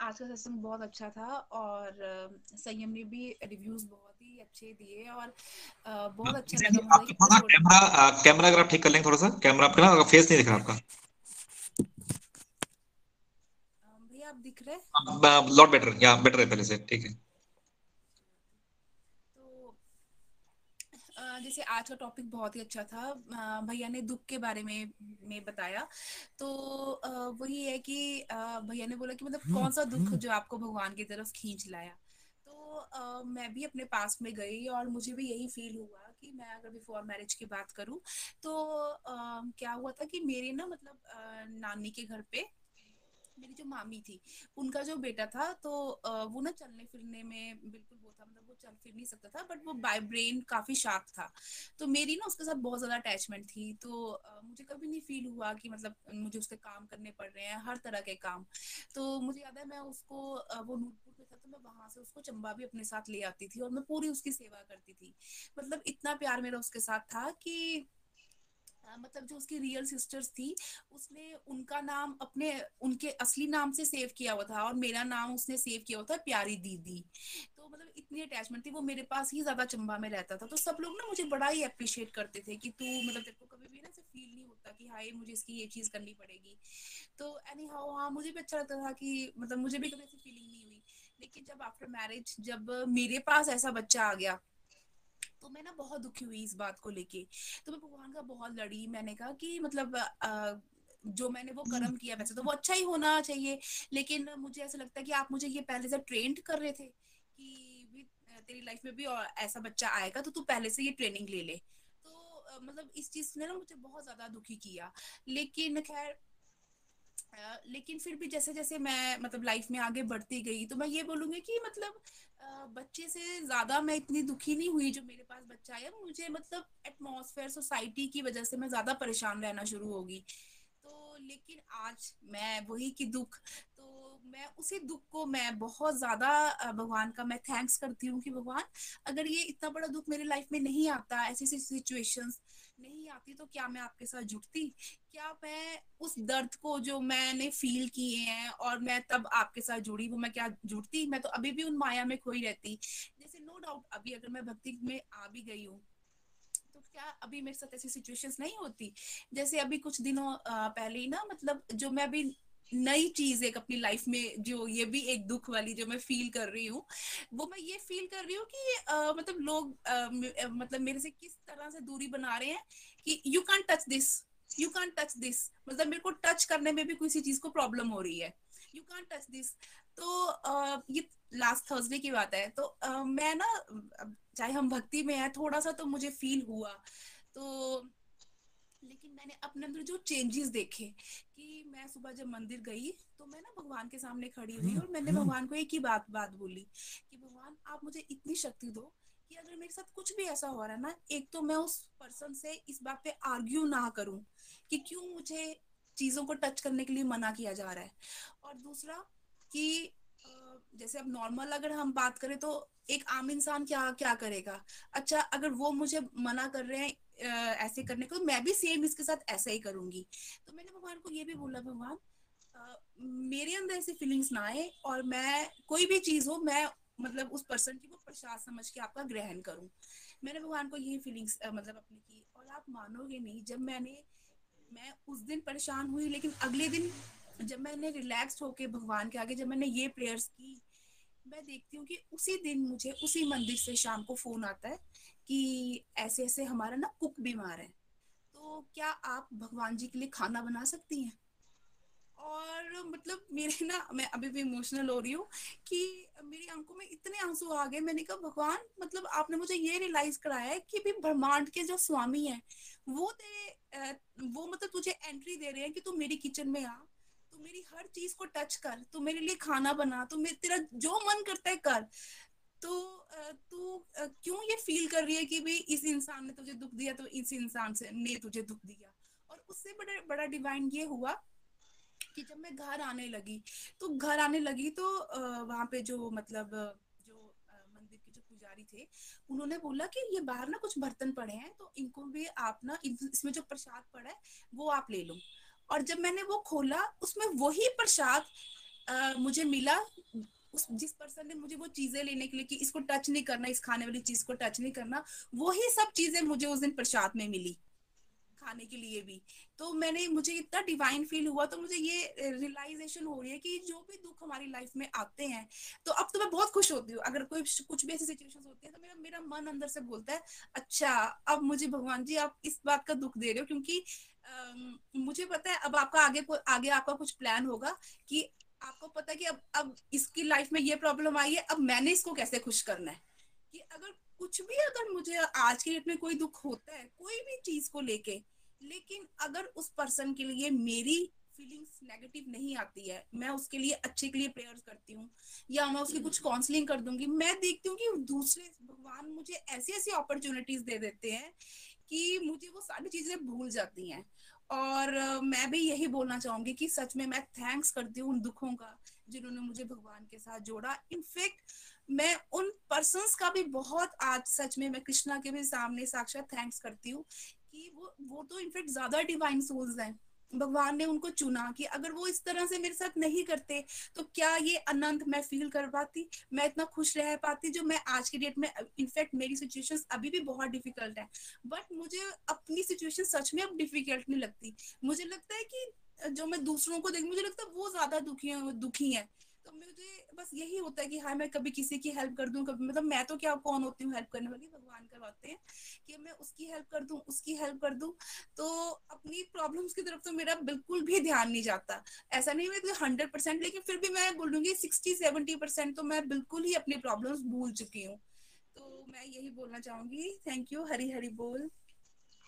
आज का सेशन बहुत अच्छा था और uh, संयम ने भी रिव्यूज़ बहुत ही अच्छे दिए और uh, बहुत अच्छा लगा मुझे थोड़ा कैमरा कैमरा अगर आप ठीक कर लेंगे थोड़ा सा कैमरा आपका ना फेस नहीं दिख रहा आपका। भैया आप दिख रहे लॉट बेटर या बेटर है पहले से ठीक है। जैसे आज का टॉपिक बहुत ही अच्छा था। भैया ने दुख के बारे में में बताया। तो वही है कि भैया ने बोला कि मतलब कौन सा दुख जो आपको भगवान की तरफ़ खींच लाया? तो मैं भी अपने पास में गई और मुझे भी यही फील हुआ कि मैं अगर बिफोर मैरिज की बात करूँ तो क्या हुआ था कि मेरे ना मतलब नानी के घर पे मेरी जो मामी थी, उनका जो बेटा था तो वो ना चलने फिरने में बिल्कुल मतलब वो चल फिर नहीं सकता था बट वो बाय ब्रेन काफ़ी शार्प था। तो मेरी ना उसके साथ बहुत ज़्यादा अटैचमेंट थी। तो मुझे कभी नहीं फील हुआ कि मतलब मुझे उसके काम करने पड़ रहे हैं, हर तरह के काम। तो मुझे याद है, मैं उसको वो नूरपुर में था तो मैं वहाँ से उसको चंबा भी अपने साथ ले आती थी और मैं पूरी उसकी सेवा करती थी। मतलब इतना प्यार मेरा उसके साथ था कि मतलब जो उसकी रियल सिस्टर्स थी, उसने उनका नाम अपने, उनके असली नाम से सेव किया हुआ था और मेरा नाम उसने सेव किया हुआ था प्यारी दीदी। तो मतलब इतनी अटैचमेंट थी, वो मेरे पास ही ज़्यादा चंबा में रहता था। तो सब लोग ना मुझे बड़ा ही अप्रिशिएट करते थे कि तू मतलब तेरे को कभी भी ना फील नहीं होता कि हाय, मुझे इसकी ये चीज़ करनी पड़ेगी। तो एनी हाउ हाँ मुझे भी अच्छा लगता था कि मतलब मुझे भी कभी ऐसी फीलिंग नहीं हुई। लेकिन जब आफ्टर मैरिज जब मेरे पास ऐसा बच्चा आ गया तो मैं ना बहुत दुखी हुई इस बात को लेके। तो मैं भगवान का बहुत लड़ी। मैंने कहा कि मतलब जो मैंने वो कर्म किया, वैसे तो वो अच्छा ही होना चाहिए। लेकिन मुझे ऐसा लगता है कि आप मुझे ये पहले से ट्रेंड कर रहे थे। कि तेरी लाइफ में भी और ऐसा बच्चा आएगा तो तू पहले से ये ट्रेनिंग ले ले। तो मतलब इस चीज़ ने ना मुझे बहुत ज़्यादा दुखी किया। लेकिन खैर लेकिन फिर भी जैसे जैसे मैं मतलब लाइफ में आगे बढ़ती गई तो मैं ये बोलूँगी कि मतलब बच्चे से ज़्यादा मैं इतनी दुखी नहीं हुई जो मेरे पास बच्चा आया। मुझे मतलब एटमॉस्फेयर सोसाइटी की वजह से मैं ज़्यादा परेशान रहना शुरू होगी तो लेकिन आज मैं वही की दुख मैं उसी दुख को मैं बहुत ज़्यादा भगवान का मैं थैंक्स करती हूँ कि भगवान, अगर ये इतना बड़ा दुख मेरी लाइफ में नहीं आता, ऐसी ऐसी सिचुएशंस नहीं आती तो क्या मैं आपके साथ जुड़ती क्या मैं उस दर्द को जो मैंने फील किए हैं और मैं तब आपके साथ जुड़ी, वो मैं क्या जुड़ती मैं तो अभी भी उन माया में खोई रहती। जैसे नो डाउट अभी अगर मैं भक्ति में आ भी गई हूँ तो क्या अभी मेरे साथ ऐसी सिचुएशंस नहीं होती? जैसे अभी कुछ दिनों पहले ही ना मतलब जो मैं अभी नई चीज़ एक अपनी लाइफ में जो ये भी एक दुख वाली जो मैं फील कर रही हूँ वो मैं ये फील कर रही हूँ कि आ, मतलब लोग आ, मतलब मेरे से किस तरह से दूरी बना रहे हैं कि you can touch this you can touch this मतलब मेरे को टच करने में भी किसी चीज़ को प्रॉब्लम हो रही है। यू कैन टच दिस तो आ, ये लास्ट थर्सडे की बात है। तो आ, मैं ना चाहे हम भक्ति में है थोड़ा सा तो मुझे फील हुआ। तो लेकिन मैंने अपने अंदर जो चेंजेस देखे मैं सुबह जब मंदिर गई तो मैं ना भगवान के सामने खड़ी हुई और मैंने भगवान को एक ही बात बात बोली कि भगवान आप मुझे इतनी शक्ति दो कि अगर मेरे साथ कुछ भी ऐसा हो रहा है ना एक तो मैं उस पर्सन से इस बात पे आर्ग्यू ना करूँ कि क्यों मुझे चीज़ों को टच करने के लिए मना किया जा रहा है। और दूसरा कि जैसे अब नॉर्मल अगर हम बात करें तो एक आम इंसान क्या क्या करेगा? अच्छा अगर वो मुझे मना कर रहे हैं ऐसे करने को, मैं भी सेम इसके साथ ऐसा ही करूँगी। तो मैंने भगवान को ये भी बोला, भगवान मेरे अंदर ऐसी फीलिंग्स ना आए और मैं, कोई भी चीज़ हो, मैं मतलब उस पर्सन की वो प्रसाद समझ के आपका ग्रहण करूँ। मैंने भगवान को यही फीलिंग्स मतलब अपनी की, और आप मानोगे नहीं, जब मैंने, मैं उस दिन परेशान हुई, लेकिन अगले दिन जब मैंने रिलैक्स होके भगवान के आगे, जब मैंने ये प्रेयर्स की, मैं देखती हूँ कि उसी दिन मुझे उसी मंदिर से शाम को फ़ोन आता है कि ऐसे ऐसे हमारा ना कुक बीमार है। तो क्या आप भगवान जी के लिए खाना बना सकती हैं? और मतलब मेरे ना, मैं अभी भी इमोशनल हो रही हूँ कि मेरी आँखों में इतने आँसू आ गए, मैंने कहा, भगवान मतलब आपने मुझे ये रियलाइज़ कराया है कि भी ब्रह्मांड के जो स्वामी हैं, वो तेरे वो मतलब तुझे एंट्री दे रहे हैं कि तू मेरी किचन में आ, तू मेरी हर चीज़ को टच कर, तू मेरे लिए खाना बना, तू मेरे, तेरा जो मन करता है कर। तो तू क्यों ये फील कर रही है कि भाई इस इंसान ने तुझे दुख दिया तो इस इंसान से, ने तुझे दुख दिया? और उससे बड़ा बड़ा डिवाइन ये हुआ कि जब मैं घर आने लगी तो घर आने लगी तो वहाँ पे जो मतलब जो मंदिर के जो पुजारी थे, उन्होंने बोला कि ये बाहर ना कुछ बर्तन पड़े हैं तो इनको भी आप ना इसमें जो प्रसाद पड़ा है, वो आप ले लो। और जब मैंने वो खोला, उसमें वही प्रसाद मुझे मिला उस जिस पर्सन ने मुझे वो चीज़ें लेने के लिए कि इसको टच नहीं करना इस खाने वाली चीज़ को टच नहीं करना वही सब चीज़ें मुझे उस दिन प्रसाद में मिली खाने के लिए भी। तो मैंने मुझे इतना डिवाइन फील हुआ तो मुझे ये रियलाइजेशन हो रही है कि जो भी दुख हमारी लाइफ में आते हैं तो अब तो मैं बहुत खुश होती हूँ। अगर कोई कुछ भी ऐसी सिचुएशन होती है तो मेरा मेरा मन अंदर से बोलता है अच्छा अब मुझे भगवान जी आप इस बात का दुख दे रहे हो क्योंकि Uh, मुझे पता है अब आपका आगे आगे आपका कुछ प्लान होगा कि आपको पता है कि अब अब इसकी लाइफ में ये प्रॉब्लम आई है अब मैंने इसको कैसे खुश करना है? कि अगर कुछ भी अगर मुझे आज के डेट में कोई दुख होता है कोई भी चीज़ को लेके लेकिन अगर उस पर्सन के लिए मेरी फीलिंग्स नेगेटिव नहीं आती है मैं उसके लिए अच्छे के लिए प्रेयर्स करती हूँ या मैं उसकी कुछ काउंसलिंग कर दूँगी मैं देखती हूँ कि दूसरे भगवान मुझे ऐसी ऐसी अपॉर्चुनिटीज़ दे देते हैं कि मुझे वो सारी चीज़ें भूल जाती हैं। और मैं भी यही बोलना चाहूँगी कि सच में मैं थैंक्स करती हूँ उन दुखों का, जिन्होंने मुझे भगवान के साथ जोड़ा। इनफेक्ट मैं उन पर्सन का भी बहुत आज सच में मैं कृष्णा के भी सामने साक्षात थैंक्स करती हूँ कि वो वो तो इनफेक्ट ज़्यादा डिवाइन सोल्स हैं। भगवान ने उनको चुना कि अगर वो इस तरह से मेरे साथ नहीं करते तो क्या ये अनंत मैं फील कर पाती? मैं इतना खुश रह पाती जो मैं आज के डेट में इनफैक्ट मेरी सिचुएशंस अभी भी बहुत डिफ़िकल्ट है। बट मुझे अपनी सिचुएशन सच में अब डिफ़िकल्ट नहीं लगती। मुझे लगता है कि जो मैं दूसरों को देख मुझे लगता है वो ज़्यादा दुखी है दुखी है। तो मुझे बस यही होता है कि हाँ मैं कभी किसी की हेल्प कर दूँ, कभी मतलब मैं तो क्या, कौन होती हूँ हेल्प करने वाली? भगवान करवाते हैं कि मैं उसकी हेल्प कर दूँ, उसकी हेल्प कर दूँ। तो अपनी प्रॉब्लम्स की तरफ़ तो मेरा बिल्कुल भी ध्यान नहीं जाता। ऐसा नहीं मैं हंड्रेड परसेंट लेकिन फिर भी मैं बोलूँगी सिक्सटी सेवेंटी परसेंट तो मैं बिल्कुल ही अपनी प्रॉब्लम्स भूल चुकी हूँ। तो मैं यही बोलना चाहूँगी। थैंक यू हरी हरी बोल।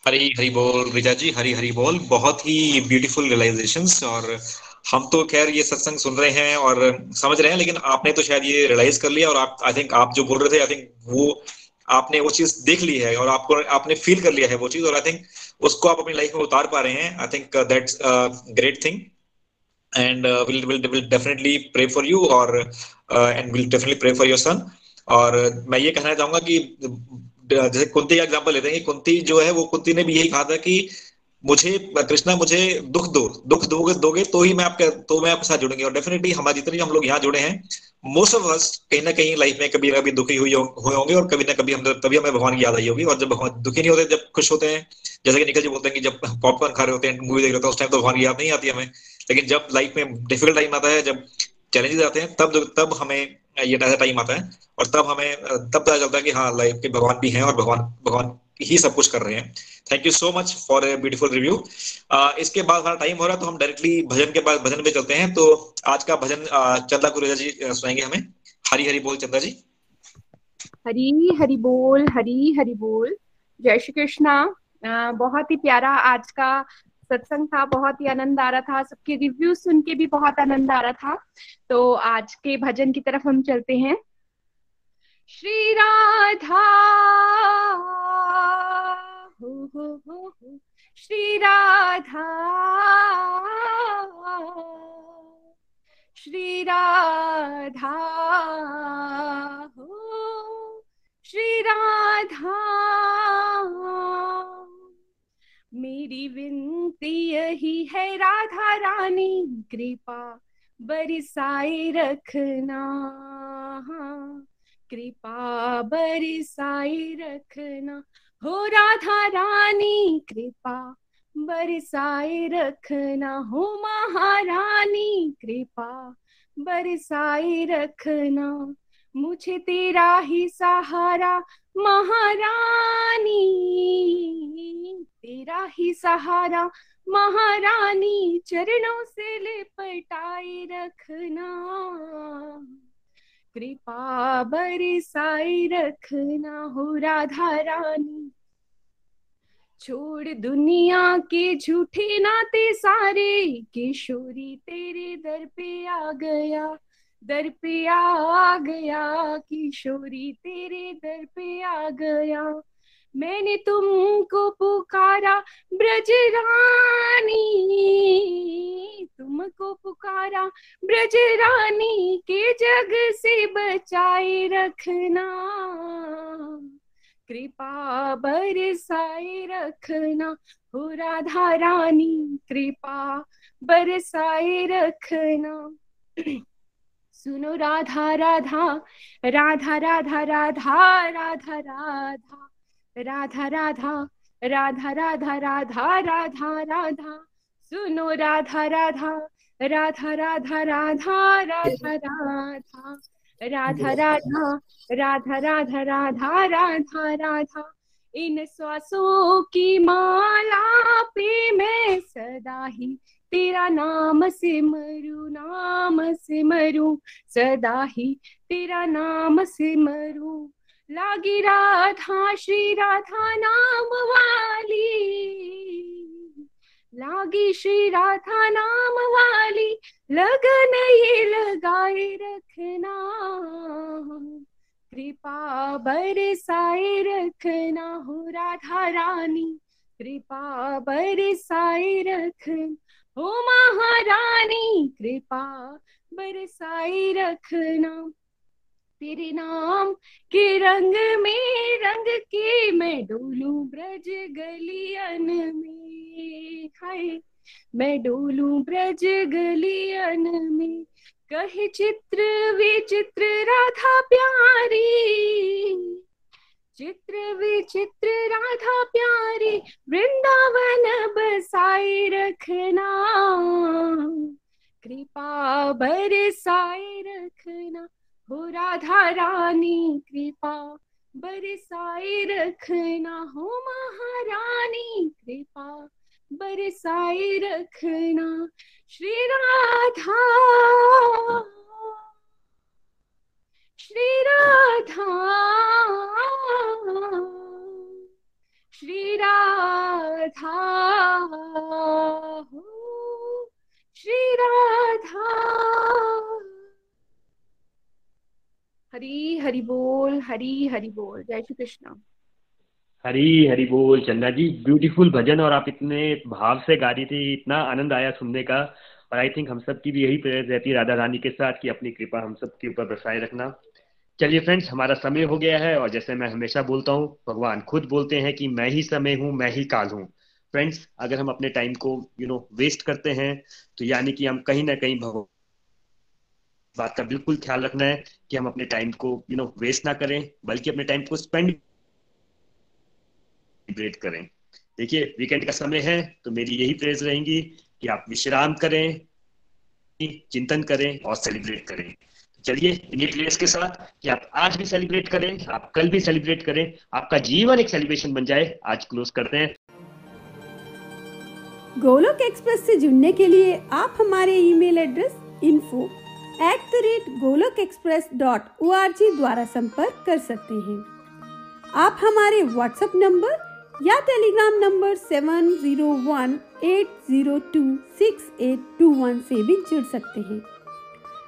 हरी हरी बोल रिजा जी, हरी हरी बोल। बहुत ही ब्यूटीफुल रियलाइजेशंस और हम तो खैर ये सत्संग सुन रहे हैं और समझ रहे हैं, लेकिन आपने तो शायद ये रियलाइज़ कर लिया और आप आई थिंक आप जो बोल रहे थे आई थिंक वो आपने वो चीज़ देख ली है और आपको, आपने फील कर लिया है वो चीज़ और आई थिंक उसको आप अपनी लाइफ में उतार पा रहे हैं। I think that's great thing and will will will definitely pray for you और and will definitely pray for your son और मैं ये कहना चाहूँगा कि जैसे कुंती का एग्जांपल लेते हैं कुंती जो है, वो कुंती ने भी यही कहा था कि मुझे, कृष्णा मुझे दुख दो, दुख दोगे दोगे तो ही मैं आपके तो मैं आपके साथ जुड़ूँगी। और डेफिनेटली हमारे जितने हम लोग यहाँ जुड़े हैं मोस्ट ऑफ़ अस कहीं ना कहीं लाइफ में कभी कभी दुखी हुई हुए होंगे और कभी ना कभी हम, तभी हमें भगवान की याद आई होगी। और जब भगवान दुखी नहीं होते, जब खुश होते हैं, जैसे कि निकल जी बोलते हैं कि जब पॉपकॉर्न खा रहे होते हैं मूवी देख रहे होते हैं, उस टाइम तो भगवान की याद नहीं आती हमें। लेकिन जब लाइफ में डिफ़िकल्ट टाइम आता है, जब चैलेंजेस आते हैं, तब तब हमें ये ऐसा टाइम आता है। और तब हमें, तब पता चलता है कि हाँ लाइफ के भगवान भी हैं और भगवान भगवान ही सब कुछ कर रहे हैं। Thank you so much for a beautiful review इसके बाद हमारा टाइम हो रहा है तो हम डायरेक्टली भजन के बाद, भजन पे चलते हैं। तो आज का भजन चंदा कुरेजा जी सुनाएँगे हमें। हरी हरी बोल चंदा जी। हरी हरी बोल, हरी हरी बोल। जय श्री कृष्णा। बहुत ही प्यारा आज का सत्संग था, बहुत ही आनंद आ रहा था, सबके रिव्यू सुन के भी बहुत आनंद आ रहा था। तो आज के भजन की तरफ़ हम चलते हैं। श्री राधा हो हो हो। श्री राधा श्री राधा, हो। श्री राधा। मेरी विनती यही है, राधा रानी, कृपा बरसाए रखना। कृपा बरसाए रखना। हो राधा रानी, कृपा बरसाए रखना। हो महारानी, कृपा बरसाए रखना। मुझे तेरा ही सहारा, महारानी। तेरा ही सहारा, महारानी, चरणों से लिपटाए रखना। कृपा बरसाए रखना हो राधा रानी। छोड़ दुनिया के झूठे नाते सारे, किशोरी तेरे दर पे आ गया। दर पे आ गया, किशोरी तेरे दर पे आ गया। मैंने तुमको पुकारा, ब्रजरानी। तुमको पुकारा, ब्रजरानी के जग से बचाए रखना। कृपा बरसाए रखना, हो राधा रानी, कृपा बरसाए रखना। सुनो राधा राधा राधा राधा राधा राधा राधा राधा राधा राधा राधा राधा राधा राधा सुनो राधा राधा राधा राधा राधा राधा राधा राधा राधा राधा राधा राधा राधा राधा इन श्वासों की माला पे मैं सदा ही तेरा नाम सिमरू नाम सिमरू सदा ही तेरा नाम सिमरू लागी राधा, श्री राधा नाम वाली। लागी श्री राधा नाम वाली, लगन ये लगाए रखना। कृपा बरसाए रखना हो राधा रानी, कृपा बरसाए रखना। हो महारानी, कृपा बरसाई रखना। तेरे नाम के रंग में, रंग के मैं डोलू ब्रज गलियन में। हाय, मैं डोलू ब्रज गलियन में। कहे चित्र विचित्र, राधा प्यारी। चित्र विचित्र, राधा प्यारी, वृंदावन बसाए रखना। कृपा बरसाए रखना। हो राधा रानी, कृपा बरसाए रखना। हो महारानी, कृपा बरसाए रखना। श्री राधा। श्री राधा श्री राधा हो श्री राधा हरी, हरि बोल, हरी, हरि बोल। जय श्री कृष्ण। हरी हरी बोल। चंदा जी ब्यूटीफुल भजन और आप इतने भाव से गा रही थी, इतना आनंद आया सुनने का। और आई थिंक हम सब की भी यही प्रेयर रहती है राधा रानी के साथ कि अपनी कृपा हम सब के ऊपर बरसाए रखना। चलिए फ्रेंड्स हमारा समय हो गया है और जैसे मैं हमेशा बोलता हूँ, भगवान खुद बोलते हैं कि मैं ही समय हूँ, मैं ही काल हूँ। फ्रेंड्स अगर हम अपने टाइम को यू नो वेस्ट करते हैं तो यानी कि हम कहीं ना कहीं भगवान बात का बिल्कुल ख्याल रखना है कि हम अपने टाइम को यू नो वेस्ट ना करें, बल्कि अपने टाइम को स्पेंड सेलिब्रेट करें। देखिए वीकेंड का समय है तो मेरी यही प्रेज रहेंगी कि आप विश्राम करें, चिंतन करें और सेलिब्रेट करें। चलिए प्लेयर्स के साथ कि आप आज भी सेलिब्रेट करें, आप कल भी सेलिब्रेट करें, आपका जीवन एक सेलिब्रेशन बन जाए। आज क्लोज करते हैं। गोलोक एक्सप्रेस से जुड़ने के लिए आप हमारे email address info at the rate Golok express dot O R G द्वारा संपर्क कर सकते हैं। आप हमारे व्हाट्सएप नंबर या Telegram number seven zero one eight zero two six eight two one से भी जुड़ सकते हैं।